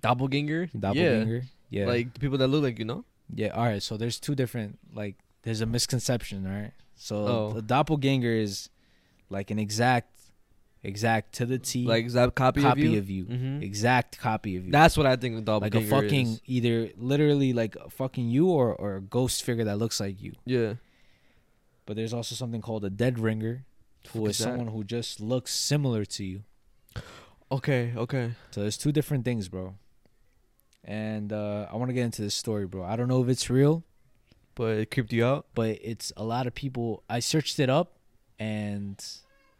Doppelganger. Doppelganger. Yeah. Yeah. Like the people that look like you know. yeah. All right. So there's two different like there's a misconception, all right? So Oh. the doppelganger is like an exact, exact to the T Like exact copy, copy of you? of you. Mhm. Exact copy of you. That's what I think like doppelganger Like a fucking is. either literally like a fucking you or or a ghost figure that looks like you. Yeah. But there's also something called a dead ringer, who is someone who just looks similar to you. Okay. Okay. So there's two different things, bro. And uh, I want to get into this story, bro. I don't know if it's real, But it creeped you out. but it's a lot of people. I searched it up, and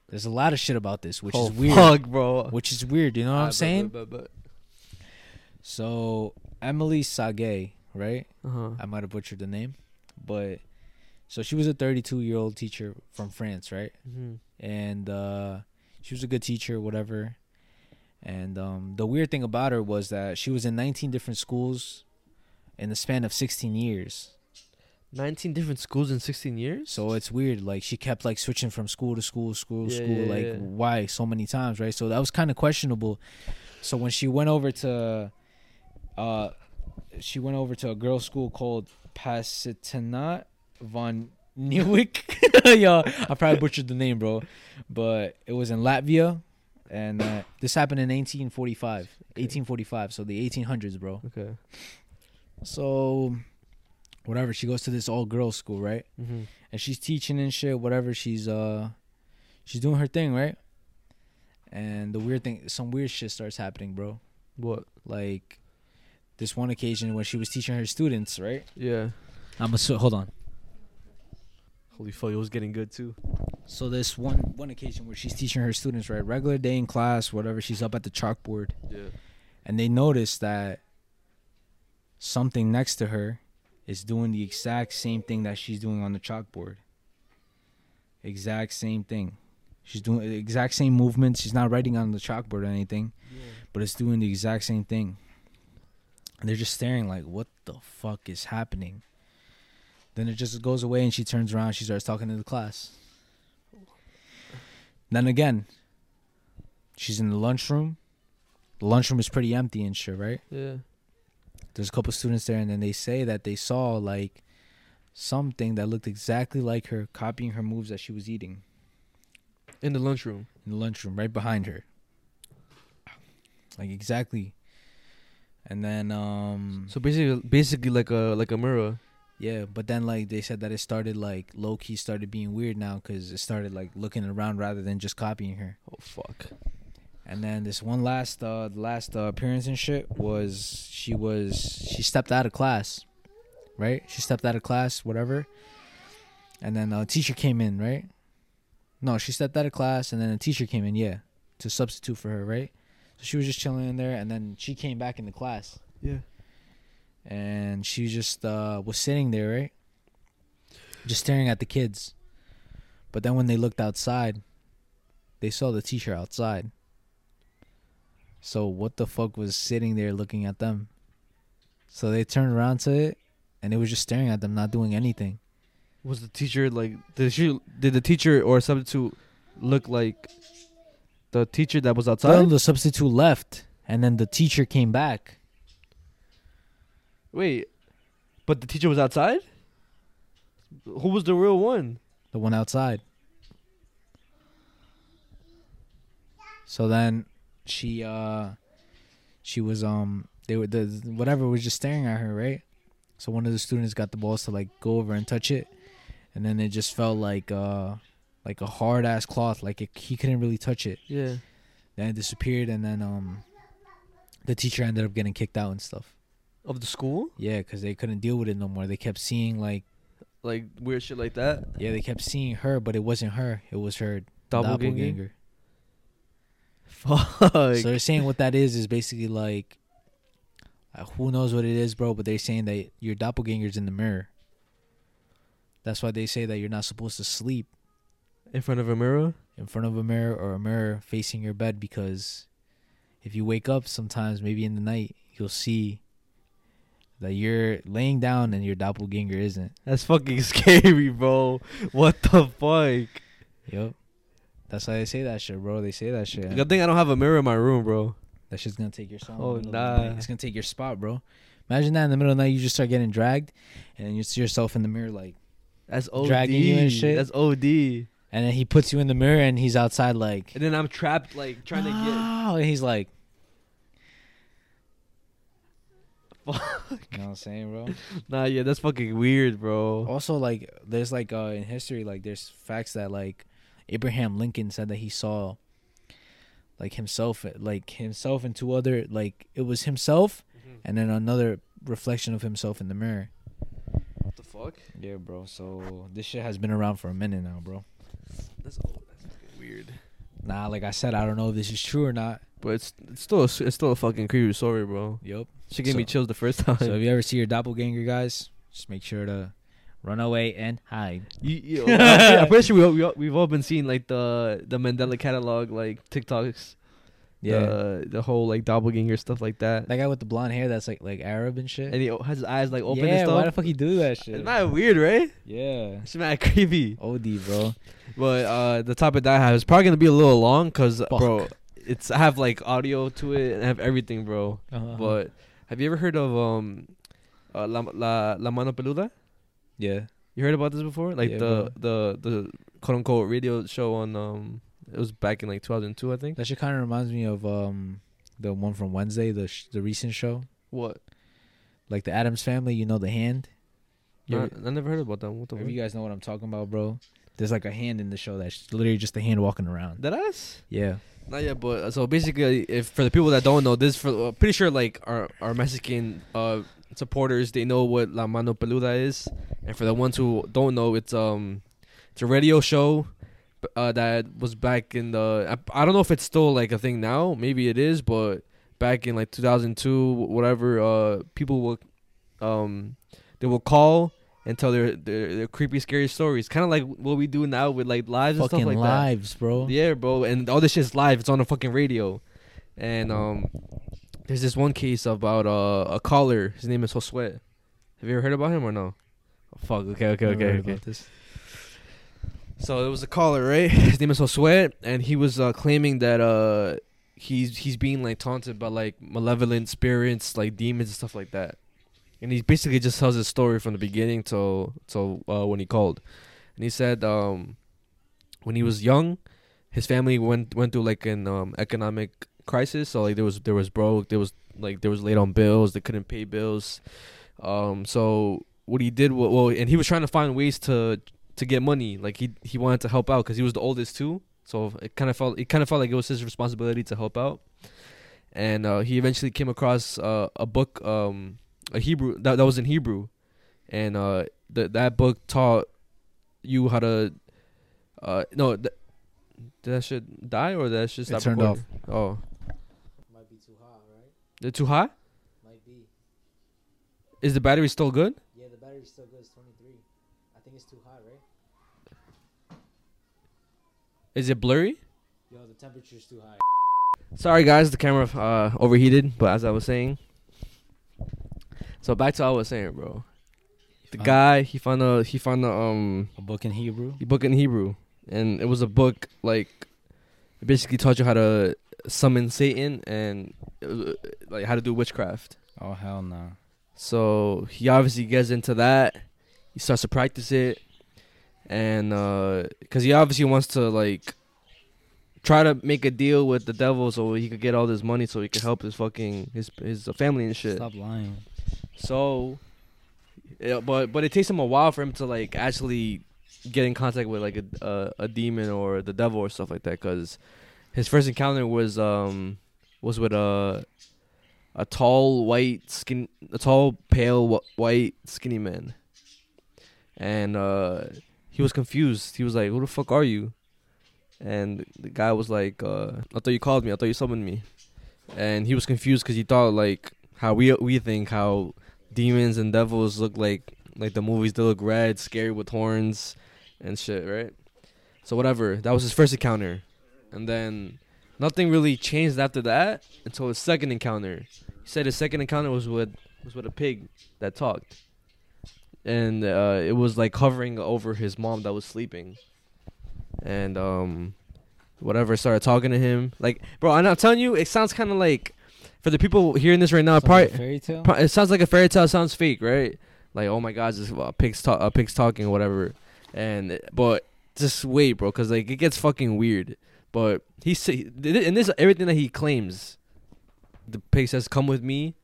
there's a lot of shit about this, which oh, is weird. Fuck, bro. Which is weird. You know what I'm saying? So Emily Sage, right? huh. I might have butchered the name, but so she was a 32 year old teacher from France, right? hmm and uh, she was a good teacher, whatever. And um, the weird thing about her was that she was in 19 different schools in the span of 16 years. 19 different schools in 16 years. So it's weird. Like she kept like switching from school to school, school Yeah, school. yeah, like yeah. why so many times, right? So that was kind of questionable. So when she went over to, uh, she went over to a girls' school called Pasitanat von Newick. Yo, I probably butchered the name, bro, but it was in Latvia, and uh, this happened in 1845. 1845, so the 1800s, bro. okay. So, whatever. She goes to this all girls school, right? hmm and she's teaching and shit, whatever. She's uh, she's doing her thing, right? And the weird thing, some weird shit starts happening, bro. What? Like this one occasion when she was teaching her students, right? Yeah. I'm a hold on. Holy fuck, it was getting good too. So this one one occasion where she's teaching her students, right? Regular day in class, whatever. She's up at the chalkboard, Yeah. and they notice that something next to her is doing the exact same thing that she's doing on the chalkboard. Exact same thing. She's doing the exact same movements. She's not writing on the chalkboard or anything, but it's doing the exact same thing. And they're just staring like, what the fuck is happening? Then it just goes away and she turns around. She starts talking to the class. Then again, she's in the lunchroom. The lunchroom is pretty empty and shit, right? Yeah. there's a couple students there and then they say that they saw like something that looked exactly like her copying her moves that she was eating In the lunchroom. in the lunchroom right behind her like exactly and then um So basically, basically like a like a mirror. Yeah but then like they said that it started like low key started being weird now because it started like looking around rather than just copying her Oh fuck. And then this one last uh the last uh, appearance and shit was she was she stepped out of class. Right? She stepped out of class, whatever. And then a teacher came in, right? No, she stepped out of class and then a teacher came in, yeah, to substitute for her, right? So she was just chilling in there and then she came back into class Yeah. And she just uh was sitting there, right? Just staring at the kids. But then when they looked outside, they saw the teacher outside. So what the fuck was sitting there looking at them? So they turned around to it and it was just staring at them, not doing anything. Was the teacher like? Did she? Did the teacher or substitute look like the teacher that was outside? Then the substitute left and then the teacher came back. Wait, but the teacher was outside. Who was the real one? the one outside. So then she uh she was um they were the whatever was just staring at her, right? So one of the students got the balls to like go over and touch it and then it just felt like uh like a hard ass cloth like it, he couldn't really touch it. Yeah. Then it disappeared and then um the teacher ended up getting kicked out and stuff. Of the school, Yeah, cuz they couldn't deal with it no more. They kept seeing like like weird shit like that. yeah, they kept seeing her but it wasn't her. It was her Doppelganger. doppelganger. Fuck. so they're saying what that is is basically like, uh, who knows what it is, bro? But they're saying that your doppelganger's in the mirror. That's why they say that you're not supposed to sleep in front of a mirror. in front of a mirror or a mirror facing your bed because if you wake up sometimes, maybe in the night, you'll see that you're laying down and your doppelganger isn't. That's fucking scary, bro. What the fuck? Yep. That's why they say that shit, bro. They say that shit. Good thing I don't have a mirror in my room, bro. That shit's gonna take your song. Oh, in the oh, middle of the nah. It's gonna take your spot, bro. Imagine that in the middle of the night, you just start getting dragged, and you see yourself in the mirror, like, That's OD. Dragging you and shit. That's OD. And and then he puts you in the mirror, and he's outside, like, And then I'm trapped, like trying to get. "Wow," and he's like, get. you know what I'm saying, bro? nah, yeah, that's fucking weird, bro. Also, like, there's like uh in history, like, there's facts that like Abraham Lincoln said that he saw like himself, like himself and two other, like it was himself, and then another reflection of himself in the mirror. What the fuck? Yeah, bro. So this shit has been around for a minute now, bro. That's, oh, that's weird. Nah, like I said, I don't know if this is true or not. But it's it's still a, it's still a fucking creepy story, bro. Yep. She gave me chills the first time. So if you ever see your doppelganger, guys, just make sure to run away and hide. You, you I'm pretty sure we all, we all, we've all been seeing like the the Mandela Catalogue like TikToks, Yeah. the the whole like doppelganger stuff like that. that guy with the blonde hair that's like like Arab and shit. and he has his eyes like open yeah, and stuff. why the fuck he do that shit? It's not weird, right? yeah. It's mad creepy. OD, bro. But uh, the topic that I have is probably gonna be a little long because Fuck. bro, it's I have like audio to it and I have everything, bro. Uh-huh. But have you ever heard of um, uh, la, la la mano peluda? yeah. You heard about this before? Like Yeah, the the the quote unquote radio show on um, it was back in like 2002, I think. That shit kind of reminds me of um the one from Wednesday, the sh- the recent show, What? like the Addams Family. You know the hand. You I, I never heard about that. What the If you guys know what I'm talking about, bro. There's like a hand in the show that's literally just a hand walking around. That ass? Yeah. Not yet, but so basically, if for the people that don't know, this for uh, pretty sure like our our Mexican uh supporters they know what La Mano Peluda is, and for the ones who don't know, it's um it's a radio show uh, that was back in the I, I don't know if it's still like a thing now, maybe it is, but back in like 2002, whatever, uh people will um they will call and tell their their, their creepy, scary stories, kind of like what we do now with like lives and stuff like that. lives, bro. Yeah, bro, and all this shit's live. It's on the fucking radio, and um, there's this one case about uh, a caller. His name is Josue. Have you ever heard about him or no? Oh, fuck. Okay. Okay. Okay. Okay. this. So it was a caller, right? His name is Josue, and he was uh, claiming that uh, he's he's being like taunted by like malevolent spirits, like demons and stuff like that. And he basically just tells his story from the beginning till till uh, when he called, and he said um, when he was young, his family went went through like an um, economic crisis. So like there was there was broke, there was like there was late on bills, they couldn't pay bills. Um, so what he did, well, and he was trying to find ways to to get money. Like he he wanted to help out because he was the oldest too. So it kind of felt it kind of felt like it was his responsibility to help out. And uh, he eventually came across uh, a book, um, a Hebrew that that was in Hebrew, and uh, that that book taught you how to. Uh, no, th- did that shit die or did that shit It stop turned recording? Oh, Might be too hot, right? they're too hot. Might be. Is the battery still good? Yeah, the battery's still good. It's 23. I think it's too hot, right? Is it blurry? Yo, the temperature's too high. Sorry guys, the camera uh, overheated. But as I was saying, so back to what I was saying, bro. The Found guy he found a he found a um A book in Hebrew. a book in Hebrew, and it was a book like it basically taught you how to summon Satan and uh, like how to do witchcraft. Oh hell no. So he obviously gets into that. He starts to practice it, and because he obviously wants to like try to make a deal with the devil so he could get all this money so he could help his fucking his his family and shit. Stop lying. So, yeah, but but it takes him a while for him to like actually get in contact with like a a, demon or the devil or stuff like that. Because his first encounter was um was with a a tall white skin a tall pale wh- white skinny man, and uh he was confused. He was like, "Who the fuck are you?" And the guy was like, uh, "I thought you called me. I thought you summoned me." And he was confused because he thought like how we we think how demons and devils look like like the movies they look red, scary with horns and shit, right? So whatever. That was his first encounter. And then nothing really changed after that until his second encounter. He said his second encounter was with was with a pig that talked. And uh, it was like hovering over his mom that was sleeping. And um whatever started talking to him. Like bro, I'm not telling you, it sounds kinda like for the people hearing this right now, Sounds like a fairy tale. Pro- It sounds like a fairy tale. Sounds fake, right? Like, oh my God, this uh, pigs talk, uh, pigs talking, or whatever. And but just wait, bro, because like it gets fucking weird. But he and this everything that he claims, the pig says, "Come with me."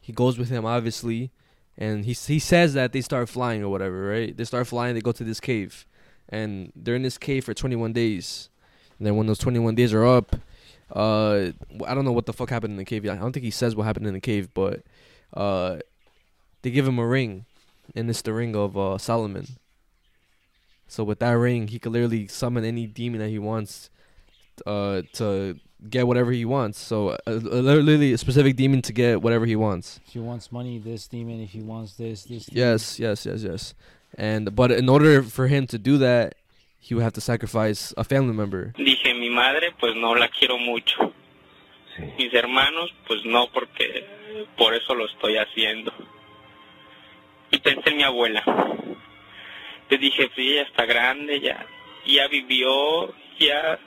He goes with him, obviously, and he he says that they start flying or whatever, right? They start flying. They go to this cave, and they're in this cave for 21 days. And then when those 21 days are up, uh, I don't know what the fuck happened in the cave. I don't think he says what happened in the cave, but uh, they give him a ring, and it's the ring of uh, Solomon. So with that ring, he could literally summon any demon that he wants, uh, to get whatever he wants. So uh, literally a specific demon to get whatever he wants. If he wants money, this demon. If he wants this, this. demon. Yes, yes, yes, yes. And but in order for him to do that, he would have to sacrifice a family member. Dije, mi madre, pues no la quiero mucho. Mis hermanos, pues no, porque por eso lo estoy haciendo. Y pensé en mi abuela. Le dije, pues ella está grande, ya, ya vivió, ya,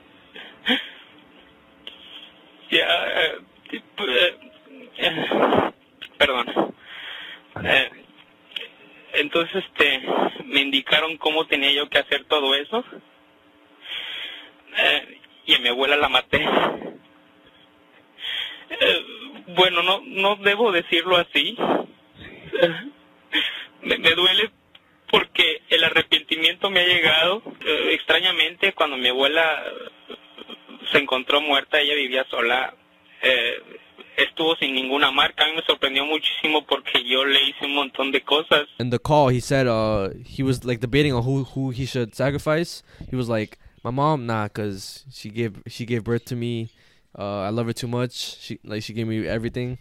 ya, eh, eh, eh, perdón. Eh, entonces, este, me indicaron cómo tenía yo que hacer todo eso. Eh, y a mi abuela la maté. Eh, bueno, no, no debo decirlo así. Me, me duele porque el arrepentimiento me ha llegado. Eh, extrañamente, cuando mi abuela se encontró muerta, ella vivía sola. Estuvo sin ninguna marca. A mí me sorprendió muchísimo porque yo le hice un montón de cosas. In the call, he said uh he was like debating on who who he should sacrifice. He was like, my mom, nah, cause she gave she gave birth to me. Uh, I love her too much. She like she gave me everything.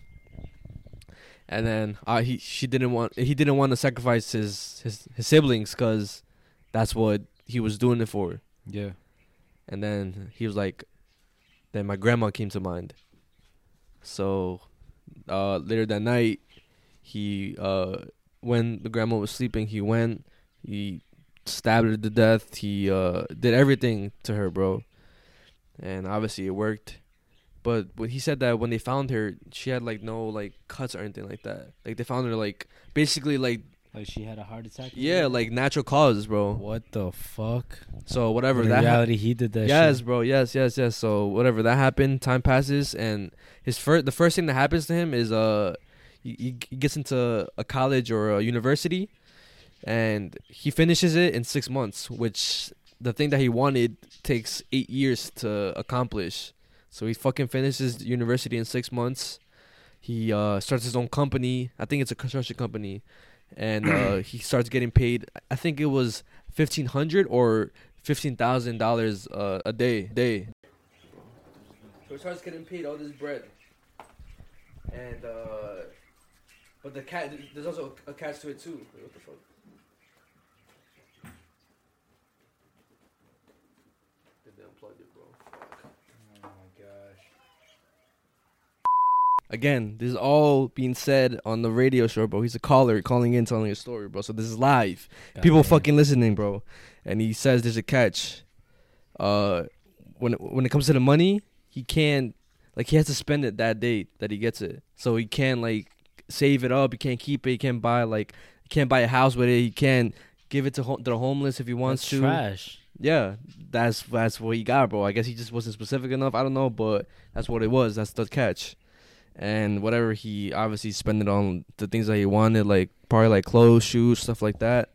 And then uh, he she didn't want he didn't want to sacrifice his his his siblings because that's what he was doing it for. Yeah. And then he was like, then my grandma came to mind. So uh, later that night, he uh, when the grandma was sleeping, he went, he stabbed her to death. He uh, did everything to her, bro. And obviously it worked. But when he said that when they found her, she had like no like cuts or anything like that. Like they found her like basically like Like she had a heart attack. yeah, whatever? like natural causes, bro. What the fuck? So whatever In that hap- reality, he did that. yes, shit. bro. Yes, yes, yes. So whatever that happened, time passes, and his first the first thing that happens to him is uh he, he he gets into a college or a university, and he finishes it in six months, which the thing that he wanted takes eight years to accomplish. So he fucking finishes university in six months. He uh starts his own company. I think it's a construction company, and uh he starts getting paid. I think it was fifteen hundred or fifteen thousand dollars uh, a day. Day. So he starts getting paid all this bread, and uh, but the cat there's also a catch to it too. Wait, what the fuck? Did they unplug it, bro? Oh my gosh. Again, this is all being said on the radio show, bro. He's a caller calling in, telling a story, bro. So this is live. People Goddamn. fucking listening, bro. And he says there's a catch. Uh, when when it comes to the money, he can't like he has to spend it that day that he gets it. So he can't like save it up. He can't keep it. He can't buy like he can't buy a house with it. He can't give it to, ho- the homeless if he wants That's to. trash. Yeah, that's that's what he got, bro. I guess he just wasn't specific enough. I don't know, but that's what it was. That's the catch. And whatever he obviously spent it on the things that he wanted, like probably like clothes, shoes, stuff like that.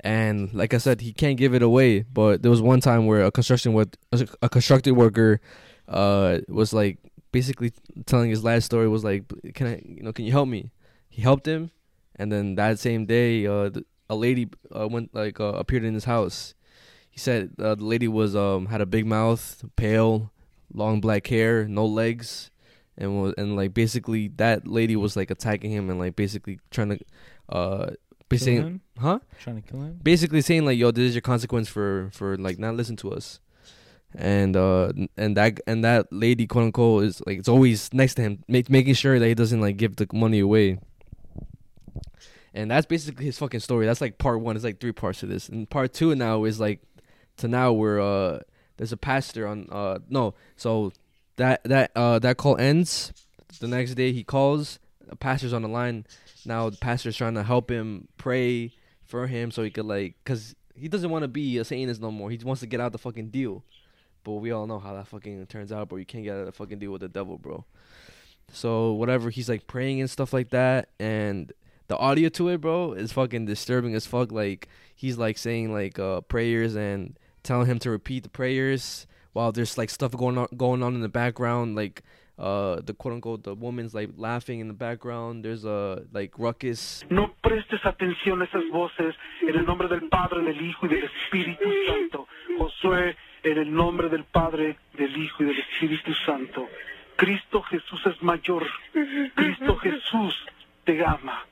And like I said, he can't give it away. But there was one time where a construction with a constructed worker, uh, was like basically telling his last story was like, "Can I, you know, can you help me?" He helped him, and then that same day, uh, a lady uh, went like uh, appeared in his house. He said uh, the lady was um had a big mouth, pale, long black hair, no legs, and was and like basically that lady was like attacking him and like basically trying to uh Kill basically him? huh? Trying to kill him? basically saying like yo this is your consequence for for like not listen to us. And uh and that and that lady quote unquote is like it's always next to him make, making sure that he doesn't like give the money away. And that's basically his fucking story. That's like part one. It's like three parts to this. And part two now is like to now where uh there's a pastor on uh no so that that uh that call ends. The next day he calls. The pastor's on the line. Now the pastor's trying to help him pray for him so he could like, cause he doesn't want to be a Satanist no more. He wants to get out the fucking deal. But we all know how that fucking turns out, bro. You can't get out of the fucking deal with the devil, bro. So whatever, he's like praying and stuff like that, and the audio to it, bro, is fucking disturbing as fuck. Like he's like saying like uh prayers and telling him to repeat the prayers while there's like stuff going on going on in the background, like uh the quote unquote the woman's like laughing in the background. There's a like ruckus. No prestes atención a esas voces en el nombre del Padre, del Hijo y del Espíritu Santo. Josué, en el nombre del Padre, del Hijo y del Espíritu Santo. Cristo Jesús es mayor. Cristo Jesús te ama.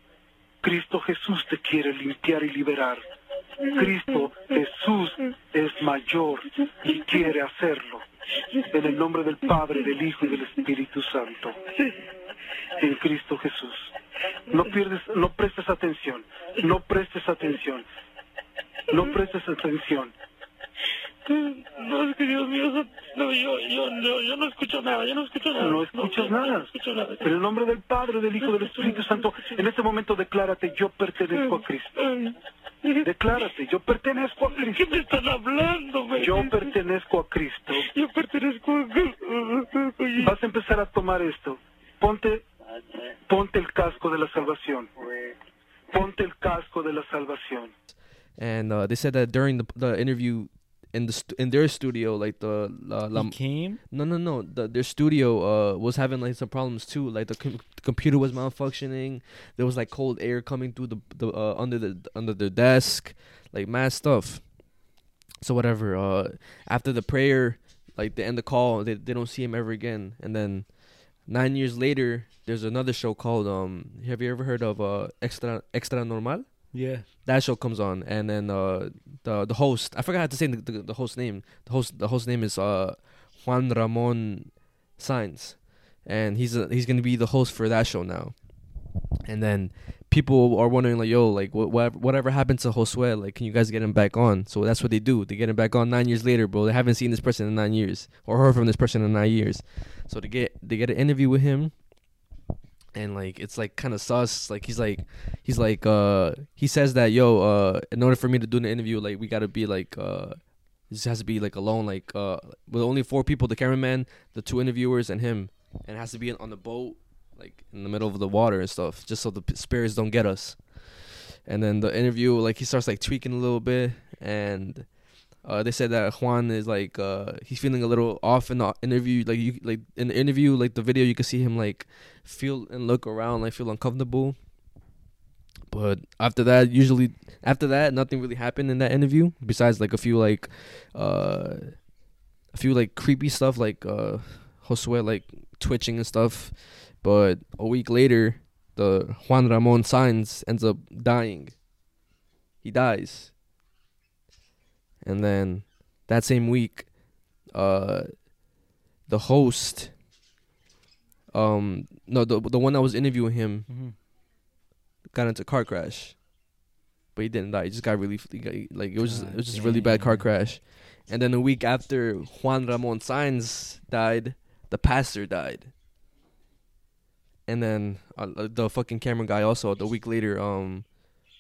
Cristo Jesús te quiere limpiar y liberar. Cristo Jesús es mayor y quiere hacerlo. En el nombre del Padre, del Hijo y del Espíritu Santo. En Cristo Jesús. No pierdes, no prestes atención. No prestes atención. No prestes atención. No, es que Dios mío, no, yo, yo, no, yo no escucho nada, yo no escucho nada. No escuchas no, nada. No escucho nada. En el nombre del Padre, del Hijo del Espíritu Santo, en este momento declárate, yo pertenezco a Cristo. Declárate, yo pertenezco a ¿Qué Cristo. me están hablando, güey? Yo pertenezco a Cristo. Yo pertenezco a... Oye, Vas a empezar a tomar esto. Ponte, ponte el casco de la salvación. Ponte el casco de la salvación. And uh, they said that during the the interview in the st- in their studio, like the uh, la, he came. No, no, no. The, their studio uh was having like some problems too. Like the, com- the computer was malfunctioning. There was like cold air coming through the the uh, under the under the desk, like mad stuff. So whatever. Uh, after the prayer, like they end the call, they they don't see him ever again. And then nine years later, there's another show called um. Have you ever heard of uh extra extra normal? Yeah. that show comes on and then uh the the host I forgot how to say the, the, the host name. The host the host name is uh Juan Ramon Sainz. And he's a, he's gonna be the host for that show now. And then people are wondering like yo like what whatever, whatever happened to Josue like can you guys get him back on? So that's what they do. They get him back on nine years later bro. They haven't seen this person in nine years or heard from this person in nine years. So they get they get an interview with him and like it's like kind of sus. Like he's like he's like uh he says that yo uh in order for me to do the interview like we gotta be like uh this has to be like alone. Like uh with only four people the cameraman the two interviewers and him. And it has to be on the boat like in the middle of the water and stuff just so the spirits don't get us. And then the interview like he starts like tweaking a little bit and uh, they said that Juan is like uh, he's feeling a little off in the interview. Like you like in the interview, like the video, you can see him like feel and look around, like feel uncomfortable. But after that, usually after that, nothing really happened in that interview besides like a few like uh, a few like creepy stuff like uh, Josue like twitching and stuff. But a week later, the Juan Ramon Sainz ends up dying. He dies. And then that same week, uh, the host, um, no, the the one that was interviewing him Mm-hmm. got into a car crash, but he didn't die. He just got really got, like it was just, it was just a really bad car crash. And then a week after Juan Ramon Sainz died, the pastor died. And then uh, the fucking camera guy also the week later um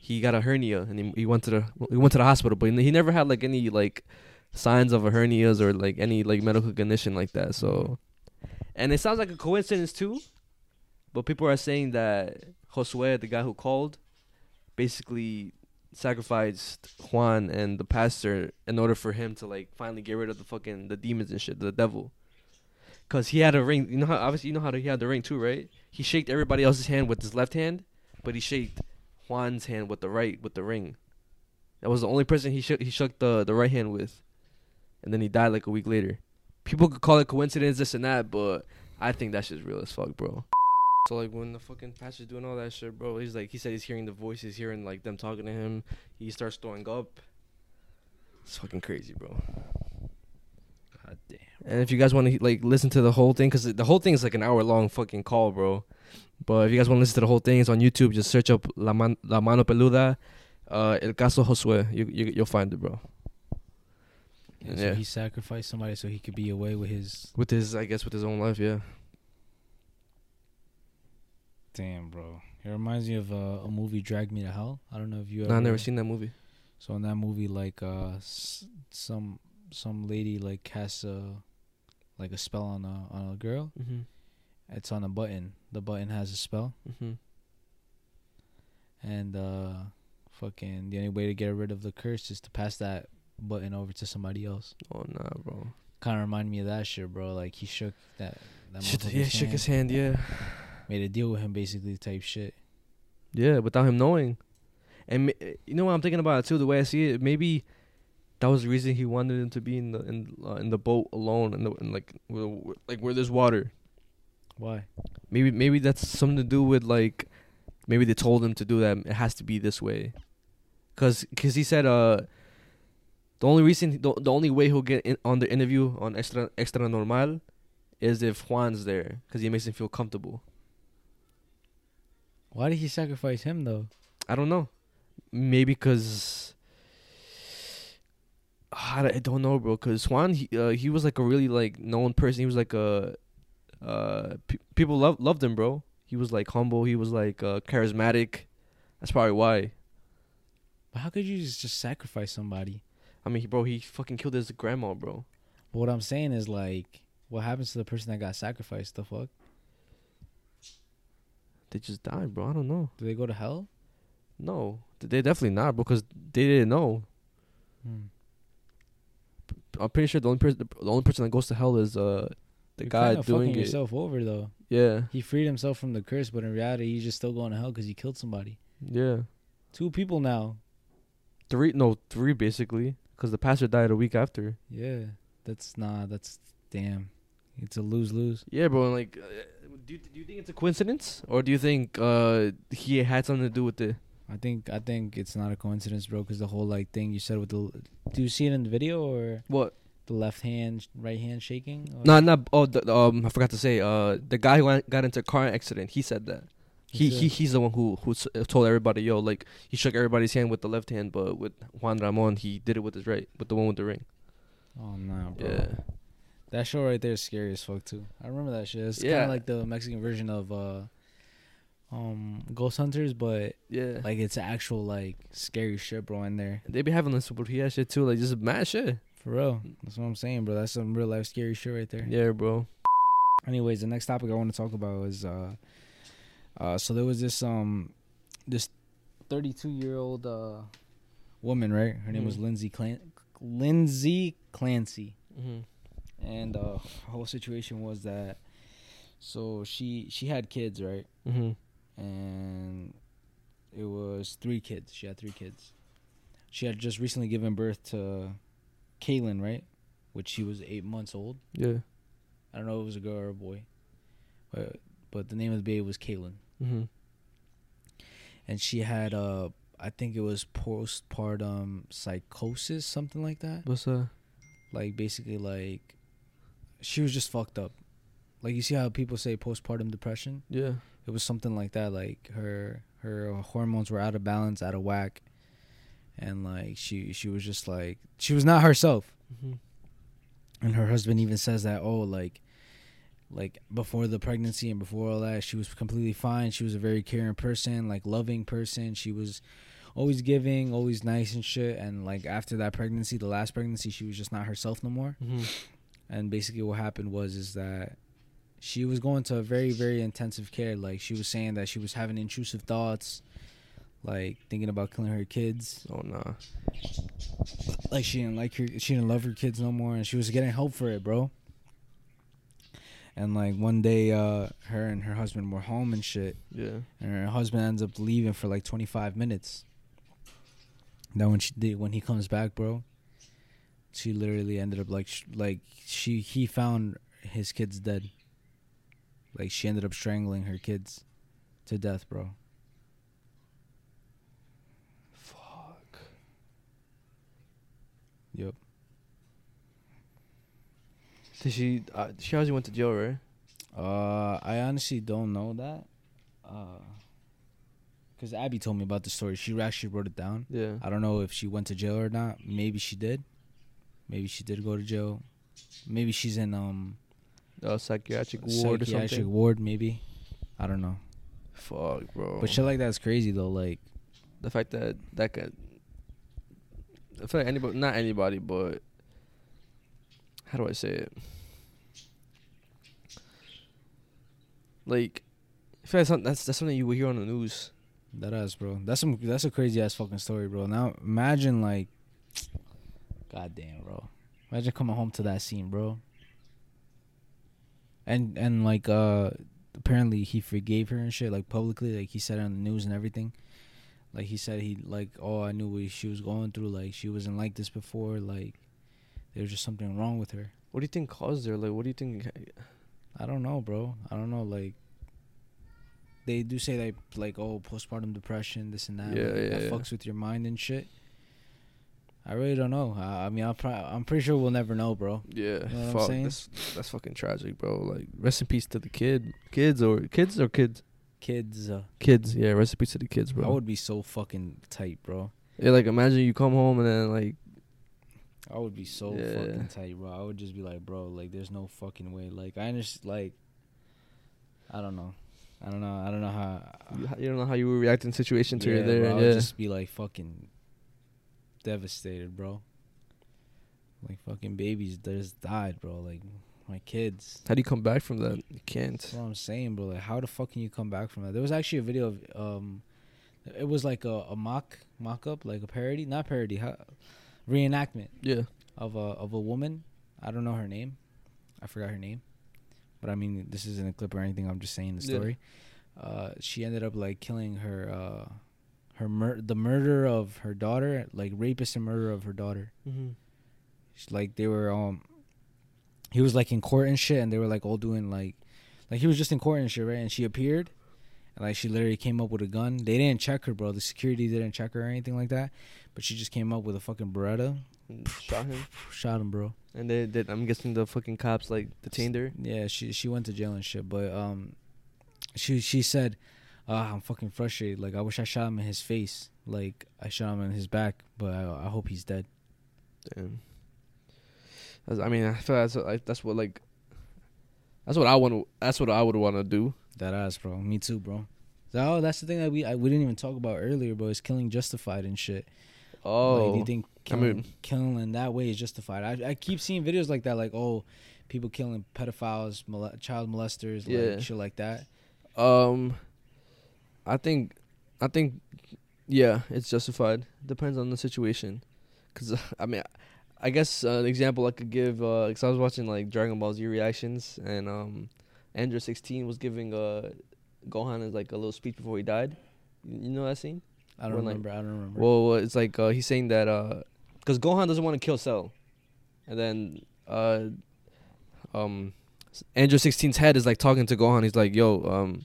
he got a hernia and he, he went to the he went to the hospital but he never had like any like signs of a hernias or like any like medical condition like that so and it sounds like a coincidence too but people are saying that Josue the guy who called basically sacrificed Juan and the pastor in order for him to like finally get rid of the fucking the demons and shit the devil Cause he had a ring, you know how obviously you know how he had the ring too, right? He shaked everybody else's hand with his left hand, but he shaked Juan's hand with the right with the ring. That was the only person he shook he shook the the right hand with, and then he died like a week later. People could call it coincidence, this and that, but I think that shit's real as fuck, bro. So like when the fucking pastor's doing all that shit, bro, he's like he said he's hearing the voices, hearing like them talking to him. He starts throwing up. It's fucking crazy, bro. God damn. And if you guys want to like listen to the whole thing, because the whole thing is like an hour long fucking call, bro. But if you guys want to listen to the whole thing, it's on YouTube. Just search up La, Man- La Mano Peluda, uh, El Caso Josue. You, you you'll find it, bro. Yeah. So he sacrificed somebody so he could be away with his. With his, I guess, with his own life, yeah. Damn, bro. It reminds me of uh, a movie, Drag Me to Hell. I don't know if you ever. Nah, I've never seen that movie. So in that movie, like uh, s- some some lady like casts a like a spell on a on a girl. Mm-hmm. It's on a button. The button has a spell, Mm-hmm. and uh, fucking the only way to get rid of the curse is to pass that button over to somebody else. Oh nah, bro. Kind of remind me of that shit, bro. Like he shook that. that yeah, shook hand, his hand. Yeah, Made a deal with him, basically, type shit. yeah, without him knowing. And you know what I'm thinking about it too. The way I see it, maybe that was the reason he wanted him to be in the in uh, in the boat alone, and in like where, where- like where there's water. Why? Maybe maybe that's something to do with like maybe they told him to do that. It has to be this way, cause cause he said uh the only reason the, the only way he'll get in on the interview on extra Extranormal is if Juan's there, cause he makes him feel comfortable. Why did he sacrifice him though? I don't know. Maybe because I I don't know, bro. Cause Juan, he uh, he was like a really like known person. He was like a uh pe- people love loved him, bro. He was like humble. He was like uh, charismatic. That's probably why. But how could you just, just sacrifice somebody? I mean, he, bro, he fucking killed his grandma, bro. But what I'm saying is like, what happens to the person that got sacrificed? The fuck? They just died, bro. I don't know. Do they go to hell? No, they definitely not because they didn't know. Hmm. I'm pretty sure the only person the only person that goes to hell is uh the You're guy doing fucking it. yourself over though. Yeah, He freed himself from the curse, but in reality, he's just still going to hell because he killed somebody. yeah. Two people now. Three, no, three basically, because the pastor died a week after. Yeah, that's nah. That's damn. It's a lose lose. Yeah, bro. and, Like, uh, do you, do you think it's a coincidence, or do you think uh he had something to do with it? I think I think it's not a coincidence, bro. Because the whole like thing you said with the, do you see it in the video or What? The left hand, right hand shaking? Or? No, not. Oh, the, um, I forgot to say. Uh, the guy who got into a car accident, he said that. He, He he he's the one who who uh, told everybody, yo, like he shook everybody's hand with the left hand, but with Juan Ramon, he did it with his right, with the one with the ring. Oh no, bro. Yeah. That show right there is scary as fuck too. I remember that shit. It's kind of like the Mexican version of uh, um, Ghost Hunters, but Yeah. Like it's actual like scary shit, bro. In there, they be having the super shit too, like just mad shit. For real. That's what I'm saying, bro. That's some real life scary shit right there. Yeah, bro. Anyways, the next topic I want to talk about is uh, uh, so there was this um, this 32 year old uh, woman, right? Her name was Mhm. Lindsay Clan- Lindsay Clancy. Mm-hmm. and uh whole situation was that so she she had kids right Mm-hmm. and it was three kids she had three kids she had just recently given birth to Kaylin right which she was eight months old Yeah. I don't know if it was a girl or a boy but but the name of the baby was Kaylin Mm-hmm. and she had uh I think it was postpartum psychosis something like that What's uh? like basically like she was just fucked up like you see how people say postpartum depression Yeah. it was something like that like her her hormones were out of balance out of whack and like she she was just like she was not herself. Mm-hmm. and her husband even says that oh like like before the pregnancy and before all that she was completely fine. She was a very caring person like loving person. She was always giving always nice and shit. And like after that pregnancy the last pregnancy she was just not herself no more. Mm-hmm. and basically what happened was is that she was going to a very very intensive care. Like she was saying that she was having intrusive thoughts like thinking about killing her kids. Oh nah. like she didn't like her she didn't love her kids no more and she was getting help for it bro. And like one day uh her and her husband were home and shit. Yeah. and her husband ends up leaving for like 25 minutes. Then when she did when he comes back bro she literally ended up like sh- like she he found his kids dead. Like she ended up strangling her kids to death bro Fuck. Yep Did she? Uh, she obviously went to jail, right? uh i honestly don't know that uh because abby told me about the story she actually wrote it down Yeah. i don't know if she went to jail or not maybe she did Maybe she did go to jail. Maybe she's in um Uh, psychiatric ward or psychiatric something. ward. Maybe I don't know. Fuck, bro. But shit like that's crazy though. Like the fact that that could. I feel like anybody, not anybody, but how do I say it? Like, I feel like some- that's that's something you would hear on the news. that ass, bro. That's some. That's a crazy ass fucking story, bro. Now imagine like, goddamn, bro. Imagine coming home to that scene, bro. And and like uh, apparently he forgave her and shit like publicly, like he said it on the news and everything. Like he said he like, oh, I knew what she was going through. Like she wasn't like this before. Like there was just something wrong with her. What do you think caused her? Like, what do you think? I don't know, bro. I don't know. Like, they do say like, like, oh, postpartum depression, this and that. Yeah, like, yeah, That yeah. fucks with your mind and shit. I really don't know. I, I mean, I'm, pro- I'm pretty sure we'll never know, bro. Yeah, know what I'm fuck. saying? That's that's fucking tragic, bro. Like, rest in peace to the kid, kids or kids or kids, Kids, uh, kids. Yeah, in to the kids, bro. I would be so fucking tight, bro. yeah, like imagine you come home and then like, I would be so Yeah. fucking tight, bro. I would just be like, bro, like, there's no fucking way. Like, I understand, like, I don't know. I don't know. I don't know how. you, you don't know how you would react in situation to yeah, you're there. bro, I would just be like fucking devastated, bro. Like fucking babies just died, bro. Like my kids. how do you come back from that? You can't. That's what I'm saying, bro. Like how the fuck can you come back from that? There was actually a video of um, it was like a, a mock mock up, like a parody, not parody, how, reenactment Yeah, of a of a woman. I don't know her name. I forgot her name. But I mean, this isn't a clip or anything. I'm just saying the Yeah. story. Uh, she ended up like killing her, uh, her mur- the murder of her daughter, like rapist and murder of her daughter. mm-hmm. She- like they were um, he was like in court and shit, and they were like all doing like, like he was just in court and shit, right? And she appeared, and like she literally came up with a gun. They didn't check her, bro. The security didn't check her or anything like that, but she just came up with a fucking Beretta, shot him. shot him, bro. And they did. I'm guessing the fucking cops like detained her. Yeah, she she went to jail and shit, but um, she she said, uh, "I'm fucking frustrated. Like I wish I shot him in his face. Like I shot him in his back, but I, I hope he's dead." Damn. I mean, I feel that's like, that's what like. That's what I want. That's what I would want to do. That ass, bro. Me too, bro. So, oh, that's the thing that we I, we didn't even talk about earlier, bro. Is killing justified and shit. Oh, like, do you think I killing, mean- killing in that way is justified? I I keep seeing videos like that, like oh, people killing pedophiles, mole- child molesters, Yeah. like shit like that. Um, I think, I think, yeah, it's justified. Depends on the situation. Cause I mean, I guess uh, an example I could give, uh, cause I was watching like Dragon Ball Z reactions, and um, Android sixteen was giving uh, Gohan like a little speech before he died. You know that scene? I don't When, like- remember. I don't remember. Well, it's like uh, he's saying that uh, because Gohan doesn't want to kill Cell, and then uh, um, Android 16's head is like talking to Gohan. He's like, "Yo, um,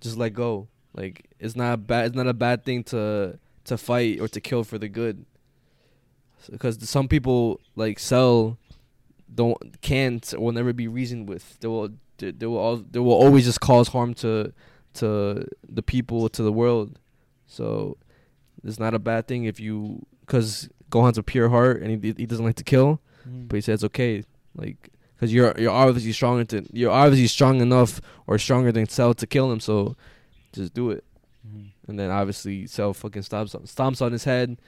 just let go. Like it's not bad. It's not a bad thing to to fight or to kill for the good. Because some people like Cell don't can't will never be reasoned with. They will they, will all they will always just cause harm to to the people to the world. So it's not a bad thing if you because Gohan's a pure heart and he he doesn't like to kill, Mm. but he says okay, like because you're you're obviously stronger to you're obviously strong enough or stronger than Cell to kill him, so just do it. Mhm. And then obviously Cell fucking stomps on, stomps on his head.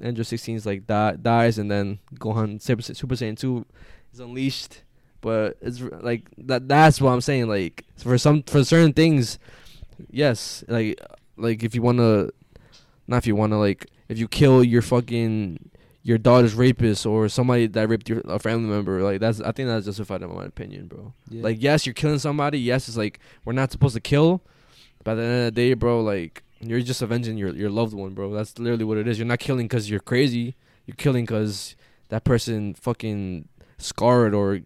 Android 16 is like die, dies, and then Gohan Super, Super Saiyan 2 is unleashed. But it's like that. That's what I'm saying. Like for some for certain things, yes. Like like if you wanna, not if you wanna like if you kill your fucking your daughter's rapist or somebody that raped your a family member, like that's I think that's justified in my opinion, bro. Yeah. Like yes, you're killing somebody. Yes, it's like we're not supposed to kill. But at the end of the day, bro, like you're just avenging your your loved one, bro. That's literally what it is. You're not killing because you're crazy. You're killing because that person fucking scarred or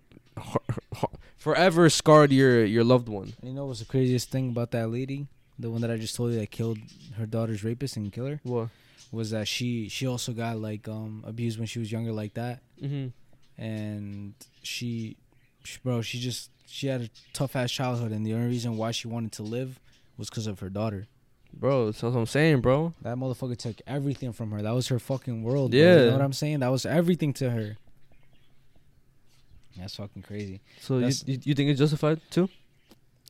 forever scarred your your loved one. You know what's the craziest thing about that lady? The one that I just told you that killed her daughter's rapist and killer What? was that she she also got like um abused when she was younger like that, Mm-hmm. and she, she bro she just she had a tough ass childhood, and the only reason why she wanted to live was because of her daughter. Bro, that's what I'm saying, bro. That motherfucker took everything from her. That was her fucking world. bro. Yeah. you know what I'm saying? That was everything to her. That's fucking crazy. So That's- you you think it's justified too?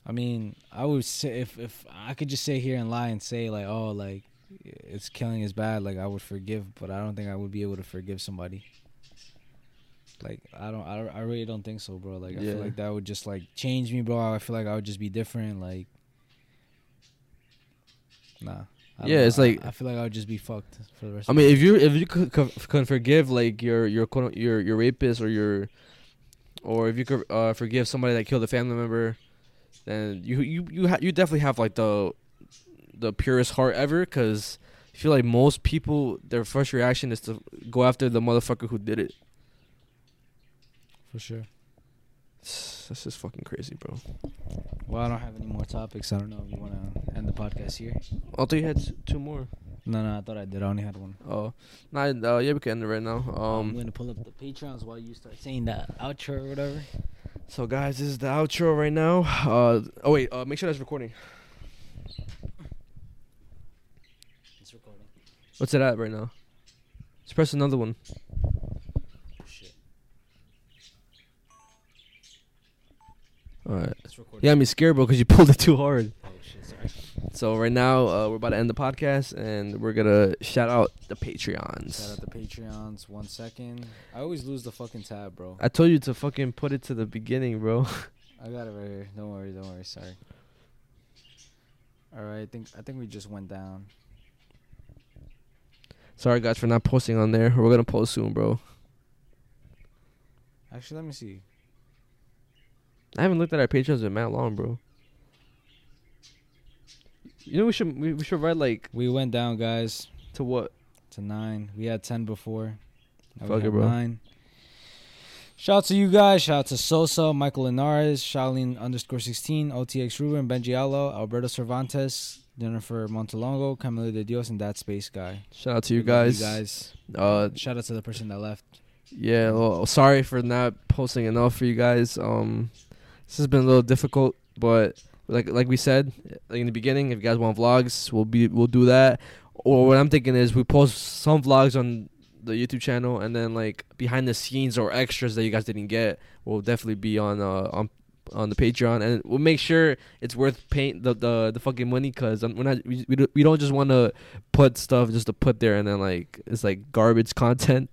I mean, I would say if if I could just sit here and lie and say like, oh, like it's killing is bad, like I would forgive, but I don't think I would be able to forgive somebody. Like I don't, I, I really don't think so, bro. Like I Yeah. feel like that would just like change me, bro. I feel like I would just be different. Like, nah. Yeah, know. it's I- like- I, feel like I would just be fucked for the rest. I of mean, if you if you could, forgive like your your your your rapist or your or if you could uh, forgive somebody that killed a family member, then you you you ha- you definitely have like the the purest heart ever. Cause I feel like most people their first reaction is to go after the motherfucker who did it. for sure. That's just fucking crazy, bro. Well, I don't have any more topics. I don't know if you want to end the podcast here. I thought you had s- two more. No, no, I thought I did. I only had one. Oh, nah, uh, yeah, we can end it right now. I'm Um, gonna pull up the Patreons while you start saying the outro or whatever. so guys, this is the outro right now. Uh, oh wait, uh, make sure that's recording. It's recording. What's it at right now? Let's press another one. Shit. All right. Yeah, I'm scared, bro, because you pulled it too hard. Oh shit. Sorry. So right now, uh, we're about to end the podcast, and we're gonna shout out the Patreons. Shout out the Patreons. One second. I always lose the fucking tab, bro. I told you to fucking put it to the beginning, bro. I got it right here. Don't worry. Don't worry. Sorry. All right. I think I think we just went down. Sorry, guys, for not posting on there. We're gonna post soon, bro. Actually, let me see. I haven't looked at our Patreons in that long, bro. You know we should we, we should write like We went down, guys, to what? to nine. We had ten before. Now we Fuck it, have bro. Nine. Shout out to you guys. Shout out to Sosa, Michael Linares, Charlene underscore 16, OTX Ruben, Benji Allo, Alberto Cervantes, Jennifer Montalongo, Camilo de Dios, and that space guy. Shout out to you We love guys. You guys. Uh, Shout out to the person that left. Yeah, well, sorry for not posting enough for you guys. Um, this has been a little difficult, but like like we said like in the beginning, if you guys want vlogs, we'll be we'll do that. Or what I'm thinking is we post some vlogs on the YouTube channel, and then like behind the scenes or extras that you guys didn't get will definitely be on uh on on the Patreon, and we'll make sure it's worth paying the the, the fucking money because we're not we, we don't- just want to put stuff just to put there and then like it's like garbage content.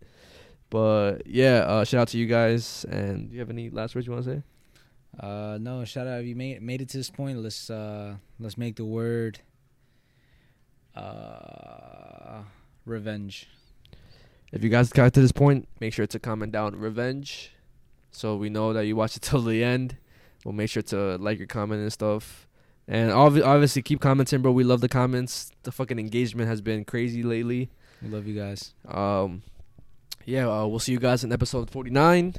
But yeah, uh, shout out to you guys. And do you have any last words you want to say? Uh, no, shout out if you made made it to this point. Let's uh let's make the word uh revenge. If you guys got to this point, make sure to comment down revenge, so we know that you watched it till the end. We'll make sure to like your comment and stuff. And obvi- obviously, keep commenting, bro. We love the comments. The fucking engagement has been crazy lately. We love you guys. Um, yeah, uh, we'll see you guys in episode 49.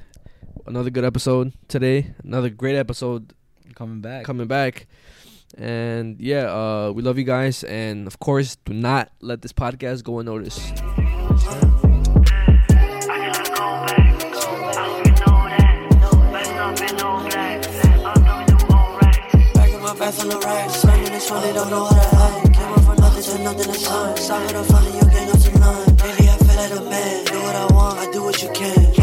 Another good episode today. Another great episode Coming back. coming back. And yeah, uh, we love you guys. And of course, do not let this podcast go unnoticed. Back in my back on the rack, slamming this one, they don't know how to act. Came up from nothing to nothing to time. Stop it, I'm you, gang up to none. Lately, I feel like a man. Do what I want, I do what you can.